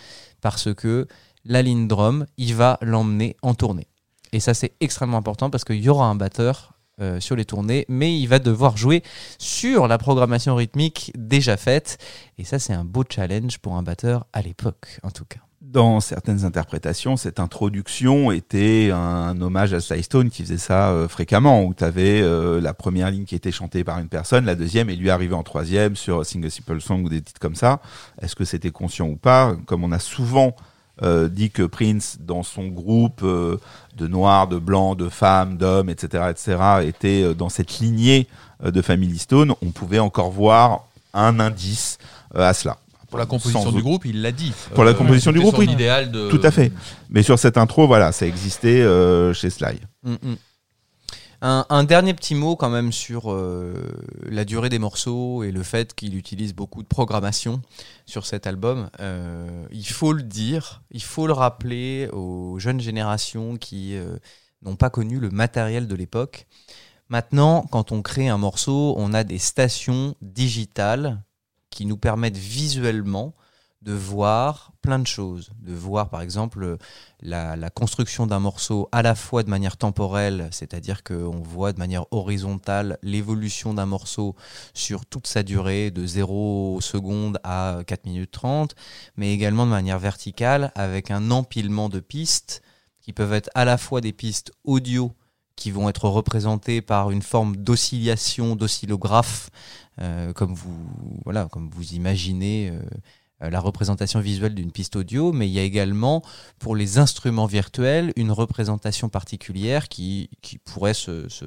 parce que la ligne drum, il va l'emmener en tournée. Et ça, c'est extrêmement important parce qu'il y aura un batteur euh, sur les tournées, mais il va devoir jouer sur la programmation rythmique déjà faite. Et ça, c'est un beau challenge pour un batteur à l'époque, en tout cas. Dans certaines interprétations, cette introduction était un hommage à Sly Stone qui faisait ça euh, fréquemment, où tu avais la première ligne qui était chantée par une personne, la deuxième, et lui arrivait en troisième sur Sing a Simple Song ou des titres comme ça. Est-ce que c'était conscient ou pas? Comme on a souvent euh, dit que Prince, dans son groupe euh, de noirs, de blancs, de femmes, d'hommes, etc., etc., était euh, dans cette lignée euh, de Family Stone, on pouvait encore voir un indice euh, à cela. Pour la composition Sans du groupe, il l'a dit. Pour la composition du groupe, oui. idéal de... Tout à fait. Mais sur cette intro, voilà, ça existait euh, chez Sly. Mm, mm. Un, un dernier petit mot quand même sur euh, la durée des morceaux et le fait qu'il utilise beaucoup de programmation sur cet album. Euh, il faut le dire, il faut le rappeler aux jeunes générations qui euh, n'ont pas connu le matériel de l'époque. Maintenant, quand on crée un morceau, on a des stations digitales qui nous permettent visuellement de voir plein de choses, de voir par exemple la, construction d'un morceau à la fois de manière temporelle, c'est-à-dire qu'on voit de manière horizontale l'évolution d'un morceau sur toute sa durée, de 0 secondes à 4 minutes 30, mais également de manière verticale avec un empilement de pistes qui peuvent être à la fois des pistes audio qui vont être représentées par une forme d'oscillation, d'oscillographe, comme vous voilà, comme vous imaginez euh, euh, la représentation visuelle d'une piste audio, mais il y a également pour les instruments virtuels une représentation particulière qui, qui pourrait se, se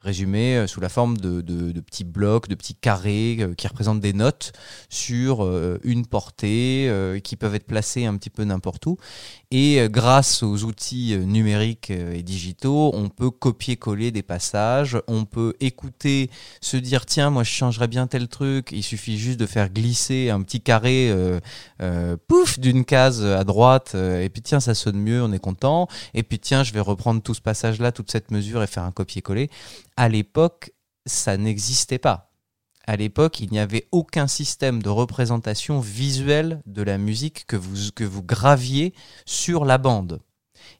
résumer euh, sous la forme de, de- de petits blocs, de petits carrés euh, qui représentent des notes sur euh, une portée, euh, qui peuvent être placées un petit peu n'importe où. Et euh, grâce aux outils euh, numériques euh, et digitaux, on peut copier-coller des passages, on peut écouter, se dire tiens, moi je changerais bien tel truc. Il suffit juste de faire glisser un petit carré, pouf, d'une case à droite, et puis tiens, ça sonne mieux, on est content. Et puis tiens, je vais reprendre tout ce passage-là, toute cette mesure et faire un copier-coller. À l'époque, ça n'existait pas. À l'époque, il n'y avait aucun système de représentation visuelle de la musique que vous, que vous graviez sur la bande.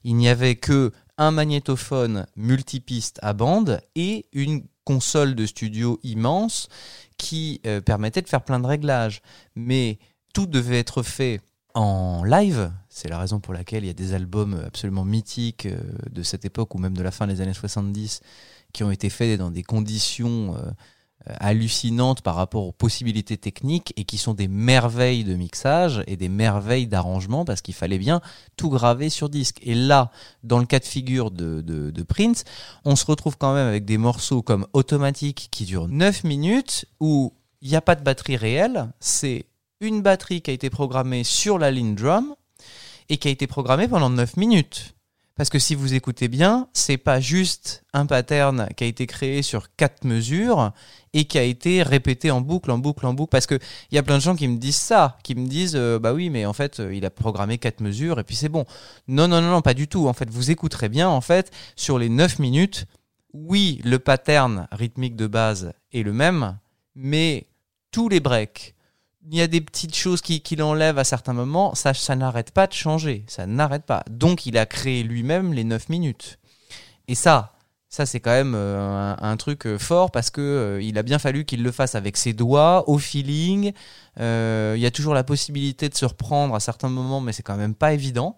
Il n'y avait que un magnétophone multipiste à bande et une console de studio immense qui euh, permettait de faire plein de réglages. Mais tout devait être fait en live. C'est la raison pour laquelle il y a des albums absolument mythiques euh, de cette époque ou même de la fin des années 70 qui ont été faits dans des conditions euh, hallucinantes par rapport aux possibilités techniques et qui sont des merveilles de mixage et des merveilles d'arrangement parce qu'il fallait bien tout graver sur disque. Et là, dans le cas de figure de, de, Prince, on se retrouve quand même avec des morceaux comme Automatique qui durent 9 minutes où il n'y a pas de batterie réelle, c'est une batterie qui a été programmée sur la ligne drum et qui a été programmée pendant 9 minutes. Parce que si vous écoutez bien, c'est pas juste un pattern qui a été créé sur quatre mesures et qui a été répété en boucle, en boucle, en boucle. Parce que il y a plein de gens qui me disent ça, qui me disent euh, bah oui, mais en fait, euh, il a programmé quatre mesures et puis c'est bon. Non, non, non, non, pas du tout. En fait, vous écouterez bien. En fait, sur les 9 minutes, oui, le pattern rythmique de base est le même, mais tous les breaks, il y a des petites choses qui, qui l'enlèvent à certains moments, ça, ça n'arrête pas de changer, ça n'arrête pas. Donc il a créé lui-même les 9 minutes. Et ça, ça c'est quand même euh, un, truc euh, fort parce que euh, il a bien fallu qu'il le fasse avec ses doigts, au feeling. Il y a toujours la possibilité de se reprendre à certains moments, mais c'est quand même pas évident.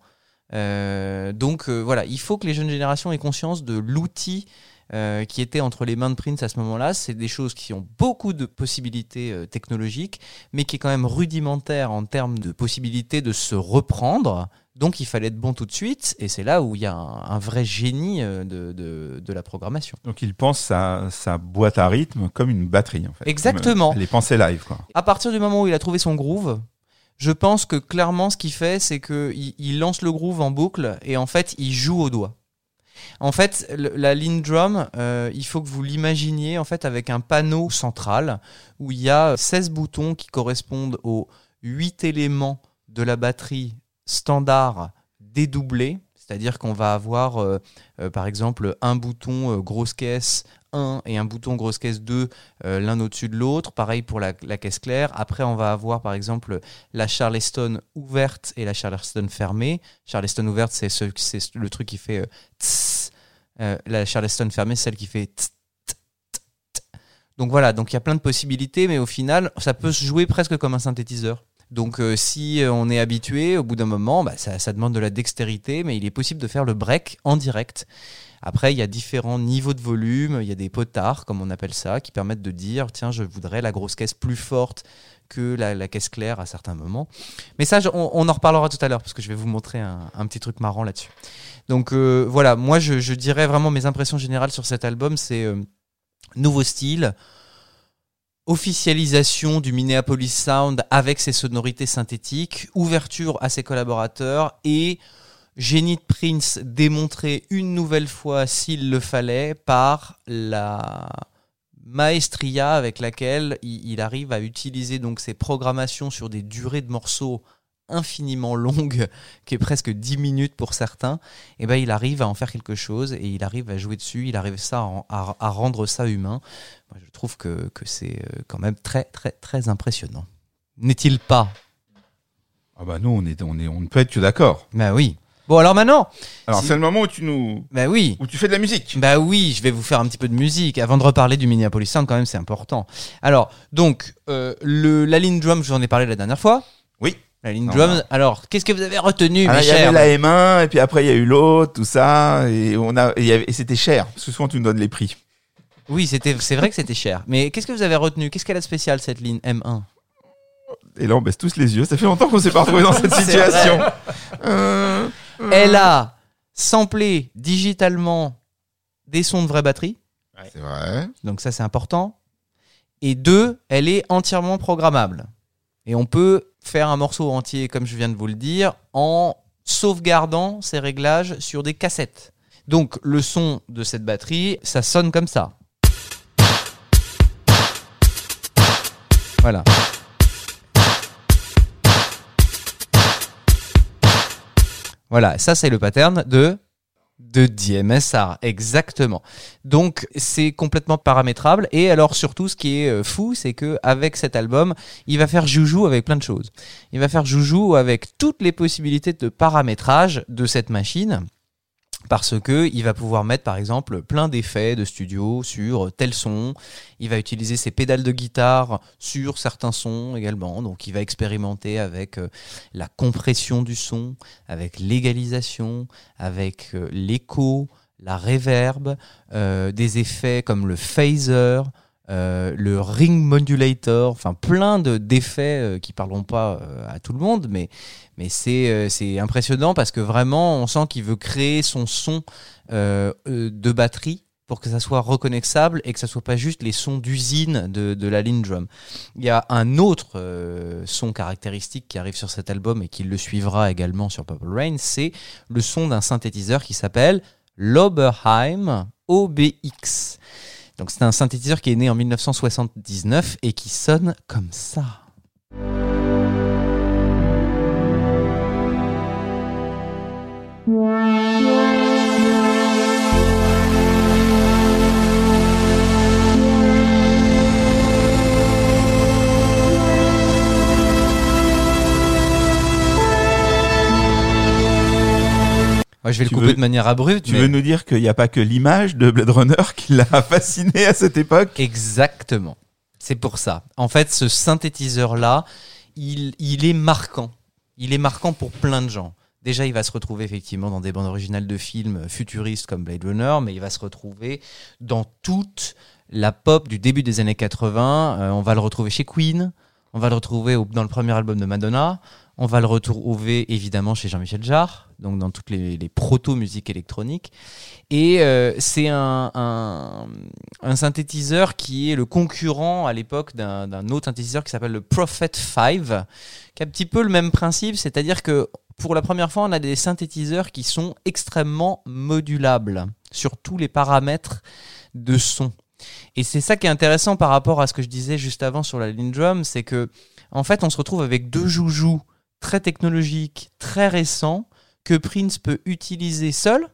Donc voilà, il faut que les jeunes générations aient conscience de l'outil euh, qui était entre les mains de Prince à ce moment-là. C'est des choses qui ont beaucoup de possibilités euh, technologiques, mais qui est quand même rudimentaire en termes de possibilité de se reprendre. Donc il fallait être bon tout de suite, et c'est là où il y a un, un vrai génie euh, de, de, de la programmation. Donc il pense sa, sa boîte à rythme comme une batterie en fait. Exactement. Comme, euh, Les pensées live quoi. À partir du moment où il a trouvé son groove, je pense que clairement ce qu'il fait, c'est qu'il il lance le groove en boucle et en fait il joue au doigt. En fait, la ligne drum, euh, il faut que vous l'imaginiez en fait avec un panneau central où il y a 16 boutons qui correspondent aux 8 éléments de la batterie standard dédoublés. C'est-à-dire qu'on va avoir, euh, euh, par exemple, un bouton euh, grosse caisse 1 et un bouton grosse caisse 2 euh, l'un au-dessus de l'autre. Pareil pour la, caisse claire. Après, on va avoir par exemple la Charleston ouverte et la Charleston fermée. Charleston ouverte, c'est ce, c'est le truc qui fait euh, tss. Euh, la Charleston fermée, celle qui fait tss. Donc voilà, donc il y a plein de possibilités, mais au final, ça peut se jouer presque comme un synthétiseur. Donc si on est habitué, au bout d'un moment, bah, ça demande de la dextérité, mais il est possible de faire le break en direct. Après, il y a différents niveaux de volume, il y a des potards, comme on appelle ça, qui permettent de dire, tiens, je voudrais la grosse caisse plus forte que la, caisse claire à certains moments. Mais ça, on, en reparlera tout à l'heure, parce que je vais vous montrer un, petit truc marrant là-dessus. Donc euh, voilà, moi, je, je dirais vraiment mes impressions générales sur cet album, c'est euh, nouveau style, officialisation du Minneapolis Sound avec ses sonorités synthétiques, ouverture à ses collaborateurs et génie de Prince démontré une nouvelle fois s'il le fallait par la maestria avec laquelle il, arrive à utiliser donc ses programmations sur des durées de morceaux infiniment longue, qui est presque 10 minutes pour certains, et ben il arrive à en faire quelque chose et il arrive à jouer dessus, il arrive ça à, en- à- à rendre ça humain. Moi, je trouve que, que c'est euh, quand même très très très impressionnant. N'est-il pas? Ah bah nous, on, est, on, est, on ne peut être que d'accord. Bah oui. Bon alors maintenant, Alors Si. c'est le moment où tu nous... bah oui. où tu fais de la musique. Bah oui, je vais vous faire un petit peu de musique. Avant de reparler du Minneapolis Sound, quand même, c'est important. Alors, donc, euh, le, la ligne drum, je vous en ai parlé la dernière fois. Oui. La ligne Non, drum. non. Alors, qu'est-ce que vous avez retenu, Ah, il y avait la M1 et puis après il y a eu l'autre, tout ça et on a et, c'était cher parce que souvent tu nous donnes les prix. Oui, c'était, c'est vrai que c'était cher. Mais qu'est-ce que vous avez retenu? Qu'est-ce qu'elle a de spécial, cette ligne M1 Et là on baisse tous les yeux. Ça fait longtemps qu'on s'est pas retrouvé dans cette (laughs) situation. (laughs) Euh, Elle a samplé digitalement des sons de vraie batterie. C'est vrai. Donc ça, c'est important. Et deux, elle est entièrement programmable. Et on peut faire un morceau entier, comme je viens de vous le dire, en sauvegardant ces réglages sur des cassettes. Donc le son de cette batterie, ça sonne comme ça. Voilà. Voilà, ça c'est le pattern de de DMSR, exactement. Donc c'est complètement paramétrable et alors surtout ce qui est euh, fou, c'est que avec cet album, il va faire joujou avec plein de choses. Il va faire joujou avec toutes les possibilités de paramétrage de cette machine. Parce que il va pouvoir mettre par exemple plein d'effets de studio sur tel son. Il va utiliser ses pédales de guitare sur certains sons également. Donc il va expérimenter avec euh, la compression du son, avec l'égalisation, avec euh, l'écho, la reverb, euh, des effets comme le phaser, le ring modulator, enfin plein de d'effets euh, qui parleront pas à tout le monde, mais mais c'est euh, c'est impressionnant parce que vraiment on sent qu'il veut créer son son euh, euh, de batterie pour que ça soit reconnaissable et que ça soit pas juste les sons d'usine de, de la ligne drum. Il y a un autre son caractéristique qui arrive sur cet album et qui le suivra également sur Purple Rain, c'est le son d'un synthétiseur qui s'appelle l'Oberheim OBX. Donc c'est un synthétiseur qui est né en 1979 et qui sonne comme ça. Je vais Tu le couper veux- de manière abrupte. Tu mais- veux nous dire qu'il n'y a pas que l'image de Blade Runner qui l'a (laughs) fasciné à cette époque? Exactement. C'est pour ça. En fait, ce synthétiseur-là, il, il est marquant. Il est marquant pour plein de gens. Déjà, il va se retrouver effectivement dans des bandes originales de films futuristes comme Blade Runner, mais il va se retrouver dans toute la pop du début des années 80. Euh, on va le retrouver chez Queen, on va le retrouver dans le premier album de Madonna, on va le retrouver évidemment chez Jean-Michel Jarre, donc dans toutes les, proto-musiques électroniques. Et euh, c'est un, un, synthétiseur qui est le concurrent à l'époque d'un autre synthétiseur qui s'appelle le Prophet 5, qui a un petit peu le même principe, c'est-à-dire que pour la première fois, on a des synthétiseurs qui sont extrêmement modulables sur tous les paramètres de son. Et c'est ça qui est intéressant par rapport à ce que je disais juste avant sur la ligne drum, c'est que en fait, on se retrouve avec deux joujoux très technologiques, très récents, que Prince peut utiliser seul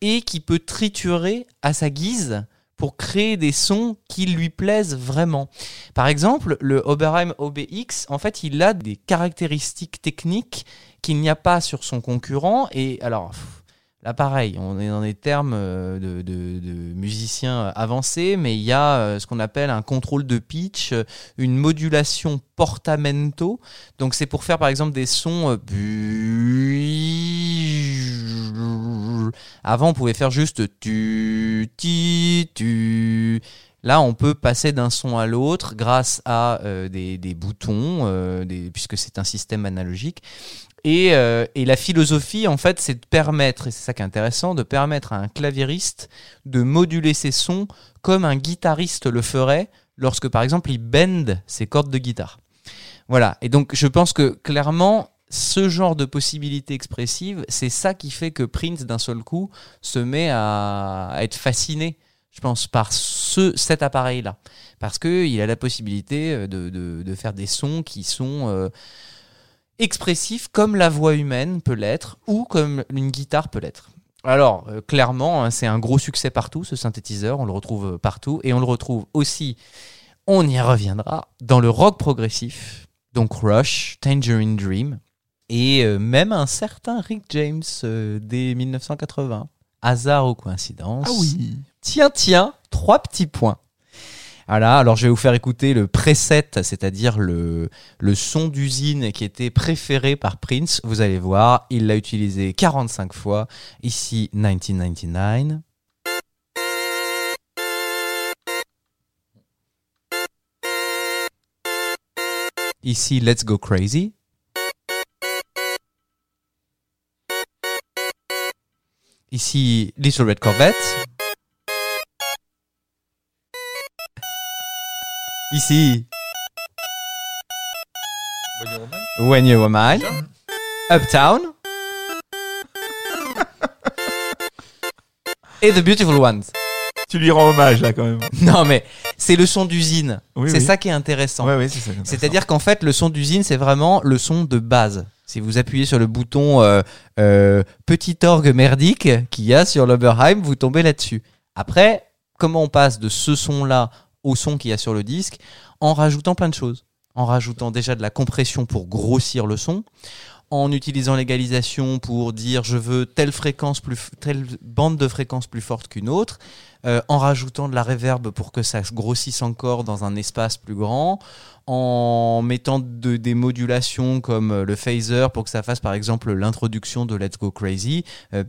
et qui peut triturer à sa guise pour créer des sons qui lui plaisent vraiment. Par exemple, le Oberheim OBX, en fait, il a des caractéristiques techniques qu'il n'y a pas sur son concurrent. Et alors, là, pareil, on est dans des termes euh, de, de- de musiciens avancés, mais il y a euh, ce qu'on appelle un contrôle de pitch, euh, une modulation portamento. Donc, c'est pour faire, par exemple, des sons. Avant, on pouvait faire juste tu, ti, tu. Là, on peut passer d'un son à l'autre grâce à des, boutons, puisque c'est un système analogique. Et, euh, et la philosophie, en fait, c'est de permettre, et c'est ça qui est intéressant, de permettre à un claviériste de moduler ses sons comme un guitariste le ferait lorsque, par exemple, il bend ses cordes de guitare. Voilà. Et donc, je pense que clairement, ce genre de possibilités expressives, c'est ça qui fait que Prince, d'un seul coup, se met à, être fasciné, je pense, par ce, cet appareil-là. Parce qu'il a la possibilité euh, de faire des sons qui sont euh, expressif comme la voix humaine peut l'être ou comme une guitare peut l'être. Alors, euh, clairement, hein, c'est un gros succès partout, ce synthétiseur, on le retrouve euh, partout, et on le retrouve aussi, on y reviendra, dans le rock progressif, donc Rush, Tangerine Dream, et euh, même un certain Rick James euh, dès 1980. Hasard ou coïncidence? Ah oui. Tiens, tiens, trois petits points. Voilà, alors je vais vous faire écouter le preset, c'est-à-dire le, le son d'usine qui était préféré par Prince. Vous allez voir, il l'a utilisé 45 fois. Ici, 1999. Ici, Let's Go Crazy. Ici, Little Red Corvette. Ici, When You Were Mine. Uptown. (laughs) Et The Beautiful Ones. Tu lui rends hommage là quand même. (laughs) Non mais c'est le son d'usine. Oui, c'est oui. ça qui est intéressant. C'est-à-dire qu'en fait, le son d'usine, c'est vraiment le son de base. Si vous appuyez sur le bouton euh, euh, petit orgue merdique qu'il y a sur l'Oberheim, vous tombez là-dessus. Après, comment on passe de ce son-là au son qu'il y a sur le disque En rajoutant plein de choses. En rajoutant déjà de la compression pour grossir le son, en utilisant l'égalisation pour dire je veux telle fréquence plus telle bande de fréquence plus forte qu'une autre, euh, en rajoutant de la reverb pour que ça se grossisse encore dans un espace plus grand, en mettant de- des modulations comme euh, le phaser pour que ça fasse par exemple l'introduction de Let's Go Crazy. euh,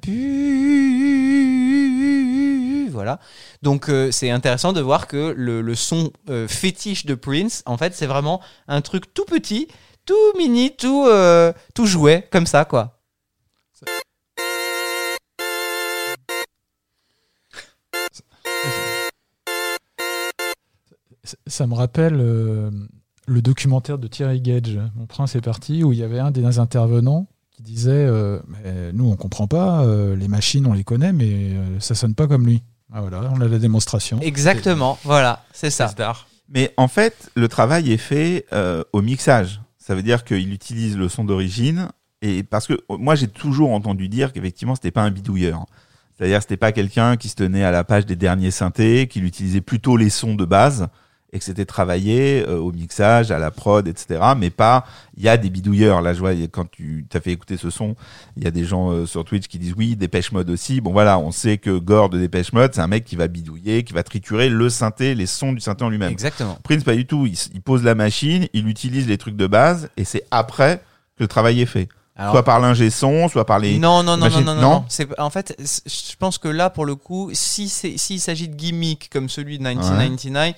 voilà. Donc euh, c'est intéressant de voir que le, son euh, fétiche de Prince, en fait, c'est vraiment un truc tout petit, tout mini, tout, euh, tout jouet, comme ça, quoi. Ça- me rappelle euh, le documentaire de Thierry Gage, Mon prince est parti, où il y avait un des intervenants qui disait Nous, on comprend pas, les machines, on les connaît, mais ça sonne pas comme lui. Ah, voilà, on a la démonstration. Exactement, voilà, c'est ça. Star. Mais en fait, le travail est fait euh, au mixage. Ça veut dire qu'il utilise le son d'origine. Et parce que euh, moi, j'ai toujours entendu dire qu'effectivement, c'était pas un bidouilleur. C'est-à-dire, que c'était pas quelqu'un qui se tenait à la page des derniers synthés, qu'il utilisait plutôt les sons de base et que c'était travaillé euh, au mixage, à la prod, etc. Mais pas, il y a des bidouilleurs. Là, je vois, quand tu t'as fait écouter ce son, il y a des gens euh, sur Twitch qui disent oui, Dépêche Mode aussi. Bon, voilà, on sait que Gore de Dépêche Mode, c'est un mec qui va bidouiller, qui va triturer le synthé, les sons du synthé en lui-même. Exactement. Prince, pas du tout. Il, pose la machine, il utilise les trucs de base, et c'est après que le travail est fait. Alors, soit par l'ingé son, soit par les. non, non, non, non, non, non, non non. C'est en fait, je pense que là, pour le coup, si c'est, s'il s'agit de gimmick comme celui de 1999,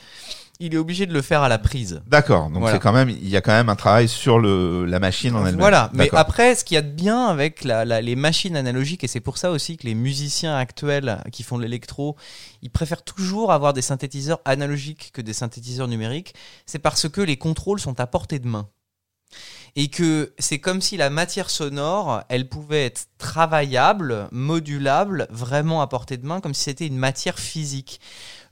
il est obligé de le faire à la prise. D'accord. Donc Voilà. c'est quand même, il y a quand même un travail sur le la machine en elle-même. Voilà, mais après, ce qu'il y a de bien avec la, la- les machines analogiques, et c'est pour ça aussi que les musiciens actuels qui font de l'électro, ils préfèrent toujours avoir des synthétiseurs analogiques que des synthétiseurs numériques, c'est parce que les contrôles sont à portée de main. Et que c'est comme si la matière sonore, elle pouvait être travaillable, modulable, vraiment à portée de main, comme si c'était une matière physique.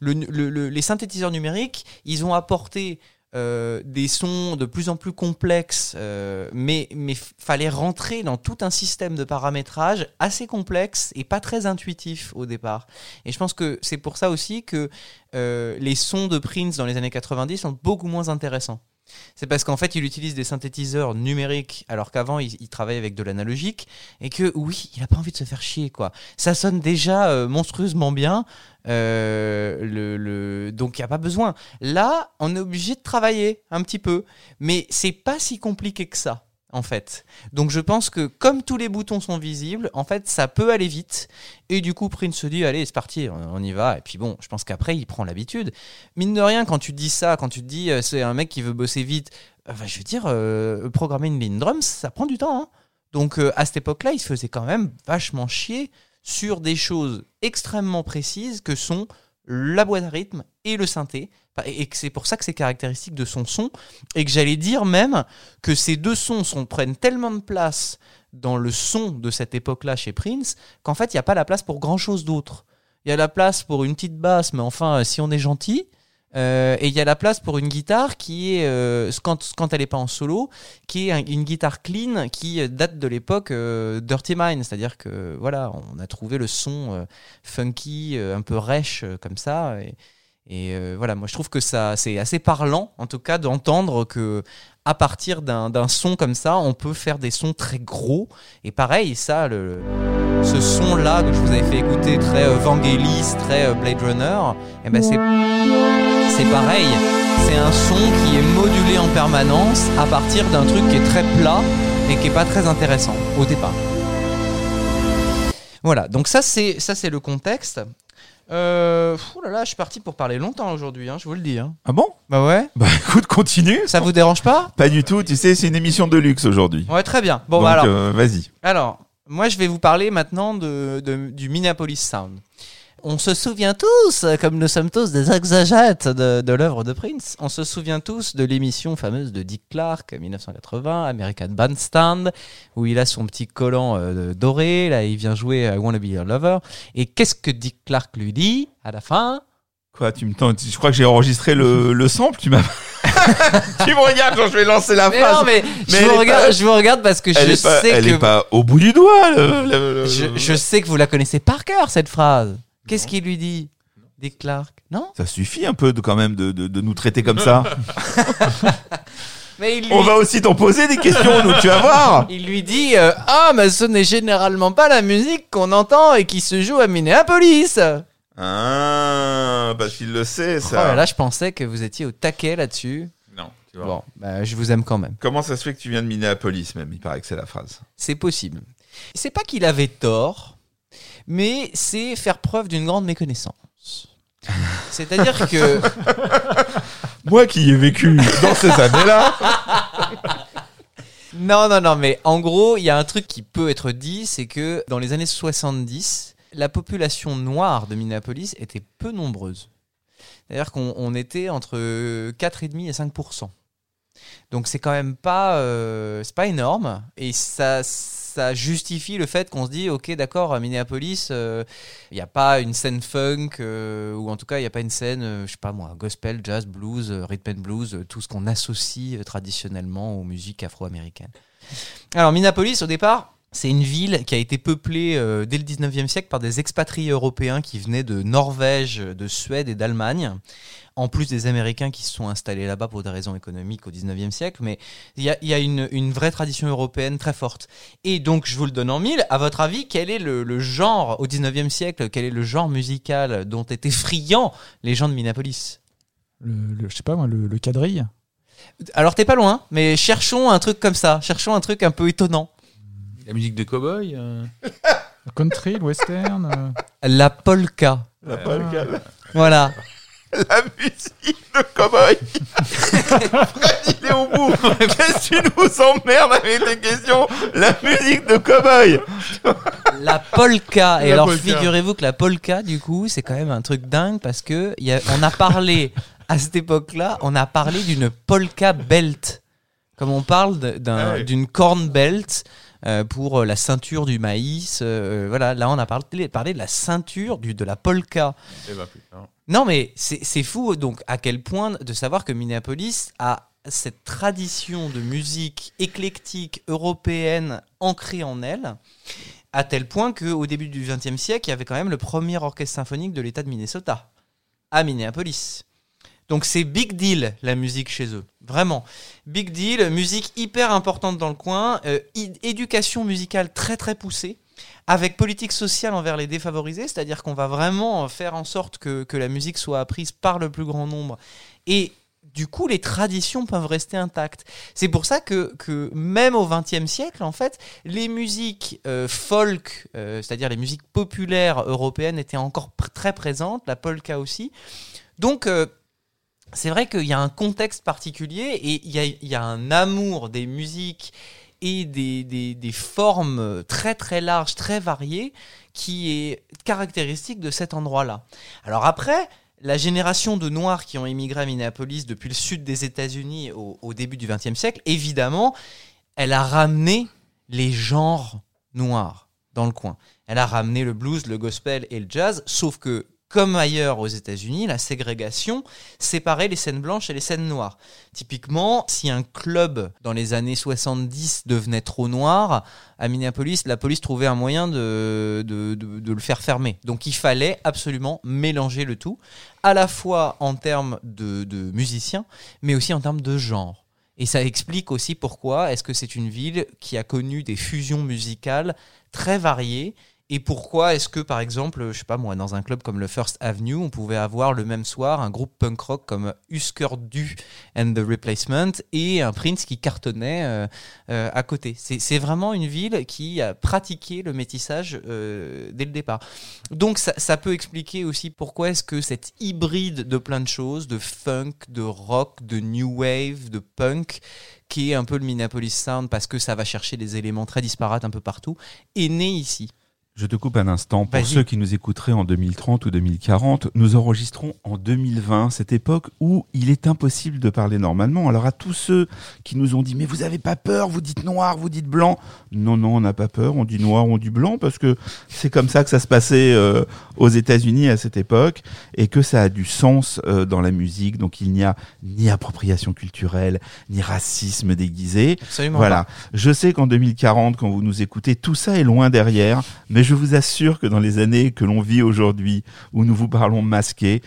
Le- le- le- les synthétiseurs numériques, ils ont apporté euh, des sons de plus en plus complexes, euh, mais mais fallait rentrer dans tout un système de paramétrage assez complexe et pas très intuitif au départ. Et je pense que c'est pour ça aussi que euh, les sons de Prince dans les années 90 sont beaucoup moins intéressants. C'est parce qu'en fait, il utilise des synthétiseurs numériques, alors qu'avant, il, il travaillait avec de l'analogique, et que oui, il a pas envie de se faire chier, quoi. Ça sonne déjà euh, monstrueusement bien, euh, le, le... donc il n'y a pas besoin. Là, on est obligé de travailler un petit peu, mais c'est pas si compliqué que ça. En fait. Donc je pense que comme tous les boutons sont visibles, en fait ça peut aller vite. Et du coup Prince se dit allez c'est parti, on y va. Et puis bon, je pense qu'après il prend l'habitude. Mine de rien, quand tu dis ça, quand tu dis euh, c'est un mec qui veut bosser vite, euh, bah, je veux dire, euh, programmer une ligne drums, ça prend du temps. hein. Donc à cette époque-là, il se faisait quand même vachement chier sur des choses extrêmement précises que sont la boîte à rythme et le synthé. Et que c'est pour ça que c'est caractéristique de son son. Et que j'allais dire même que ces deux sons prennent tellement de place dans le son de cette époque-là chez Prince qu'en fait, il n'y a pas la place pour grand-chose d'autre. Il y a la place pour une petite basse, mais enfin, si on est gentil, Euh, et il y a la place pour une guitare qui est, euh, quand, elle n'est pas en solo, qui est un- une guitare clean qui euh, date de l'époque euh, Dirty Mind. C'est-à-dire que voilà, on a trouvé le son euh, funky, euh, un peu rêche euh, comme ça. Et, euh, voilà, moi je trouve que ça c'est assez parlant, en tout cas, d'entendre que à partir d'un son comme ça, on peut faire des sons très gros. Et pareil, ça, le, ce son-là que je vous avais fait écouter, très euh, Vangelis, très euh, Blade Runner, et ben c'est pareil. C'est un son qui est modulé en permanence à partir d'un truc qui est très plat et qui est pas très intéressant au départ. Voilà, donc ça c'est le contexte. Euh, ouh là là, je suis parti pour parler longtemps aujourd'hui, hein, je vous le dis. hein. Ah bon? Bah ouais. Bah écoute, continue. Ça vous dérange pas? Pas du tout, tu sais, c'est une émission de luxe aujourd'hui. Ouais, très bien. Bon, Donc, bah alors. euh, vas-y. Alors, moi, je vais vous parler maintenant de, de- du Minneapolis Sound. On se souvient tous, comme nous sommes tous des exagètes de, de l'œuvre de Prince, on se souvient tous de l'émission fameuse de Dick Clark, 1980, American Bandstand, où il a son petit collant euh, doré, là il vient jouer I Wanna Be Your Lover. Et qu'est-ce que Dick Clark lui dit à la fin? Quoi, tu me tends- Je crois que j'ai enregistré le, (laughs) le sample, tu m'as. (laughs) tu me regardes quand je vais lancer la Mais phrase. non, mais, Mais je, vous regarde, pas- je vous regarde parce que elle je est pas, sais elle que est pas au bout du doigt. le- le- le- je, je sais que vous la connaissez par cœur cette phrase. Qu'est-ce qu'il lui dit Dick Clark? Non? Ça suffit un peu de, quand même de, de, de nous traiter comme ça. (laughs) Mais il lui, On va aussi t'en poser des questions, nous, tu vas voir. il lui dit euh, Ah, mais ce n'est généralement pas la musique qu'on entend et qui se joue à Minneapolis. Ah, parce qu'il le sait, Oh ça. là là, je pensais que vous étiez au taquet là-dessus. Non, tu vois. Bon, bah, je vous aime quand même. Comment ça se fait que tu viens de Minneapolis, même Il paraît que c'est la phrase. C'est possible. C'est pas qu'il avait tort, mais c'est faire preuve d'une grande méconnaissance. C'est-à-dire que (laughs) Moi qui ai vécu dans ces années-là. Non, non, non, mais en gros, il y a un truc qui peut être dit, c'est que dans les années 70, la population noire de Minneapolis était peu nombreuse. C'est-à-dire qu'on on était entre 4,5 et 5 Donc c'est quand même pas, euh, c'est pas énorme. Et ça, ça justifie le fait qu'on se dit, ok, d'accord, à Minneapolis, euh, il n'y a pas une scène funk, euh, ou en tout cas, il n'y a pas une scène, euh, je sais pas moi, gospel, jazz, blues, euh, rhythm and blues, euh, tout ce qu'on associe euh, traditionnellement aux musiques afro-américaines. Alors, Minneapolis, au départ, c'est une ville qui a été peuplée euh, dès le 19e siècle par des expatriés européens qui venaient de Norvège, de Suède et d'Allemagne, en plus des Américains qui se sont installés là-bas pour des raisons économiques au 19e siècle. Mais il y a, il y a une, une vraie tradition européenne très forte. Et donc, je vous le donne en mille. À votre avis, quel est le, le genre, au 19e siècle, quel est le genre musical dont étaient friands les gens de Minneapolis? Le, le- je sais pas moi, le, le quadrille. Alors, t'es pas loin, mais cherchons un truc comme ça. Cherchons un truc un peu étonnant. La musique de cowboy. euh, Le country, le western. euh, La polka. La, polka, la, Voilà. (laughs) la musique de cowboy. (laughs) Fred, il est au bout. Qu'est-ce que tu nous emmerdes avec tes questions? La musique de cowboy. (laughs) La polka. Et La alors, polka. figurez-vous que la polka, du coup, c'est quand même un truc dingue parce que y a, on a parlé, à cette époque-là, on a parlé d'une polka belt. Comme on parle d'un- Ah d'une corn belt euh, pour euh, la ceinture du maïs. euh, voilà, là, on a parlé, parlé de la ceinture du, de la polka. eh ben, putain. Non, mais c'est c'est fou, donc, à quel point de savoir que Minneapolis a cette tradition de musique éclectique européenne ancrée en elle, à tel point qu'au début du XXe siècle, il y avait quand même le premier orchestre symphonique de l'État de Minnesota, à Minneapolis. Donc c'est big deal la musique chez eux, vraiment. Big deal, musique hyper importante dans le coin, euh, éducation musicale très très poussée, avec politique sociale envers les défavorisés, c'est-à-dire qu'on va vraiment faire en sorte que, que la musique soit apprise par le plus grand nombre. Et du coup, les traditions peuvent rester intactes. C'est pour ça que, que même au XXe siècle, en fait, les musiques euh, folk, euh, c'est-à-dire les musiques populaires européennes, étaient encore très présentes, la polka aussi. Donc, c'est vrai qu'il y a un contexte particulier et il y a, un amour des musiques et des, formes très très larges, très variées, qui est caractéristique de cet endroit-là. Alors après, la génération de Noirs qui ont émigré à Minneapolis depuis le sud des États-Unis au début du XXe siècle, évidemment, elle a ramené les genres noirs dans le coin. Elle a ramené le blues, le gospel et le jazz, sauf que comme ailleurs aux États-Unis, la ségrégation séparait les scènes blanches et les scènes noires. Typiquement, si un club dans les années 70 devenait trop noir, à Minneapolis, la police trouvait un moyen de, de, le faire fermer. Donc il fallait absolument mélanger le tout, à la fois en termes de, de musiciens, mais aussi en termes de genre. Et ça explique aussi pourquoi est-ce que c'est une ville qui a connu des fusions musicales très variées et pourquoi est-ce que, par exemple, je sais pas moi, dans un club comme le First Avenue, on pouvait avoir le même soir un groupe punk rock comme Husker Du and the Replacement et un Prince qui cartonnait euh, euh, à côté? C'est vraiment une ville qui a pratiqué le métissage euh, dès le départ. Donc ça, ça peut expliquer aussi pourquoi est-ce que cette hybride de plein de choses, de funk, de rock, de new wave, de punk, qui est un peu le Minneapolis Sound parce que ça va chercher des éléments très disparates un peu partout, est né ici. Je te coupe un instant. Pour ceux qui nous écouteraient en 2030 ou 2040, nous enregistrons en 2020, cette époque où il est impossible de parler normalement. Alors à tous ceux qui nous ont dit mais vous avez pas peur, vous dites noir, vous dites blanc. Non non, on n'a pas peur, on dit noir, on dit blanc parce que c'est comme ça que ça se passait euh, aux États-Unis à cette époque et que ça a du sens euh, dans la musique. Donc il n'y a ni appropriation culturelle, ni racisme déguisé. Absolument. Voilà. Je sais qu'en 2040, quand vous nous écoutez, tout ça est loin derrière, mais je vous assure que dans les années que l'on vit aujourd'hui, où nous vous parlons masqués,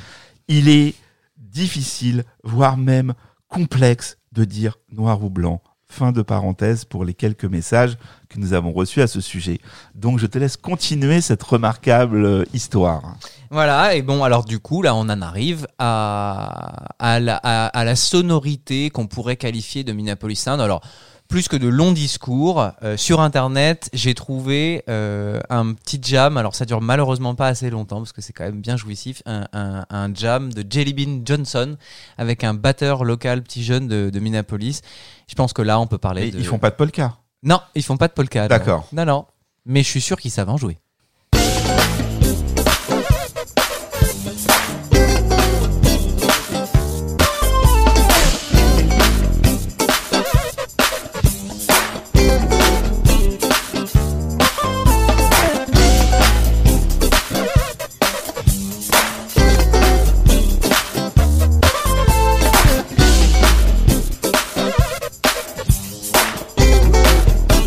il est difficile, voire même complexe de dire noir ou blanc. Fin de parenthèse pour les quelques messages que nous avons reçus à ce sujet. Donc je te laisse continuer cette remarquable euh, histoire. Voilà, et bon, alors du coup, là, on en arrive à, la, sonorité qu'on pourrait qualifier de Minneapolis Sound. Alors, plus que de longs discours, euh, sur Internet, j'ai trouvé euh, un petit jam. Alors, ça dure malheureusement pas assez longtemps parce que c'est quand même bien jouissif. Un, un- un jam de Jelly Bean Johnson avec un batteur local petit jeune de, de Minneapolis. Je pense que là, on peut parler de. ils font pas de polka. Non, ils font pas de polka. D'accord. Non, non. Mais je suis sûr qu'ils savent en jouer.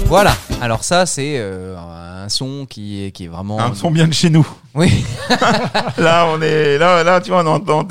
Voilà. Alors ça, c'est euh, un son qui est, qui est vraiment... Un son bien de chez nous. Oui. (laughs) Là, on est là, là, tu vois, on est en.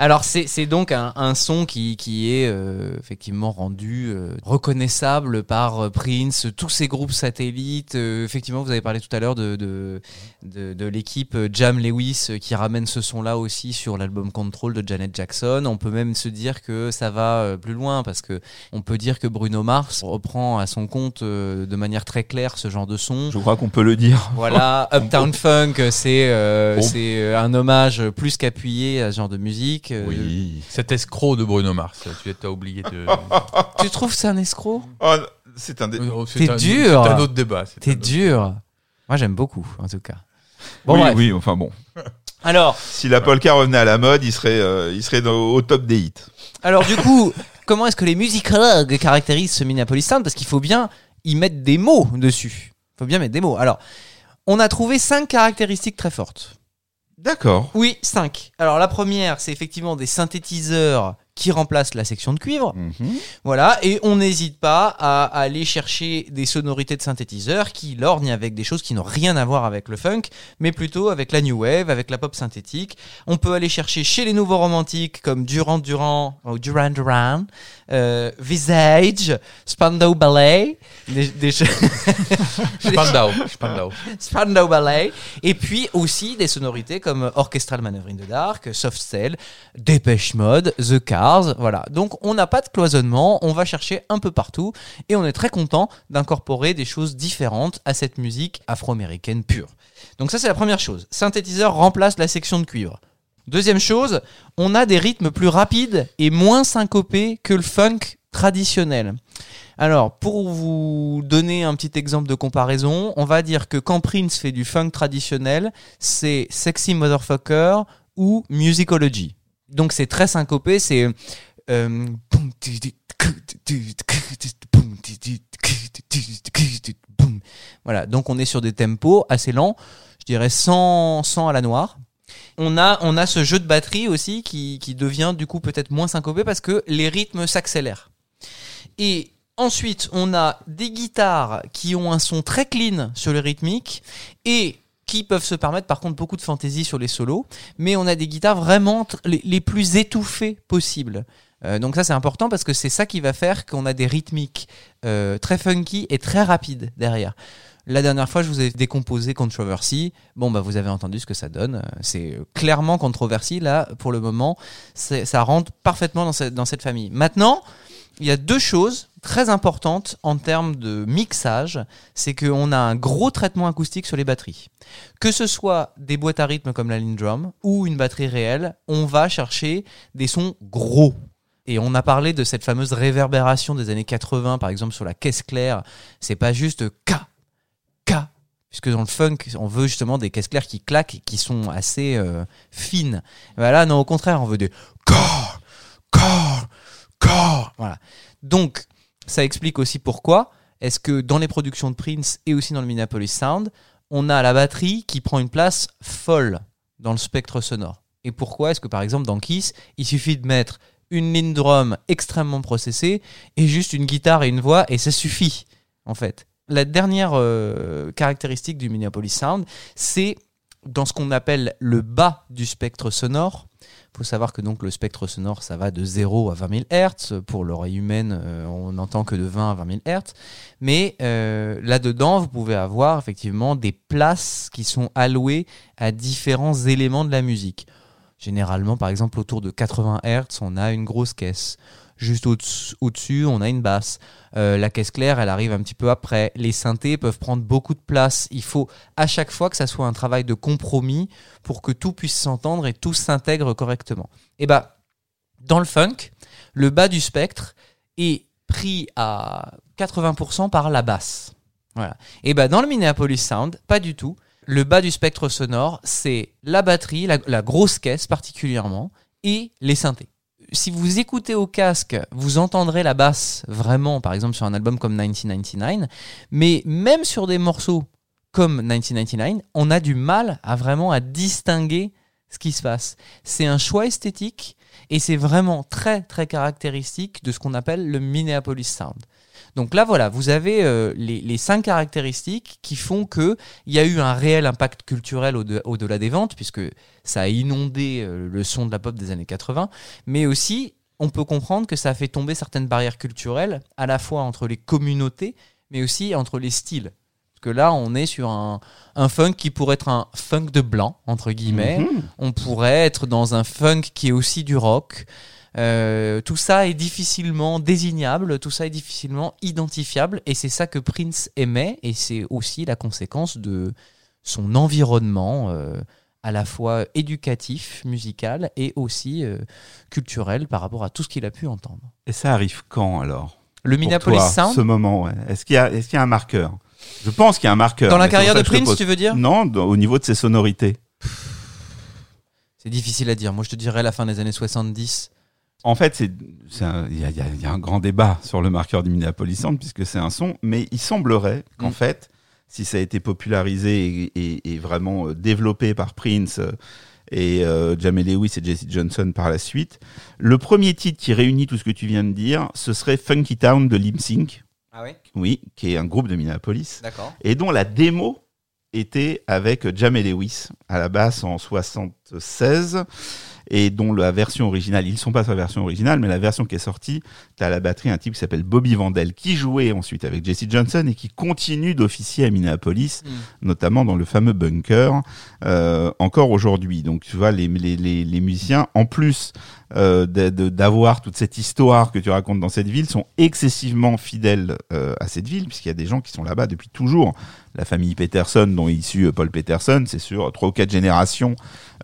Alors c'est donc un, un son qui, qui est euh, effectivement rendu euh, reconnaissable par euh, Prince, tous ces groupes satellites. Euh, effectivement, vous avez parlé tout à l'heure de, de, de, de l'équipe Jam Lewis qui ramène ce son-là aussi sur l'album Control de Janet Jackson. On peut même se dire que ça va plus loin parce que on peut dire que Bruno Mars reprend à son compte de manière très claire ce genre de son. Je crois qu'on peut le dire. Voilà, (laughs) Uptown Funk, c'est euh, c'est euh, un hommage plus qu'appuyé à ce genre de musique. Euh, Oui. Cet escroc de Bruno Mars, tu as oublié de. Tu trouves ça un escroc? Oh, c'est un. dé- c'est T'es un- dur. C'est un autre débat. c'est un T'es autre- dur. Moi, j'aime beaucoup, en tout cas. Bon, oui, bref. oui, enfin bon. Alors, Si la polka revenait à la mode, il serait, euh, il serait dans- au top des hits. alors, du coup, (laughs) comment est-ce que les musicologues caractérisent ce Minneapolis Sound? Parce qu'il faut bien y mettre des mots dessus. Il faut bien mettre des mots. Alors, on a trouvé cinq caractéristiques très fortes. D'accord. Oui, cinq. Alors, la première, c'est effectivement des synthétiseurs qui remplacent la section de cuivre. Mhm. Voilà, et on n'hésite pas à aller chercher des sonorités de synthétiseurs qui lorgnent avec des choses qui n'ont rien à voir avec le funk, mais plutôt avec la new wave, avec la pop synthétique. On peut aller chercher chez les nouveaux romantiques comme Duran Duran ou Duran Duran, euh, Visage, Spandau Ballet, des, (laughs) Spandau. Spandau. Spandau Ballet, et puis aussi des sonorités comme Orchestral Manoeuvre in the Dark, Soft Cell, Dépêche Mode, The Voilà. Donc on n'a pas de cloisonnement, on va chercher un peu partout, et on est très content d'incorporer des choses différentes à cette musique afro-américaine pure. Donc ça c'est la première chose. Synthétiseur remplace la section de cuivre. Deuxième chose, on a des rythmes plus rapides et moins syncopés que le funk traditionnel. Alors, pour vous donner un petit exemple de comparaison, on va dire que quand Prince fait du funk traditionnel, c'est Sexy Motherfucker ou Musicology. Donc c'est très syncopé, c'est... voilà, donc on est sur des tempos assez lents, je dirais 100, 100 à la noire. on a, on a ce jeu de batterie aussi qui, qui devient du coup peut-être moins syncopé parce que les rythmes s'accélèrent. Et ensuite, on a des guitares qui ont un son très clean sur le rythmique et qui peuvent se permettre par contre beaucoup de fantaisie sur les solos, mais on a des guitares vraiment les, plus étouffées possibles. Euh, donc ça c'est important parce que c'est ça qui va faire qu'on a des rythmiques euh, très funky et très rapides derrière. La dernière fois, je vous ai décomposé Controversy. Bon, bah, vous avez entendu ce que ça donne. C'est euh, clairement Controversy. Là, pour le moment, ça rentre parfaitement dans cette, dans cette famille. Maintenant, il y a deux choses très importantes en termes de mixage. C'est qu'on a un gros traitement acoustique sur les batteries. Que ce soit des boîtes à rythme comme la Lindrum ou une batterie réelle, on va chercher des sons gros. Et on a parlé de cette fameuse réverbération des années 80, par exemple sur la caisse claire. C'est pas juste K, K, puisque dans le funk, on veut justement des caisses claires qui claquent et qui sont assez euh, fines. Voilà, non, au contraire, on veut des corps, corps, Voilà. Donc, ça explique aussi pourquoi est-ce que dans les productions de Prince et aussi dans le Minneapolis Sound, on a la batterie qui prend une place folle dans le spectre sonore. Et pourquoi est-ce que par exemple dans Kiss, il suffit de mettre une ligne drum extrêmement processée et juste une guitare et une voix et ça suffit en fait. La dernière euh, caractéristique du Minneapolis Sound, c'est dans ce qu'on appelle le bas du spectre sonore. Il faut savoir que donc le spectre sonore, ça va de 0 à 20 000 Hz. Pour l'oreille humaine, euh, on n'entend que de 20 à 20 000 Hz. Mais euh, là-dedans, vous pouvez avoir effectivement des places qui sont allouées à différents éléments de la musique. Généralement, par exemple, autour de 80 Hz, on a une grosse caisse. Juste au-dessus, on a une basse. Euh, la caisse claire, elle arrive un petit peu après. Les synthés peuvent prendre beaucoup de place. Il faut à chaque fois que ça soit un travail de compromis pour que tout puisse s'entendre et tout s'intègre correctement. Et bah, dans le funk, le bas du spectre est pris à 80% par la basse. Voilà. Et bah, dans le Minneapolis Sound, pas du tout. Le bas du spectre sonore, c'est la batterie, la, la grosse caisse particulièrement, et les synthés. Si vous écoutez au casque, vous entendrez la basse vraiment, par exemple sur un album comme 1999, mais même sur des morceaux comme 1999, on a du mal à vraiment à distinguer ce qui se passe. C'est un choix esthétique et c'est vraiment très très caractéristique de ce qu'on appelle le Minneapolis Sound. Donc là voilà, vous avez euh, les, les cinq caractéristiques qui font que il y a eu un réel impact culturel au-de- au-delà des ventes puisque ça a inondé euh, le son de la pop des années 80, mais aussi on peut comprendre que ça a fait tomber certaines barrières culturelles à la fois entre les communautés mais aussi entre les styles. Parce que là, on est sur un, un funk qui pourrait être un funk de blanc, entre guillemets. Mhm. On pourrait être dans un funk qui est aussi du rock. Euh, tout ça est difficilement désignable, tout ça est difficilement identifiable, et c'est ça que Prince aimait, et c'est aussi la conséquence de son environnement, euh, à la fois éducatif, musical, et aussi euh, culturel par rapport à tout ce qu'il a pu entendre. Et ça arrive quand alors? Le pour Minneapolis toi, Sound, Ce moment, ouais. Est-ce qu'il y, y a un marqueur? Je pense qu'il y a un marqueur. dans la carrière de Prince, tu veux dire? Non, au niveau de ses sonorités. C'est difficile à dire. Moi, je te dirais la fin des années 70. En fait, il y, a- y y un grand débat sur le marqueur du Minneapolis Sound puisque c'est un son, mais il semblerait qu'en Mm. fait, si ça a été popularisé et, et- et vraiment euh, développé par Prince euh, et euh, Jamie Lewis et Jesse Johnson par la suite, le premier titre qui réunit tout ce que tu viens de dire, ce serait Funky Town de Lip Sync, Ah oui oui, qui est un groupe de Minneapolis D'accord. et dont la démo était avec Jamie Lewis à la basse en 76 et dont la version originale, ils sont pas sur la version originale, mais la version qui est sortie, t'as à la batterie un type qui s'appelle Bobby Vandel qui jouait ensuite avec Jesse Johnson et qui continue d'officier à Minneapolis, Mm. notamment dans le fameux bunker, euh, encore aujourd'hui. Donc tu vois, les, les, les, les musiciens, en plus euh, d'avoir toute cette histoire que tu racontes dans cette ville, sont excessivement fidèles euh, à cette ville, puisqu'il y a des gens qui sont là-bas depuis toujours. La famille Peterson, dont est issu euh, Paul Peterson, c'est sur trois ou quatre générations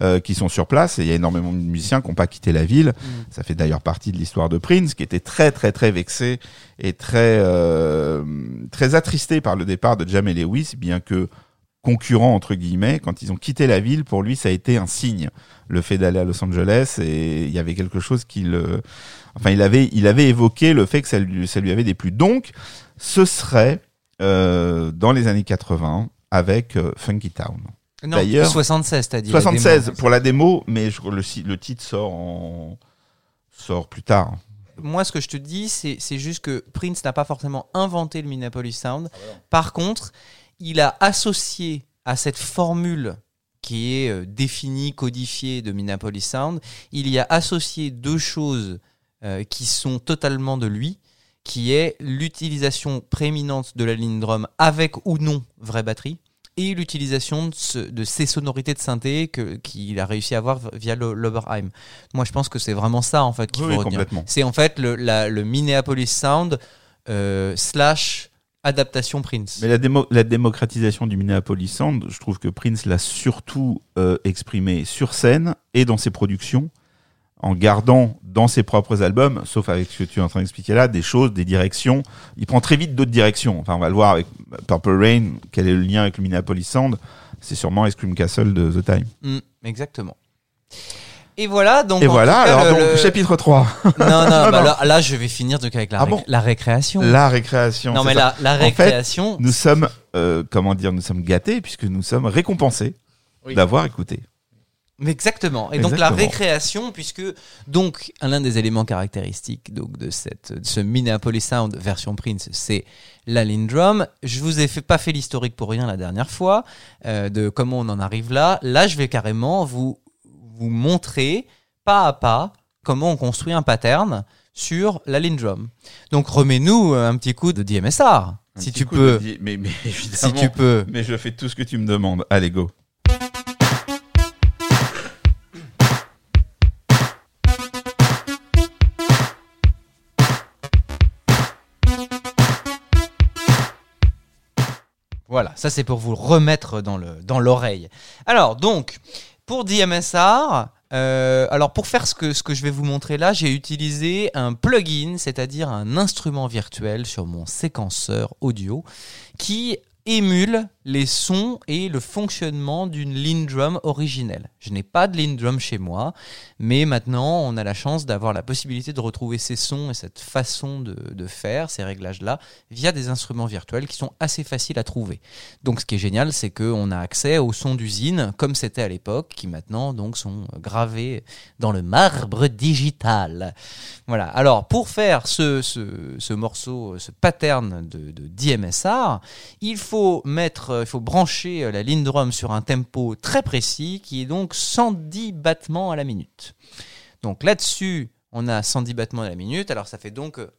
euh, qui sont sur place, et il y a énormément de musiciens qui n'ont pas quitté la ville. Ça fait d'ailleurs partie de l'histoire de Prince, qui était très très très vexé et très euh, très attristé par le départ de Jamie Lewis, bien que concurrent entre guillemets, quand ils ont quitté la ville, pour lui ça a été un signe, le fait d'aller à Los Angeles, et il y avait quelque chose qu'il, enfin il avait il avait évoqué le fait que ça lui ça lui avait déplu. Donc ce serait euh, dans les années 80 avec euh, Funky Town. Non, D'ailleurs- 76, t'as dit. la 76 démo. pour la démo, mais je le, titre sort en sort plus tard. Moi, ce que je te dis, c'est c'est juste que Prince n'a pas forcément inventé le Minneapolis Sound. Par contre, il a associé à cette formule qui est euh, définie, codifiée de Minneapolis Sound, il y a associé deux choses euh, qui sont totalement de lui, qui est l'utilisation prééminente de la ligne drum avec ou non vraie batterie, et l'utilisation de, ce- de ces sonorités de synthé que- qu'il a réussi à avoir via le l'Oberheim. Moi, je pense que c'est vraiment ça en fait qu'il Oui, faut retenir. C'est en fait le, la- le Minneapolis Sound euh, slash adaptation Prince. Mais la, démo- la démocratisation du Minneapolis Sound, je trouve que Prince l'a surtout euh, exprimé sur scène et dans ses productions, en gardant dans ses propres albums, sauf avec ce que tu es en train d'expliquer là, des choses, des directions. Il prend très vite d'autres directions. Enfin, on va le voir avec Purple Rain, quel est le lien avec le Minneapolis Sound? C'est sûrement Ice Cream Castle de The Time. Mm, exactement. Et voilà, donc. et voilà, alors le- donc, le- chapitre 3. Non, non, (laughs) bah non. Là, là, je vais finir donc avec la, Ah ré- bon la récréation. La récréation. non, mais la, la En fait, récréation. Nous sommes, euh, comment dire, nous sommes gâtés puisque nous sommes récompensés Oui. d'avoir écouté. Mais Exactement. Et donc la récréation, puisque donc l'un des éléments caractéristiques donc de cette de ce Minneapolis Sound version Prince, c'est la lean drum. Je vous ai fait pas fait l'historique pour rien la dernière fois euh, de comment on en arrive là. Là, je vais carrément vous vous montrer pas à pas comment on construit un pattern sur la drum. Donc remets-nous un petit coup de DMSR, Un si tu peux. di- Mais, mais Si évidemment. tu peux. Mais je fais tout ce que tu me demandes. Allez, go. Voilà, ça c'est pour vous le remettre dans l'oreille. Alors donc pour DMSR, euh, alors pour faire ce que ce que je vais vous montrer là, j'ai utilisé un plugin, c'est-à-dire un instrument virtuel sur mon séquenceur audio qui émule les sons et le fonctionnement d'une lean drum originelle. Je n'ai pas de lean drum chez moi, mais maintenant on a la chance d'avoir la possibilité de retrouver ces sons et cette façon de, faire, ces réglages-là, via des instruments virtuels qui sont assez faciles à trouver. Donc ce qui est génial, c'est qu'on a accès aux sons d'usine, comme c'était à l'époque, qui maintenant donc sont gravés dans le marbre digital. Voilà. Alors pour faire ce, ce, ce morceau, ce pattern de DMSR, il faut mettre, il faut brancher la ligne drum sur un tempo très précis qui est donc 110 battements à la minute. Donc là-dessus, on a 110 battements à la minute. Alors ça fait donc euh,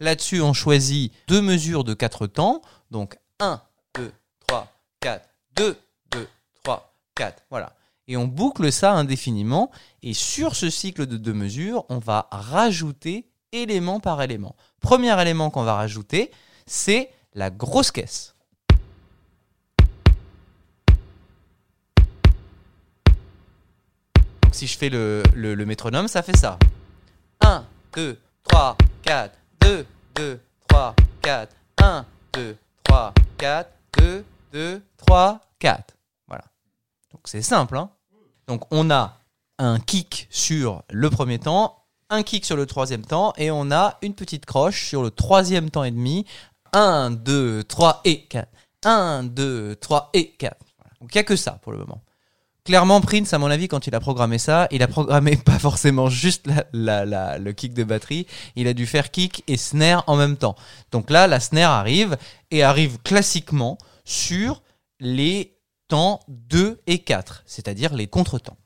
Là-dessus, on choisit deux mesures de quatre temps. Donc 1, 2, 3, 4, 2, 2, 3, 4. Voilà. Et on boucle ça indéfiniment. Et sur ce cycle de deux mesures, on va rajouter élément par élément. Premier élément qu'on va rajouter, c'est la grosse caisse. Donc si je fais le, métronome, ça fait ça. 1, 2, 3, 4, 2, 2, 3, 4, 1, 2, 3, 4, 2, 2, 3, 4. Voilà. Donc c'est simple. Hein Donc on a un kick sur le premier temps, un kick sur le troisième temps, et on a une petite croche sur le troisième temps et demi. 1, 2, 3 et 4. 1, 2, 3 et 4. Voilà. Donc il n'y a que ça pour le moment. Clairement, Prince, à mon avis, quand il a programmé ça, il a programmé (laughs) pas forcément juste le kick de batterie, il a dû faire kick et snare en même temps. Donc là, la snare arrive et arrive classiquement sur les temps 2 et 4, c'est-à-dire les contretemps.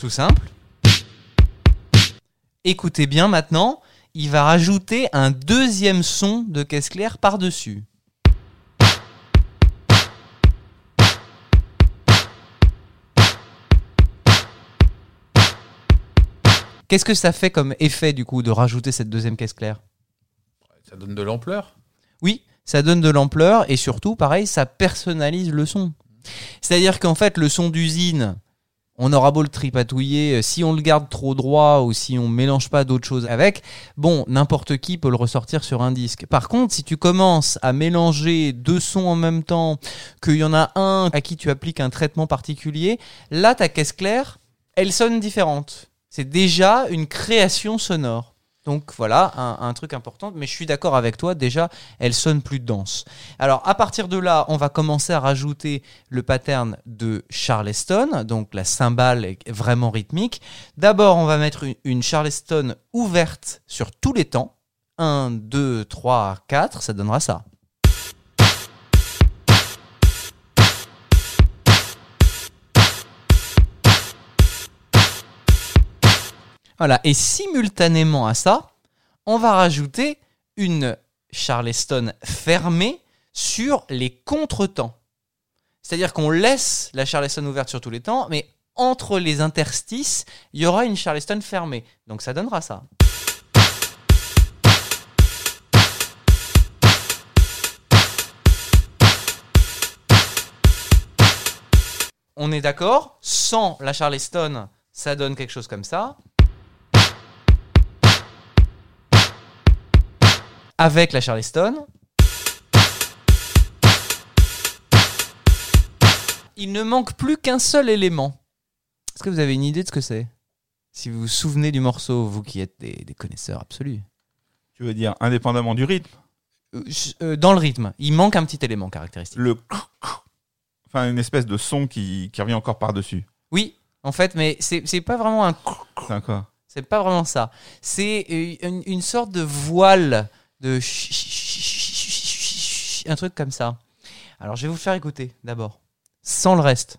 Tout simple. Écoutez bien maintenant, il va rajouter un deuxième son de caisse claire par-dessus. Qu'est-ce que ça fait comme effet du coup de rajouter cette deuxième caisse claire? Ça donne de l'ampleur. Oui, ça donne de l'ampleur et surtout, pareil, ça personnalise le son. C'est-à-dire qu'en fait, le son d'usine, on aura beau le tripatouiller, euh, si on le garde trop droit ou si on mélange pas d'autres choses avec, bon, n'importe qui peut le ressortir sur un disque. Par contre, si tu commences à mélanger deux sons en même temps, qu'il y en a un à qui tu appliques un traitement particulier, là, ta caisse claire, elle sonne différente. C'est déjà une création sonore. Donc voilà, un, truc important, mais je suis d'accord avec toi, déjà, elle sonne plus dense. Alors à partir de là, on va commencer à rajouter le pattern de Charleston, donc la cymbale est vraiment rythmique. D'abord, on va mettre une, une Charleston ouverte sur tous les temps. 1, 2, 3, 4, ça donnera ça. Voilà, et simultanément à ça, on va rajouter une Charleston fermée sur les contretemps. C'est-à-dire qu'on laisse la Charleston ouverte sur tous les temps, mais entre les interstices, il y aura une Charleston fermée. Donc ça donnera ça. On est d'accord Sans la Charleston, ça donne quelque chose comme ça. Avec la Charleston. Il ne manque plus qu'un seul élément. Est-ce que vous avez une idée de ce que c'est? Si vous vous souvenez du morceau, vous qui êtes des, des connaisseurs absolus. Tu veux dire indépendamment du rythme? Euh, je- euh, dans le rythme, il manque un petit élément caractéristique. Le enfin une espèce de son qui, qui revient encore par-dessus. Oui, en fait, mais c'est c'est pas vraiment un C'est un quoi? C'est pas vraiment ça. C'est euh, une, une sorte de voile, de un truc comme ça. Alors je vais vous faire écouter d'abord, sans le reste.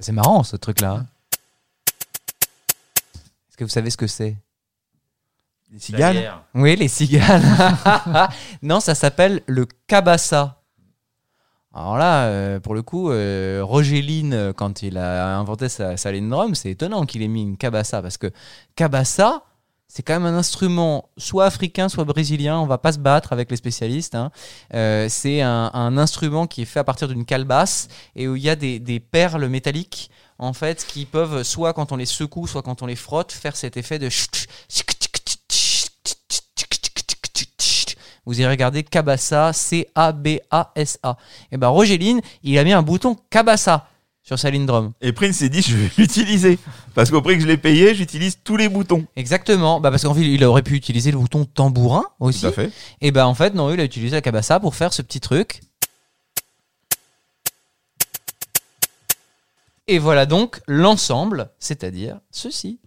C'est marrant ce truc-là. Est-ce que vous savez ce que c'est Les cigales oui, les cigales. non, ça s'appelle le cabassa. Alors là, euh, pour le coup, euh, Roger Lynn, euh, quand il a inventé sa, sa ligne drum, c'est étonnant qu'il ait mis une cabassa parce que cabassa, c'est quand même un instrument soit africain, soit brésilien. On va pas se battre avec les spécialistes. hein. Euh, c'est un, instrument qui est fait à partir d'une calebasse et où il y a des, des perles métalliques en fait qui peuvent soit quand on les secoue, soit quand on les frotte, faire cet effet de vous irez regarder Cabassa, C-A-B-A-S-A. Et ben Roger Lynn, il a mis un bouton Cabassa sur sa ligne drum. Et Prince s'est dit je vais (laughs) l'utiliser. Parce qu'au prix que je l'ai payé, j'utilise tous les boutons. Exactement, bah parce qu'en fait, il aurait pu utiliser le bouton tambourin aussi. Tout à fait. Et ben en fait, non, il a utilisé la Cabassa pour faire ce petit truc. Et voilà donc l'ensemble, c'est-à-dire ceci.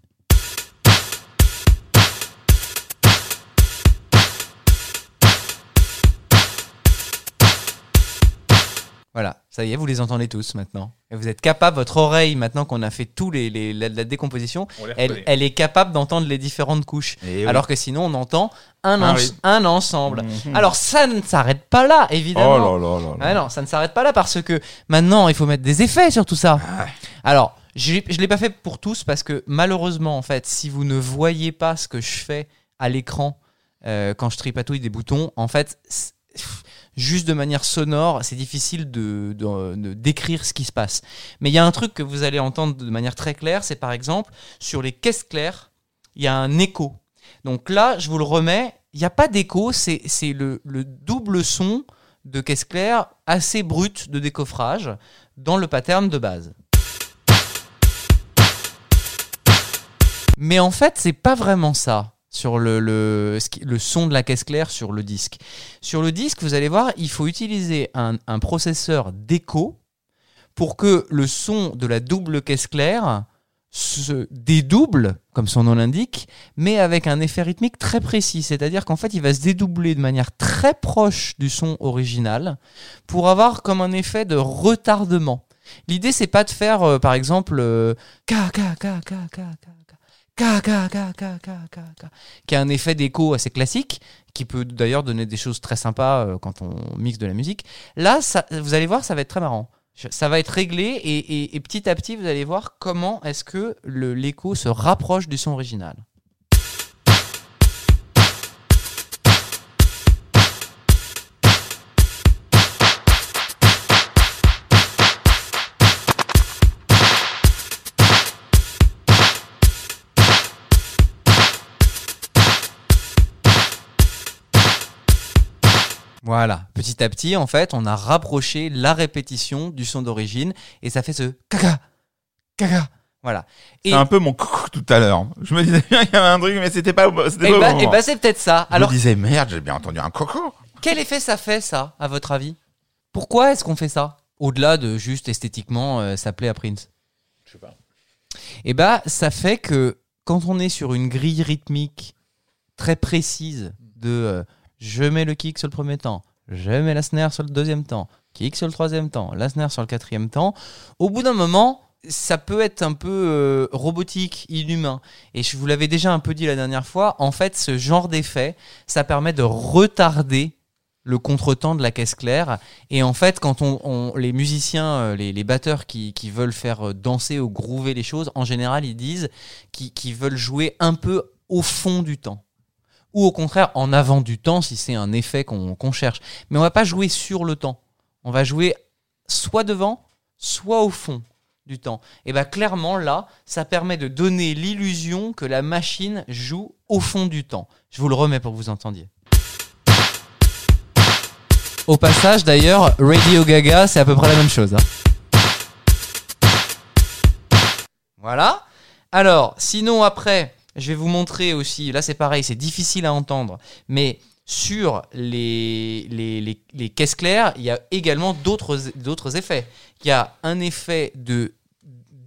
Voilà, ça y est, vous les entendez tous maintenant. Et vous êtes capable, votre oreille, maintenant qu'on a fait tous les, les- la, la décomposition, elle, est capable d'entendre les différentes couches. Et oui. Alors que sinon, on entend un, Ah ens- oui. un ensemble. Mhm. Alors ça ne s'arrête pas là, évidemment. Oh là là là là. Ah non, ça ne s'arrête pas là parce que maintenant, il faut mettre des effets sur tout ça. Alors, je ne l'ai pas fait pour tous parce que malheureusement, en fait, si vous ne voyez pas ce que je fais à l'écran euh, quand je tripatouille des boutons, en fait, c'est- juste de manière sonore, c'est difficile de, décrire ce qui se passe. Mais il y a un truc que vous allez entendre de manière très claire, c'est par exemple, sur les caisses claires, il y a un écho. Donc là, je vous le remets, il n'y a pas d'écho, c'est c'est le, le double son de caisse claire assez brut de décoffrage dans le pattern de base. Mais en fait, c'est pas vraiment ça sur le, le, son de la caisse claire sur le disque. Sur le disque, vous allez voir, il faut utiliser un, un processeur d'écho pour que le son de la double caisse claire se dédouble, comme son nom l'indique, mais avec un effet rythmique très précis. C'est-à-dire qu'en fait, il va se dédoubler de manière très proche du son original pour avoir comme un effet de retardement. L'idée, c'est pas de faire, euh, par exemple, euh, ka ka ka ka ka qui a un effet d'écho assez classique, qui peut d'ailleurs donner des choses très sympas euh, quand on mixe de la musique. Là, ça, vous allez voir, ça va être très marrant. Ça va être réglé et, et- et petit à petit, vous allez voir comment est-ce que l'écho se rapproche du son original. Voilà, petit à petit, en fait, on a rapproché la répétition du son d'origine et ça fait ce caca, caca. Voilà. Et, C'est un peu mon coucou tout à l'heure. Je me disais (laughs) bien qu'il y avait un truc, mais c'était pas, et pas au bah, eh ben, c'est peut-être ça. Je Alors, me disais merde, j'ai bien entendu un coco. quel effet ça fait, ça, à votre avis? Pourquoi est-ce qu'on fait ça? Au-delà de juste esthétiquement, euh, ça plaît à Prince? Je sais pas. Eh bah, ça fait que quand on est sur une grille rythmique très précise de euh, je mets le kick sur le premier temps, je mets la snare sur le deuxième temps, kick sur le troisième temps, la snare sur le quatrième temps, au bout d'un moment, ça peut être un peu euh, robotique, inhumain. Et je vous l'avais déjà un peu dit la dernière fois, en fait, ce genre d'effet, ça permet de retarder le contretemps de la caisse claire. Et en fait, quand on, on- les musiciens, euh, les, les batteurs qui, qui veulent faire euh, danser ou groover les choses, en général, ils disent qu'ils veulent jouer un peu au fond du temps. Ou au contraire, en avant du temps, si c'est un effet qu'on cherche. Mais on va pas jouer sur le temps. On va jouer soit devant, soit au fond du temps. Et bien clairement, là, ça permet de donner l'illusion que la machine joue au fond du temps. Je vous le remets pour que vous entendiez. Au passage, d'ailleurs, Radio Gaga, c'est à peu près la même chose. hein. Voilà. Alors, sinon après, je vais vous montrer aussi, là c'est pareil, c'est difficile à entendre, mais sur les, les, les, caisses claires, il y a également d'autres effets. Il y a un effet de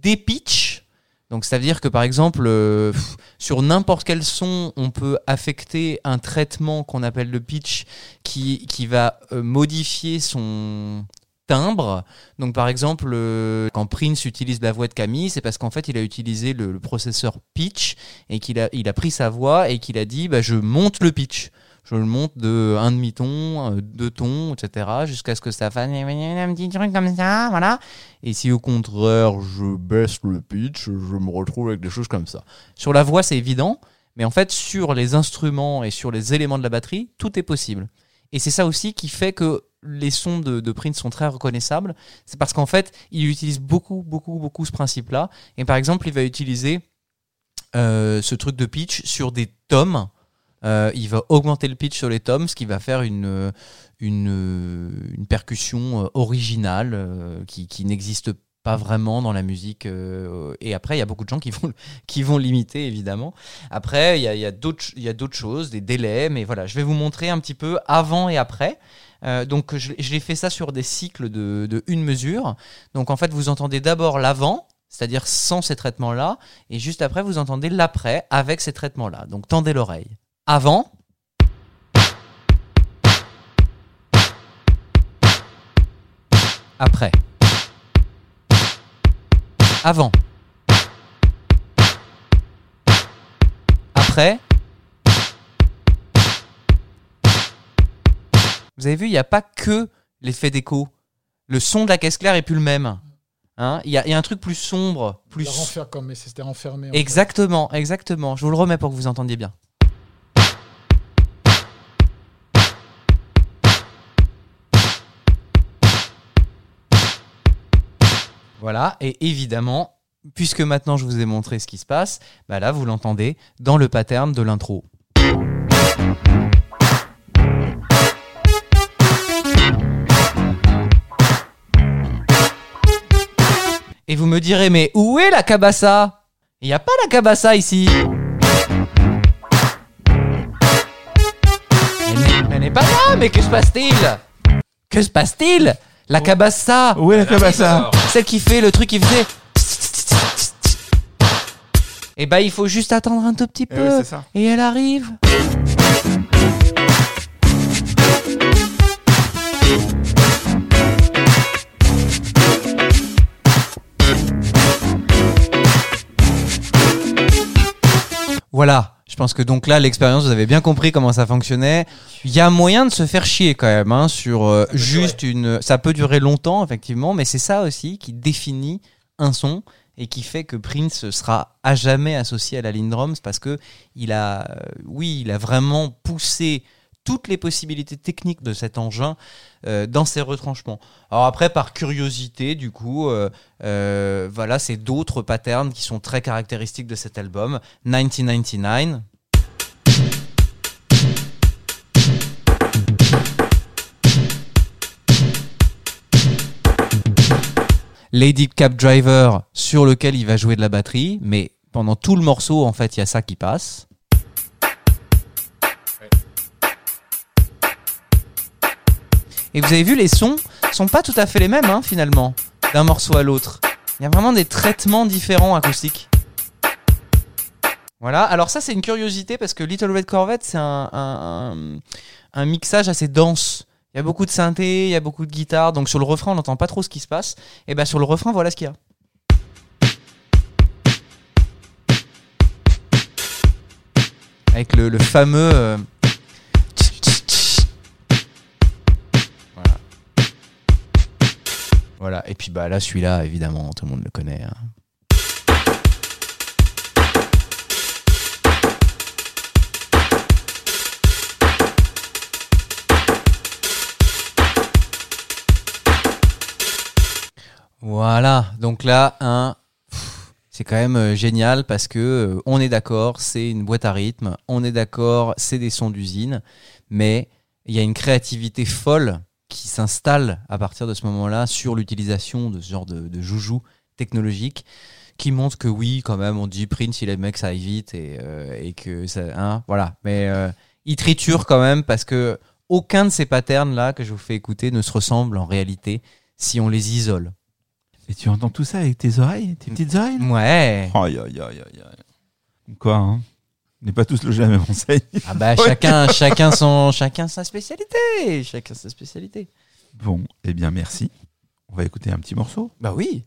dépitch, donc ça veut dire que par exemple, euh, sur n'importe quel son, on peut affecter un traitement qu'on appelle le pitch qui, qui va euh, modifier son timbre. Donc par exemple, euh, quand Prince utilise la voix de Camille, c'est parce qu'en fait il a utilisé le, le processeur pitch et qu'il a, il a pris sa voix et qu'il a dit bah, je monte le pitch. Je le monte de un demi-ton, euh, deux tons, etc. jusqu'à ce que ça fasse un petit truc comme ça, voilà. Et si au contraire je baisse le pitch, je me retrouve avec des choses comme ça. Sur la voix c'est évident, mais en fait sur les instruments et sur les éléments de la batterie, tout est possible. Et c'est ça aussi qui fait que les sons de, Prince sont très reconnaissables. C'est parce qu'en fait, il utilise beaucoup, beaucoup, beaucoup ce principe-là. Et par exemple, il va utiliser euh, ce truc de pitch sur des tomes. Euh, il va augmenter le pitch sur les tomes, ce qui va faire une, une, percussion euh, originale qui, n'existe pas vraiment dans la musique. et après, il y a beaucoup de gens qui vont, (laughs) qui vont l'imiter, évidemment. Après, il y a, y a d'autres choses, des délais, mais voilà, je vais vous montrer un petit peu avant et après. Euh, donc, l'ai fait ça sur des cycles de, de une mesure. Donc, en fait, vous entendez d'abord l'avant, c'est-à-dire sans ces traitements-là, et juste après, vous entendez l'après avec ces traitements-là. Donc, tendez l'oreille. Avant. Après. Avant. Après. Vous avez vu, il n'y a pas que l'effet d'écho. Le son de la caisse claire est plus le même. Hein Il y, a- il y a un truc plus sombre, plus renfer- comme mais c'était renfermé. en fait. Exactement, exactement. Je vous le remets pour que vous entendiez bien. Voilà, et évidemment, puisque maintenant je vous ai montré ce qui se passe, bah là vous l'entendez dans le pattern de l'intro. Et vous me direz, mais où est la cabassa? Il n'y a pas la cabassa ici. Elle n'est- pas là, mais que se passe-t-il? Que se passe-t-il? La cabassa Où est la cabassa? Celle qui fait le truc qui faisait... Eh ben, il faut juste attendre un tout petit Eh peu. oui. Et elle arrive. Voilà. Je pense que donc là, l'expérience, vous avez bien compris comment ça fonctionnait. Il y a moyen de se faire chier quand même hein, sur euh, juste une. Ça peut durer longtemps, effectivement, mais c'est ça aussi qui définit un son et qui fait que Prince sera à jamais associé à la Lindrums parce que il a, euh, oui, il a vraiment poussé toutes les possibilités techniques de cet engin euh, dans ses retranchements. Alors après, par curiosité, du coup, euh, euh, voilà, c'est d'autres patterns qui sont très caractéristiques de cet album. 1999. Lady Cap Driver sur lequel il va jouer de la batterie, mais pendant tout le morceau, en fait, il y a ça qui passe. Et vous avez vu, les sons sont pas tout à fait les mêmes, hein, finalement, d'un morceau à l'autre. Il y a vraiment des traitements différents acoustiques. Voilà, alors ça c'est une curiosité parce que Little Red Corvette c'est un, un, mixage assez dense. Il y a beaucoup de synthé, il y a beaucoup de guitare, donc sur le refrain on n'entend pas trop ce qui se passe. Et ben sur le refrain voilà ce qu'il y a. Avec le, le fameux... euh, Voilà, et puis bah là celui-là évidemment tout le monde le connaît. hein. Voilà, donc là, c'est quand même euh, génial parce que euh, on est d'accord, c'est une boîte à rythme, on est d'accord, c'est des sons d'usine, mais il y a une créativité folle qui s'installe à partir de ce moment-là sur l'utilisation de ce genre de, de joujou technologique qui montre que oui, quand même, on dit Prince, il aimait que ça aille vite et, euh, et que ça, hein, voilà. Mais euh, il triture quand même parce que aucun de ces patterns là que je vous fais écouter ne se ressemble en réalité si on les isole. Et tu entends tout ça avec tes oreilles, tes petites oreilles? Ouais. Aïe, aïe, aïe, aïe, aïe. Quoi, hein? N'est pas tous logés à la même enseigne. Ah bah (laughs) chacun, chacun son, chacun sa spécialité, chacun sa spécialité. Bon, eh bien, merci. On va écouter un petit morceau. Bah oui.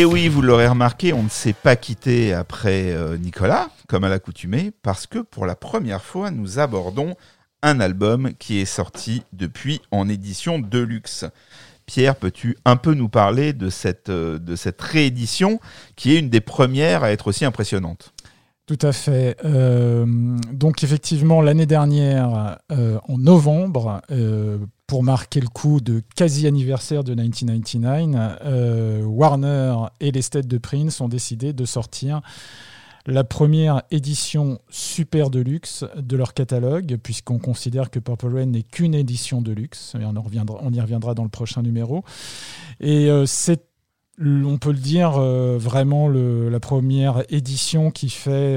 Et oui, vous l'aurez remarqué, on ne s'est pas quitté après euh, Nicolas, comme à l'accoutumée, parce que pour la première fois, nous abordons un album qui est sorti depuis en édition Deluxe. Pierre, peux-tu un peu nous parler de cette, euh, de cette réédition qui est une des premières à être aussi impressionnante? Tout à fait. Euh, donc effectivement, l'année dernière, en novembre, pour marquer le coup de quasi-anniversaire de 1999, euh, Warner et l'esthète de Prince ont décidé de sortir la première édition super de luxe de leur catalogue, puisqu'on considère que Purple Rain n'est qu'une édition de luxe, et on, en reviendra, on y reviendra dans le prochain numéro. Et euh, c'est on peut le dire, euh, vraiment le- la première édition qui fait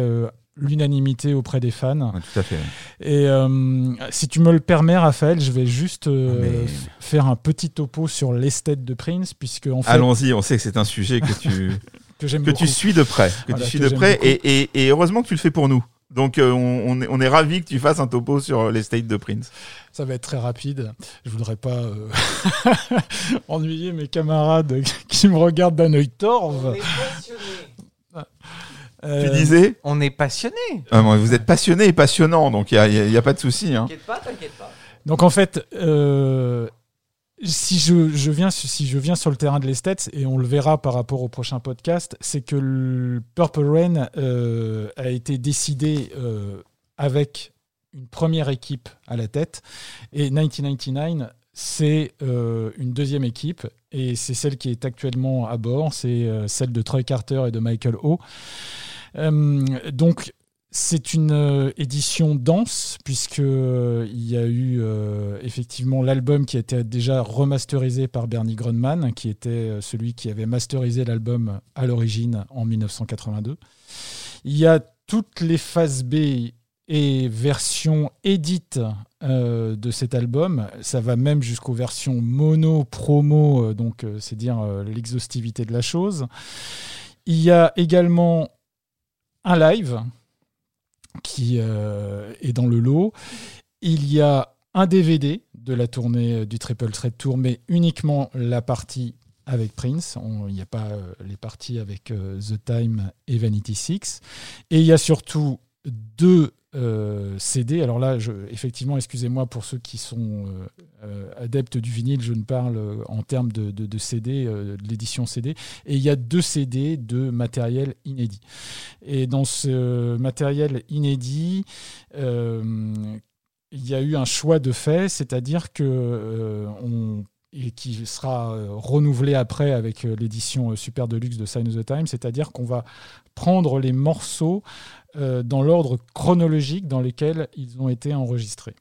l'unanimité auprès des fans. Ouais, tout à fait. Et euh, si tu me le permets, Raphaël, je vais juste euh, Ah, mais- faire un petit topo sur l'esthète de Prince, puisque en fait, Allons-y, on sait que c'est un sujet que tu, (laughs) que que tu suis de près. Que Voilà, tu suis que de près. Et, et, et heureusement que tu le fais pour nous. Donc euh, on, on est, on est ravis que tu fasses un topo sur l'estate de Prince. Ça va être très rapide. Je voudrais pas euh, (laughs) ennuyer mes camarades qui me regardent d'un œil torve. Euh, Tu disais On est passionné. Ah, Vous êtes passionné et passionnant, donc il n'y a, pas de souci. Hein. T'inquiète pas, t'inquiète pas. Donc en fait, euh, si je, je viens, si je viens sur le terrain de l'esthète, et on le verra par rapport au prochain podcast, c'est que le Purple Rain euh, a été décidé euh, avec une première équipe à la tête, et 1999, c'est euh, une deuxième équipe, et c'est celle qui est actuellement à bord, c'est euh, celle de Troy Carter et de Michael O. Euh, donc c'est une euh, édition dense puisque euh, y a eu euh, effectivement l'album qui a été déjà remasterisé par Bernie Grundman, qui était celui qui avait masterisé l'album à l'origine en 1982. Il y a toutes les phases B et versions édites de cet album. Ça va même jusqu'aux versions mono, promo, donc c'est dire l'exhaustivité de la chose. Il y a également un live qui euh, est dans le lot. Il y a un DVD de la tournée du Triple Threat Tour, mais uniquement la partie avec Prince. Il n'y a pas euh, les parties avec euh, The Time et Vanity Six. Et il y a surtout deux euh, CD. Alors là, effectivement, excusez-moi pour ceux qui sont euh, euh, adeptes du vinyle, je ne parle en termes de, CD, de l'édition CD. Et il y a deux CD de matériel inédit. Et dans ce matériel inédit, il y a eu un choix de fait, c'est-à-dire que on et qui sera euh, renouvelé après avec euh, l'édition euh, Super Deluxe de Sign of the Time, c'est-à-dire qu'on va prendre les morceaux dans l'ordre chronologique dans lesquels ils ont été enregistrés.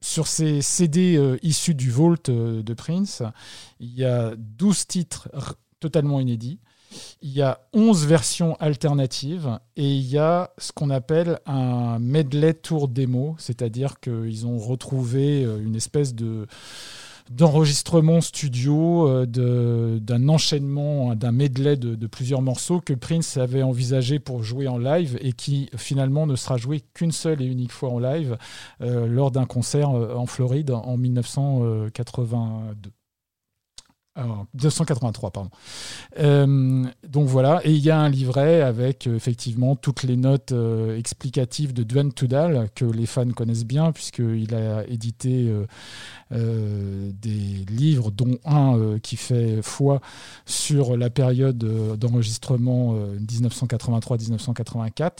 Sur ces CD issus du Vault de Prince, il y a 12 titres totalement inédits. Il y a 11 versions alternatives et il y a ce qu'on appelle un medley tour démo, c'est-à-dire qu'ils ont retrouvé euh, une espèce de d'enregistrement studio, euh, d'un enchaînement, d'un medley de, plusieurs morceaux que Prince avait envisagé pour jouer en live et qui finalement ne sera joué qu'une seule et unique fois en live euh, lors d'un concert en Floride en 1982. Alors, 1983, pardon. Euh, donc voilà, et il y a un livret avec euh, effectivement toutes les notes euh, explicatives de Dwayne Tudal, que les fans connaissent bien, puisqu'il a édité des livres, dont un qui fait foi sur la période d'enregistrement euh, 1983-1984 euh,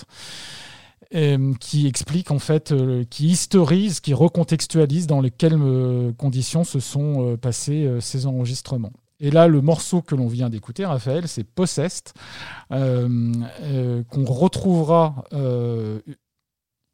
qui explique en fait, euh, qui historise, qui recontextualise dans lesquelles euh, conditions se sont euh, passés euh, ces enregistrements. Et là, le morceau que l'on vient d'écouter, Raphaël, c'est Possessed, euh, euh, qu'on retrouvera euh,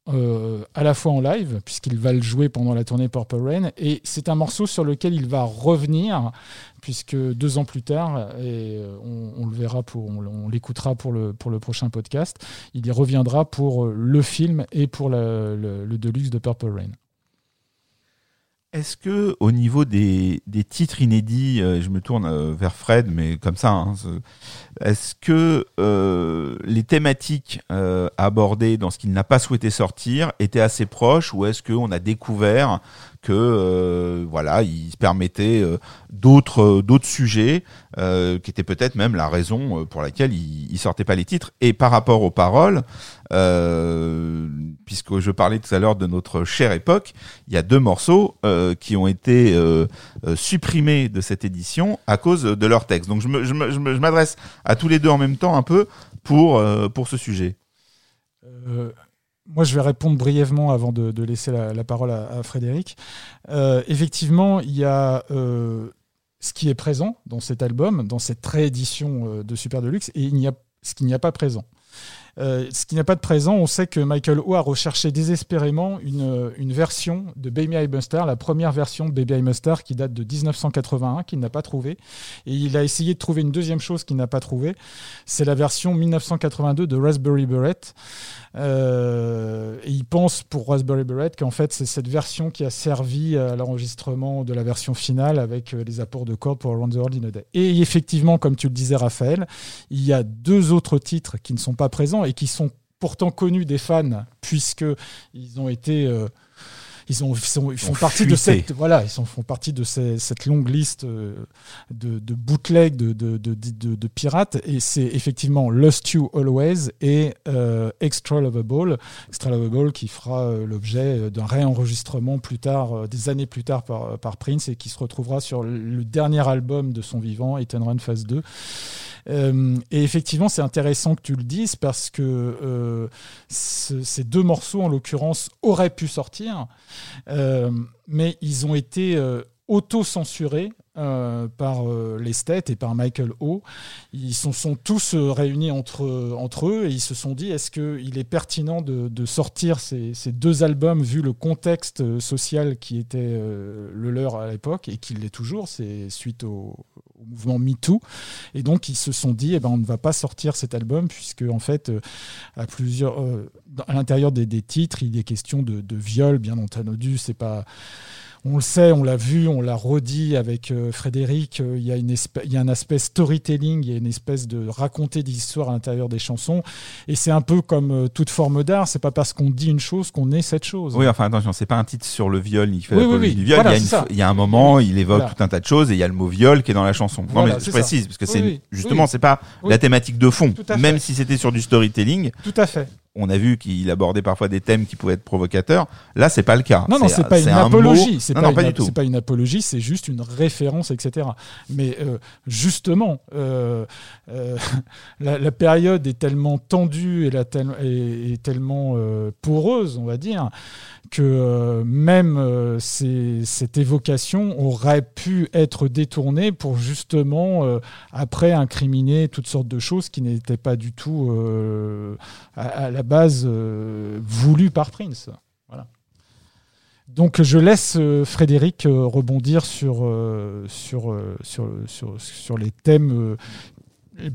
euh, à la fois en live, puisqu'il va le jouer pendant la tournée Purple Rain, et c'est un morceau sur lequel il va revenir, puisque deux ans plus tard, et euh, on, le verra, pour, on, l'écoutera pour le, prochain podcast, il y reviendra pour euh, le film et pour le, le Deluxe de Purple Rain. Est-ce que au niveau des, titres inédits, euh, je me tourne euh, vers Fred, mais comme ça, hein, est-ce que euh, les thématiques abordées dans ce qu'il n'a pas souhaité sortir étaient assez proches, ou est-ce qu'on a découvert que voilà, il se permettait d'autres d'autres sujets qui étaient peut-être même la raison pour laquelle il, il sortait pas les titres? Et par rapport aux paroles, euh, puisque je parlais tout à l'heure de notre chère époque, il y a deux morceaux euh, qui ont été euh, supprimés de cette édition à cause de leur texte. Donc je m'adresse à tous les deux en même temps un peu pour, pour ce sujet. Moi, je vais répondre brièvement avant de, laisser la, parole à, à Frédéric. Effectivement, il y a ce qui est présent dans cet album, dans cette réédition de Super Deluxe, et il y a ce qu'il n'y a pas présent. Euh, ce qui n'est pas de présent, on sait que Michael O a recherché désespérément une, une version de Baby I Buster, la première version de Baby I Buster qui date de 1981, qu'il n'a pas trouvé. Et il a essayé de trouver une deuxième chose qu'il n'a pas trouvé. C'est la version 1982 de Raspberry Beret. Euh, et il pense pour Raspberry Beret qu'en fait c'est cette version qui a servi à l'enregistrement de la version finale avec euh, les apports de cordes pour Around the World in a Day. Et effectivement, comme tu le disais Raphaël, il y a deux autres titres qui ne sont pas présents et qui sont pourtant connus des fans puisque ils ont été euh, ils, ont, ils sont- ils font ont partie de cette voilà ils sont, font partie de ces- cette longue liste euh, de, de bootlegs de, de, de, pirates. Et c'est effectivement Lost You Always et euh, Extra Lovable. Extra Lovable qui fera euh, l'objet euh, d'un réenregistrement plus tard des années plus tard par, par Prince et qui se retrouvera sur le- dernier album de son vivant Hit and Run Phase 2 euh, et effectivement, c'est intéressant que tu le dises parce que euh, ce- ces deux morceaux, en l'occurrence, auraient pu sortir, mais ils ont été euh, auto-censurés euh, par euh, l'esthète et par Michael O. Ils se sont tous euh, réunis entre, entre eux et ils se sont dit est-ce qu'il est pertinent de, de sortir ces, ces deux albums vu le contexte euh, social qui était euh, le leur à l'époque et qui l'est toujours, c'est suite au, mouvement MeToo. Et donc ils se sont dit, eh ben, on ne va pas sortir cet album puisque en fait, euh, à plusieurs, euh, à l'intérieur des, des titres, il est question de, de viol, bien entendu. C'est pas, on le sait, on l'a vu, on l'a redit avec euh, Frédéric. euh, Il y a une espèce, il y a un aspect storytelling, il y a une espèce de raconter des histoires à l'intérieur des chansons. Et c'est un peu comme euh, toute forme d'art. C'est pas parce qu'on dit une chose qu'on est cette chose. Oui, enfin attention, c'est pas un titre sur le viol, il fait Oui, du viol. Voilà, il, y a une il y a un moment, il évoque Voilà. tout un tas de choses et il y a le mot viol qui est dans la chanson. Non, mais je précise, ça. parce que c'est justement, c'est pas la thématique de fond. Même si c'était sur du storytelling, Tout à fait. On a vu qu'il abordait parfois des thèmes qui pouvaient être provocateurs. Là, c'est pas le cas. Non, non, c'est pas une un apologie. mot- C'est Non, pas, pas une- du tout. C'est pas une apologie, c'est juste une référence, etc. Mais euh, justement, euh, euh, (laughs) la, la période est tellement tendue et, la tel- tellement poreuse, on va dire, que euh, même euh, cette évocation aurait pu être détournée pour justement euh, après incriminer toutes sortes de choses qui n'étaient pas du tout à, la base voulues par Prince. Voilà. Donc je laisse Frédéric rebondir sur, sur, sur, sur, les thèmes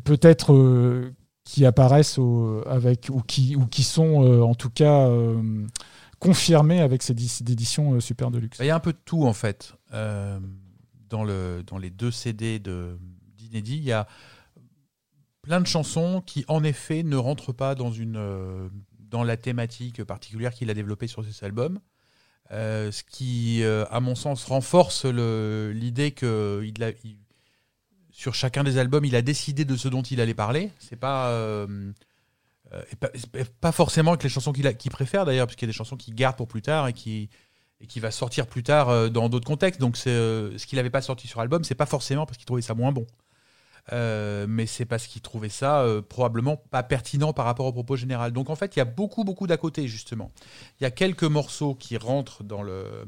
peut-être qui apparaissent avec ou qui, ou qui sont en tout cas confirmés avec ces éditions euh, Super Deluxe. Il y a un peu de tout en fait. Euh, dans, le, dans les deux CD d'Inédit, il y a plein de chansons qui en effet ne rentrent pas dans, une, euh, dans la thématique particulière qu'il a développée sur cet album. Ce qui, à mon sens, renforce l'idée que sur chacun des albums, il a décidé de ce dont il allait parler. C'est pas, et pas, forcément avec les chansons qu'il préfère d'ailleurs, parce qu'il y a des chansons qu'il garde pour plus tard et qui, va sortir plus tard euh, dans d'autres contextes. Donc euh, ce qu'il n'avait pas sorti sur album, c'est pas forcément parce qu'il trouvait ça moins bon. Euh, mais c'est parce qu'il trouvait ça euh, probablement pas pertinent par rapport au propos général. Donc en fait, il y a beaucoup, beaucoup d'à côté, justement. Il y a quelques morceaux qui rentrent dans le.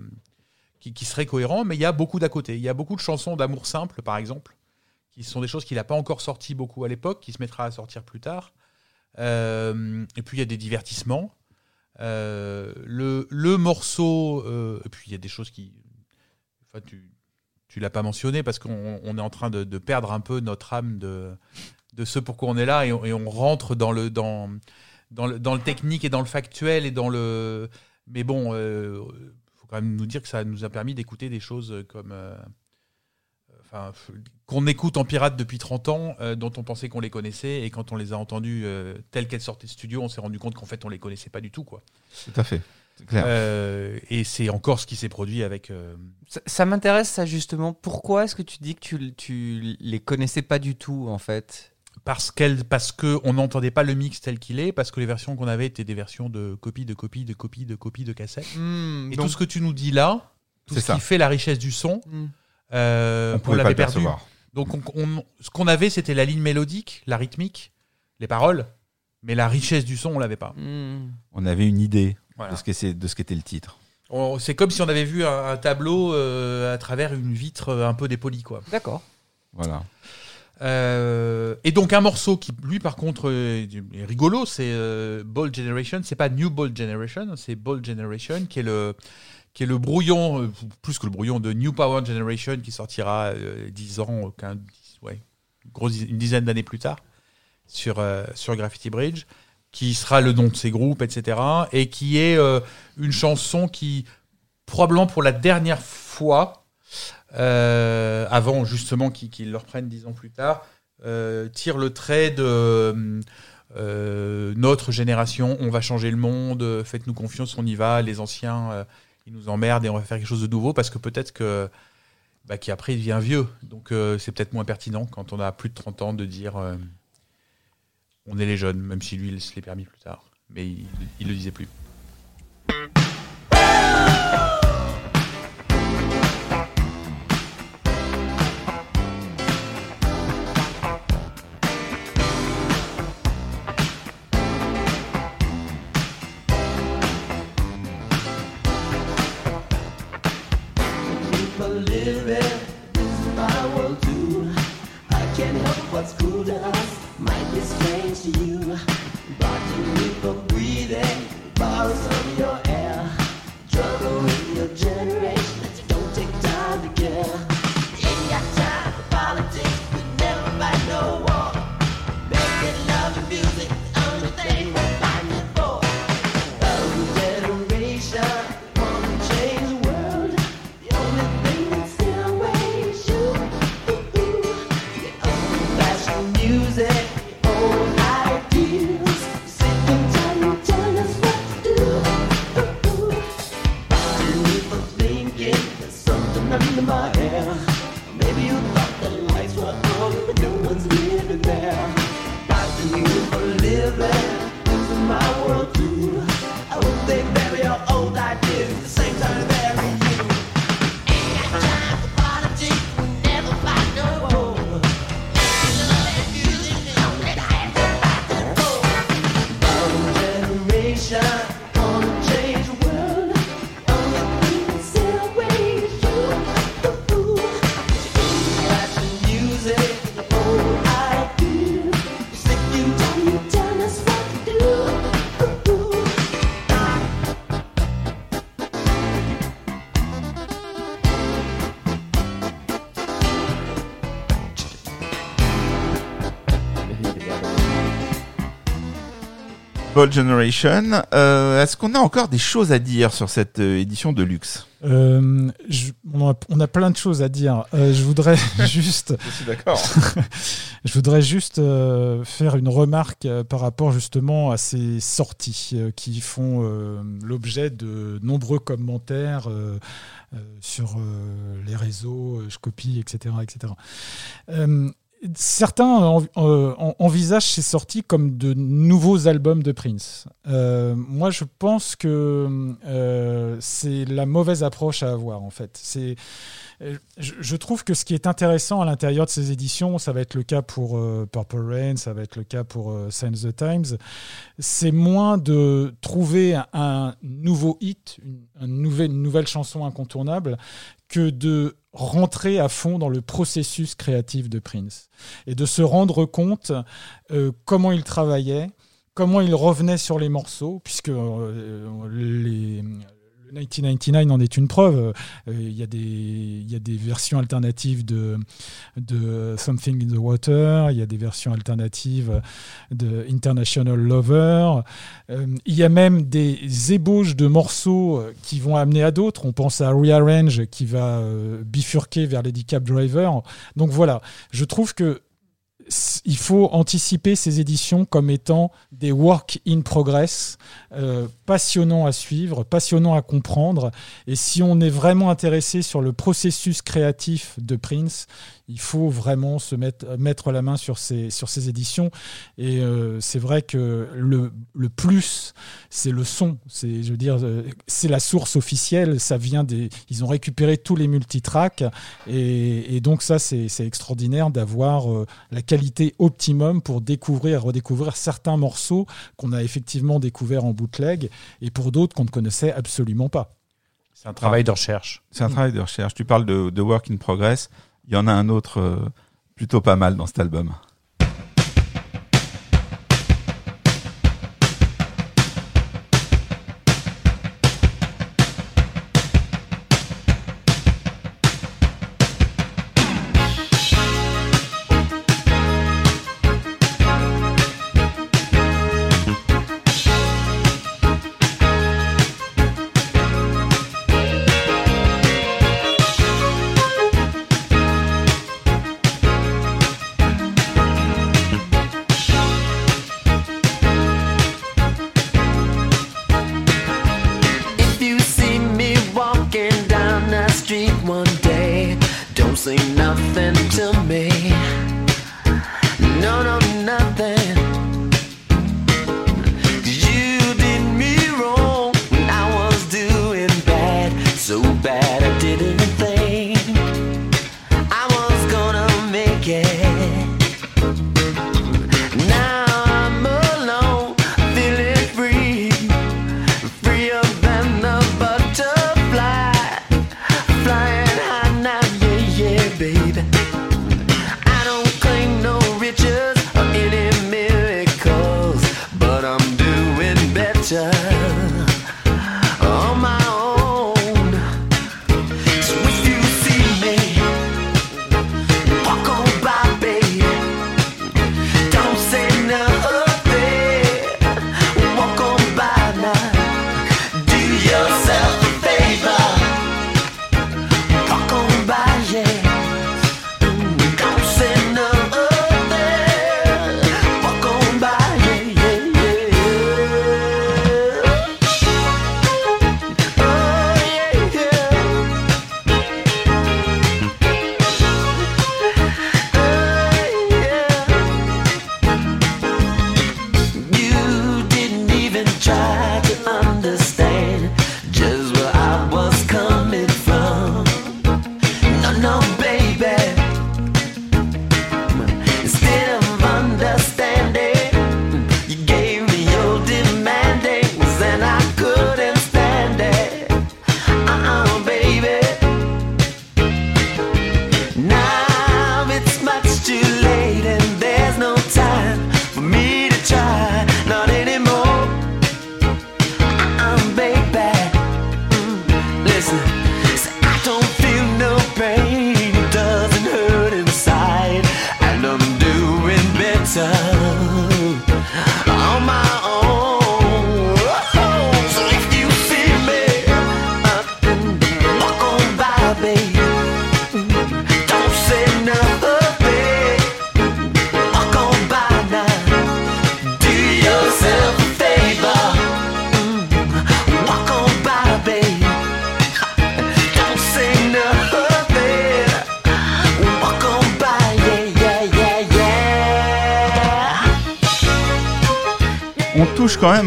qui, qui seraient cohérents, mais il y a beaucoup d'à côté. Il y a beaucoup de chansons d'amour simple, par exemple, qui sont des choses qu'il n'a pas encore sorties beaucoup à l'époque, qui se mettra à sortir plus tard. Euh, et puis il y a des divertissements. Euh, le, le morceau, euh, et puis il y a des choses qui. Enfin, tu, tu l'as pas mentionné parce qu'on on est en train de, de perdre un peu notre âme de, de ce pourquoi on est là et on, rentre dans le, dans, dans, le, dans le technique et dans le factuel et dans le. Mais bon, il faut quand même nous dire que ça nous a permis d'écouter des choses comme. Enfin, qu'on écoute en pirate depuis 30 ans, euh, dont on pensait qu'on les connaissait, et quand on les a entendues euh, telles qu'elles sortaient de studio, on s'est rendu compte qu'en fait on les connaissait pas du tout, quoi. Tout à fait. C'est clair. Euh, et c'est encore ce qui s'est produit avec. euh, Ça, ça m'intéresse, ça, justement. Pourquoi est-ce que tu dis que tu, tu les connaissais pas du tout, en fait? Parce qu'elle, parce que on n'entendait pas le mix tel qu'il est, parce que les versions qu'on avait étaient des versions de copies, de copies, de copies, de copies de cassettes. Hmm, Et donc- tout ce que tu nous dis là, tout ce ça. qui fait la richesse du son, Hmm. Euh, on on, pouvait pas l'avait le perdu. percevoir. Donc on- on- ce qu'on avait, c'était la ligne mélodique, la rythmique, les paroles, mais la richesse du son, on l'avait pas. Hmm. On avait une idée Voilà. de ce que c'est- de ce qu'était le titre. C'est comme si on avait vu un, un tableau euh, à travers une vitre euh, un peu dépolie, quoi. D'accord. Voilà. Euh, et donc un morceau qui, lui, par contre, est, est rigolo, c'est euh, Ball Generation. C'est pas New Ball Generation, c'est Ball Generation, qui est le qui est le brouillon, euh, plus que le brouillon de New Power Generation, qui sortira euh, 10 ans, euh, quinze- ouais, une dizaine d'années plus tard, sur, euh, sur Graffiti Bridge, qui sera le nom de ces groupes, etc. Et qui est une chanson qui, probablement pour la dernière fois, avant justement qu'ils le reprennent dix ans plus tard, tire le trait de notre génération, on va changer le monde, faites-nous confiance, on y va, les anciens, ils nous emmerdent et on va faire quelque chose de nouveau parce que peut-être que bah, qu'après il devient vieux. Donc euh, c'est peut-être moins pertinent quand on a plus de 30 ans de dire euh, on est les jeunes, même si lui il se l'est permis plus tard. Mais il, il le disait plus. Ball Generation. Euh, Est-ce qu'on a encore des choses à dire sur cette euh, édition de luxe? Euh, je- on, a, on a plein de choses à dire. Je voudrais (laughs) juste, Je suis d'accord. (laughs) je voudrais juste faire une remarque par rapport justement à ces sorties qui font l'objet de nombreux commentaires sur les réseaux, je copie, etc., etc. Certains euh, en- envisagent ces sorties comme de nouveaux albums de Prince. Euh, moi, je pense que euh, c'est la mauvaise approche à avoir, en fait. C'est, je, trouve que ce qui est intéressant à l'intérieur de ces éditions, ça va être le cas pour Purple Rain, ça va être le cas pour of the Times, c'est moins de trouver un, nouveau hit, une nouvelle chanson incontournable, que de rentrer à fond dans le processus créatif de Prince et de se rendre compte euh, comment il travaillait, comment il revenait sur les morceaux, puisque euh, les, le 1999 en est une preuve. Euh, Il y, a des- y a des versions alternatives de, Something in the Water, il y a des versions alternatives de International Lover. Euh, il y a même des ébauches de morceaux euh, qui vont amener à d'autres. On pense à Rearrange qui va bifurquer vers Lady Cab Driver. Donc voilà, je trouve que il faut anticiper ces éditions comme étant des work in progress, euh, passionnants à suivre, passionnants à comprendre. Et si on est vraiment intéressé sur le processus créatif de Prince, il faut vraiment se mettre, mettre la main sur ces, sur ces éditions. Et euh, c'est vrai que le, le plus, c'est le son. C'est, je veux dire, euh, c'est la source officielle. Ça vient des, ils ont récupéré tous les multitracks. Et, et donc ça, c'est, c'est extraordinaire d'avoir euh, la qualité optimum pour découvrir, redécouvrir certains morceaux qu'on a effectivement découverts en bootleg et pour d'autres qu'on ne connaissait absolument pas. C'est un travail de recherche. C'est un travail de recherche. Tu parles de, de work in progress. Il y en a un autre euh, plutôt pas mal dans cet album.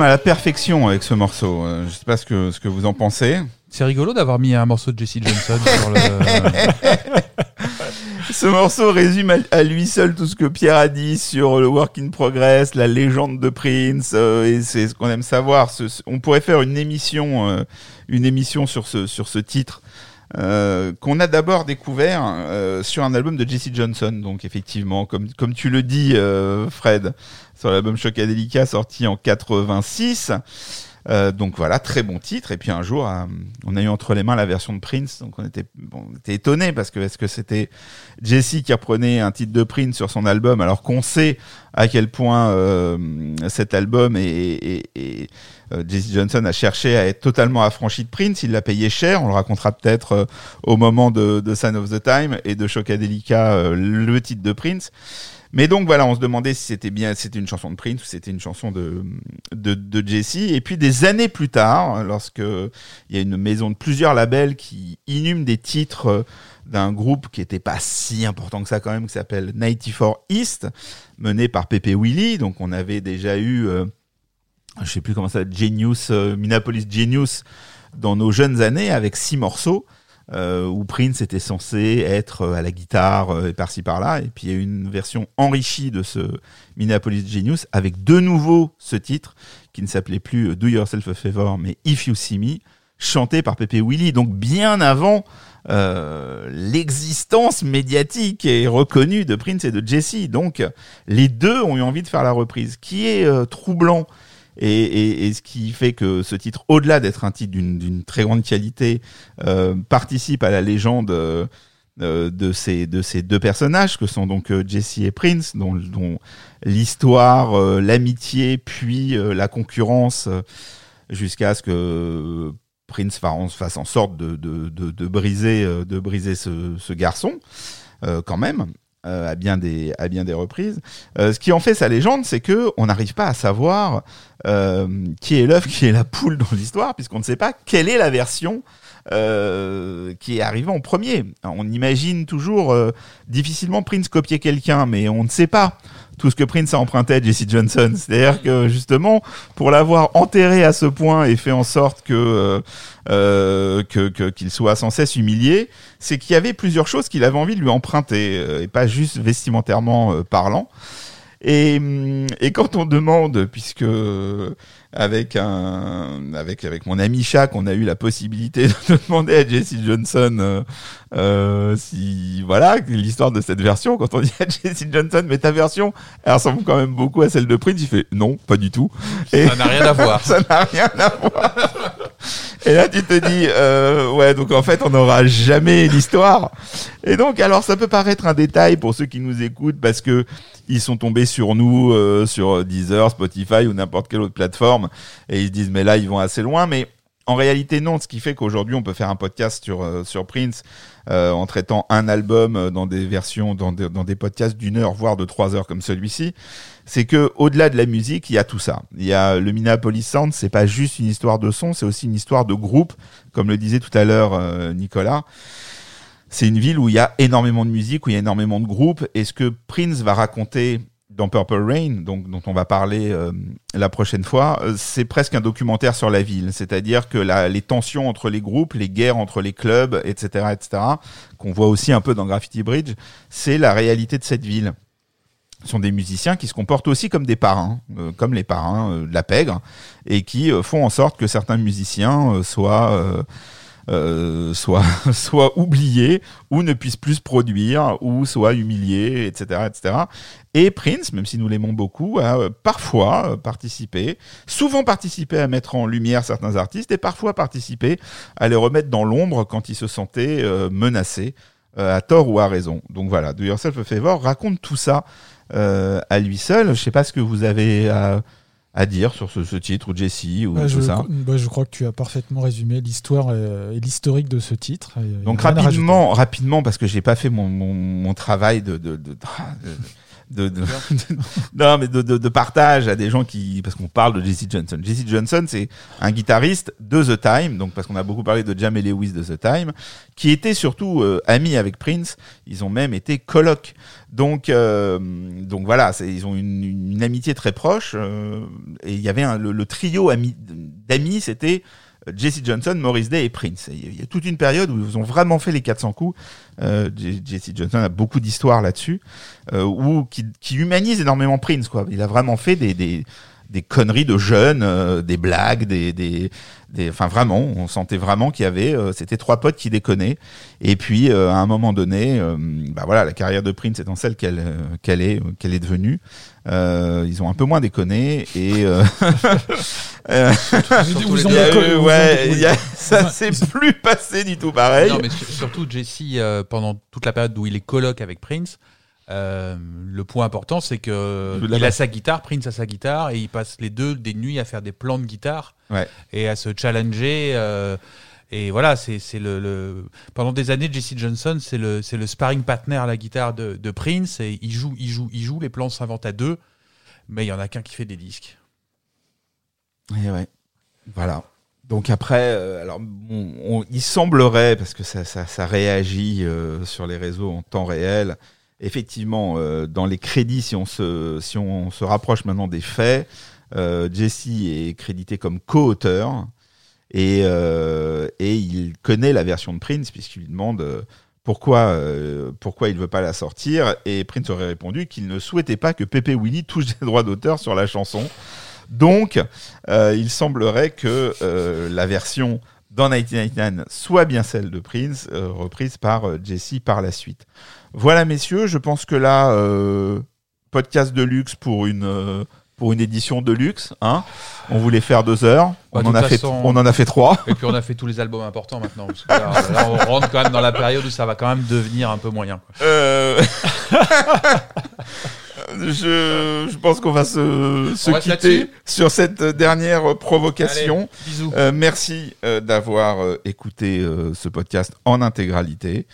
À la perfection avec ce morceau. Euh, Je sais pas ce que, ce que vous en pensez. C'est rigolo d'avoir mis un morceau de Jesse Johnson sur le. (laughs) Ce morceau résume à, à lui seul tout ce que Pierre a dit sur le work in progress, la légende de Prince, euh, et c'est ce qu'on aime savoir. Ce- ce- on pourrait faire une émission, euh, une émission sur ce sur ce titre. Euh, qu'on a d'abord découvert euh, sur un album de Jesse Johnson, donc effectivement, comme comme tu le dis, euh, Fred, sur l'album Chocadelica sorti en 86. Euh, donc voilà, très bon titre. Et puis un jour, euh, on a eu entre les mains la version de Prince, donc on était, bon, on était étonné parce que est-ce que c'était Jesse qui reprenait un titre de Prince sur son album, alors qu'on sait à quel point euh, cet album et, et, et, euh, Jesse Johnson a cherché à être totalement affranchi de Prince. Il l'a payé cher. On le racontera peut-être au moment de, de Sign of the Time et de Chocadelica, le titre de Prince. Mais donc voilà, on se demandait si c'était bien, c'était une chanson de Prince ou c'était une chanson de, de, de Jesse. Et puis des années plus tard, lorsque il y a une maison de plusieurs labels qui inhument des titres euh, d'un groupe qui était pas si important que ça quand même, qui s'appelle 94 East, mené par Pepe Willy. Donc on avait déjà eu, euh, je sais plus comment ça, Genius, euh, Minneapolis Genius dans nos jeunes années avec six morceaux euh, où Prince était censé être euh, à la guitare euh, et par-ci par-là. Et puis il y a une version enrichie de ce Minneapolis Genius avec de nouveau ce titre qui ne s'appelait plus Do Yourself a Favor mais If You See Me. chanté par Pepe Willy, donc bien avant l'existence médiatique et reconnue de Prince et de Jesse. Donc les deux ont eu envie de faire la reprise, qui est troublant. Et, ce qui fait que ce titre, au-delà d'être un titre d'une très grande qualité, euh, participe à la légende euh, euh, de ces de ces deux personnages que sont donc Jesse et Prince, dont, l'histoire, l'amitié, puis la concurrence, jusqu'à ce que Prince fasse en sorte de, briser, ce, garçon, quand même, euh, à, bien des, à bien des reprises. Euh, ce qui en fait sa légende, c'est que on n'arrive pas à savoir euh, qui est l'œuf, qui est la poule dans l'histoire, puisqu'on ne sait pas quelle est la version qui est arrivée en premier. On imagine toujours difficilement Prince copier quelqu'un, mais on ne sait pas tout ce que Prince a emprunté à Jesse Johnson. C'est-à-dire que justement, pour l'avoir enterré à ce point et fait en sorte que euh, euh, qu'il soit sans cesse humilié, c'est qu'il y avait plusieurs choses qu'il avait envie de lui emprunter euh, et pas juste vestimentairement parlant. Et, hum, et quand on demande, puisque avec un avec avec mon ami Shaq, on a eu la possibilité (laughs) de demander à Jesse Johnson euh, euh, si voilà l'histoire de cette version. Quand on dit à Jesse Johnson, mais ta version, elle ressemble quand même beaucoup à celle de Prince. Il fait non, pas du tout. Et Ça n'a rien à voir. (laughs) ça n'a rien à voir. Et là, tu te dis, euh, ouais, donc en fait, on n'aura jamais l'histoire. Et donc, alors, ça peut paraître un détail pour ceux qui nous écoutent parce que ils sont tombés sur nous, euh, sur Deezer, Spotify ou n'importe quelle autre plateforme, et ils se disent, mais là, ils vont assez loin. Mais en réalité, non. Ce qui fait qu'aujourd'hui, on peut faire un podcast sur euh, sur Prince euh, en traitant un album dans des versions, dans dans des podcasts d'une heure, voire de trois heures comme celui-ci. C'est que au-delà de la musique, il y a tout ça. Il y a le Minneapolis Sound, c'est pas juste une histoire de son, c'est aussi une histoire de groupe, comme le disait tout à l'heure Nicolas. C'est une ville où il y a énormément de musique, où il y a énormément de groupes. Et ce que Prince va raconter dans Purple Rain, donc dont on va parler euh, la prochaine fois, euh, c'est presque un documentaire sur la ville. C'est-à-dire que la, les tensions entre les groupes, les guerres entre les clubs, etc., etc., qu'on voit aussi un peu dans Graffiti Bridge, c'est la réalité de cette ville. Ce sont des musiciens qui se comportent aussi comme des parrains, euh, comme les parrains euh, de la pègre, et qui euh, font en sorte que certains musiciens soient euh, soit (laughs) oubliés ou ne puissent plus produire ou soit humiliés, etc., etc. Et Prince, même si nous l'aimons beaucoup, a euh, parfois euh, participé, souvent participé à mettre en lumière certains artistes et parfois participé à les remettre dans l'ombre quand ils se sentaient menacés, à tort ou à raison. Donc voilà, Do Yourself a Favor raconte tout ça à lui seul. Je sais pas ce que vous avez à, à dire sur ce, ce titre ou Jesse ou Bah, tout je, ça. bah, je crois que tu as parfaitement résumé l'histoire euh, et l'historique de ce titre. Donc rapidement, rapidement, parce que j'ai pas fait mon, mon, mon travail de de, de, de, de- (laughs) de- non mais de, de, de partage à des gens qui parce qu'on parle de Jesse Johnson. Jesse Johnson, c'est un guitariste de The Time, donc parce qu'on a beaucoup parlé de Jamie Lewis de The Time, qui était surtout euh, ami avec Prince. Ils ont même été colocs. Donc euh, donc voilà, ils ont une, une amitié très proche. euh, et il y avait un, le, le trio ami- d'amis, c'était Jesse Johnson, Maurice Day et Prince. Il y a toute une période où ils ont vraiment fait les 400 coups. Euh, Jesse Johnson a beaucoup d'histoires là-dessus, euh, où qui, qui humanise énormément Prince. Quoi. Il a vraiment fait des, des, des conneries de jeunes, euh, des blagues, des, des, des, enfin vraiment, on sentait vraiment qu'il y avait, euh, c'était trois potes qui déconnaient. Et puis euh, à un moment donné, euh, bah voilà, la carrière de Prince étant celle qu'elle euh, qu'elle est, qu'elle est devenue, euh, ils ont un peu moins déconné et euh, (laughs) euh, Surtout Vous les en deux. il y a déconné, eu- vous en ouais, y a- ça s'est plus passé du tout pareil. Non, mais sur- surtout Jesse, euh, pendant toute la période où il est coloc avec Prince, euh, le point important, c'est que il a sa guitare, Prince a sa guitare, et ils passent les deux des nuits à faire des plans de guitare Ouais. et à se challenger. Et voilà, c'est le, le- pendant des années, Jesse Johnson, c'est le le sparring partner à la guitare de, Prince, et il joue, il joue, il joue. Les plans s'inventent à deux, mais il y en a qu'un qui fait des disques. Et ouais. Voilà. Donc après, euh, alors il semblerait, parce que ça, ça, réagit euh, sur les réseaux en temps réel, effectivement, euh, dans les crédits, si on se, si on se rapproche maintenant des faits, Jesse est crédité comme co-auteur et, euh, et il connaît la version de Prince puisqu'il lui demande euh, pourquoi, euh, pourquoi il veut pas la sortir et Prince aurait répondu qu'il ne souhaitait pas que Pepe Willy touche des droits d'auteur sur la chanson. Donc, il semblerait que la version dans 1999 soit bien celle de Prince, reprise par Jesse par la suite. Voilà, messieurs, je pense que là, podcast de luxe pour une pour une édition de luxe. Hein on voulait faire deux heures, Bah, on, en a fait, façon- on en a fait trois. Et puis on a fait tous les albums importants maintenant. Parce que là, là, on rentre quand même dans la période où ça va quand même devenir un peu moyen. quoi. Euh, (laughs) je, je pense qu'on va se, quitter sur cette dernière provocation. Allez. Euh, merci euh, d'avoir écouté ce podcast en intégralité.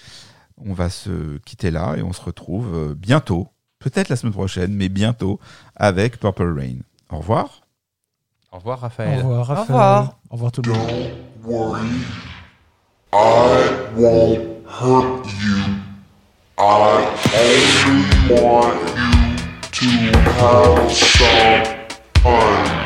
On va se quitter là et on se retrouve bientôt, peut-être la semaine prochaine, mais bientôt avec Purple Rain. Au revoir. Au revoir Au Raphaël. revoir, Raphaël. revoir. Au revoir tout le monde. Don't worry. I won't hurt you. I only want you to have some fun.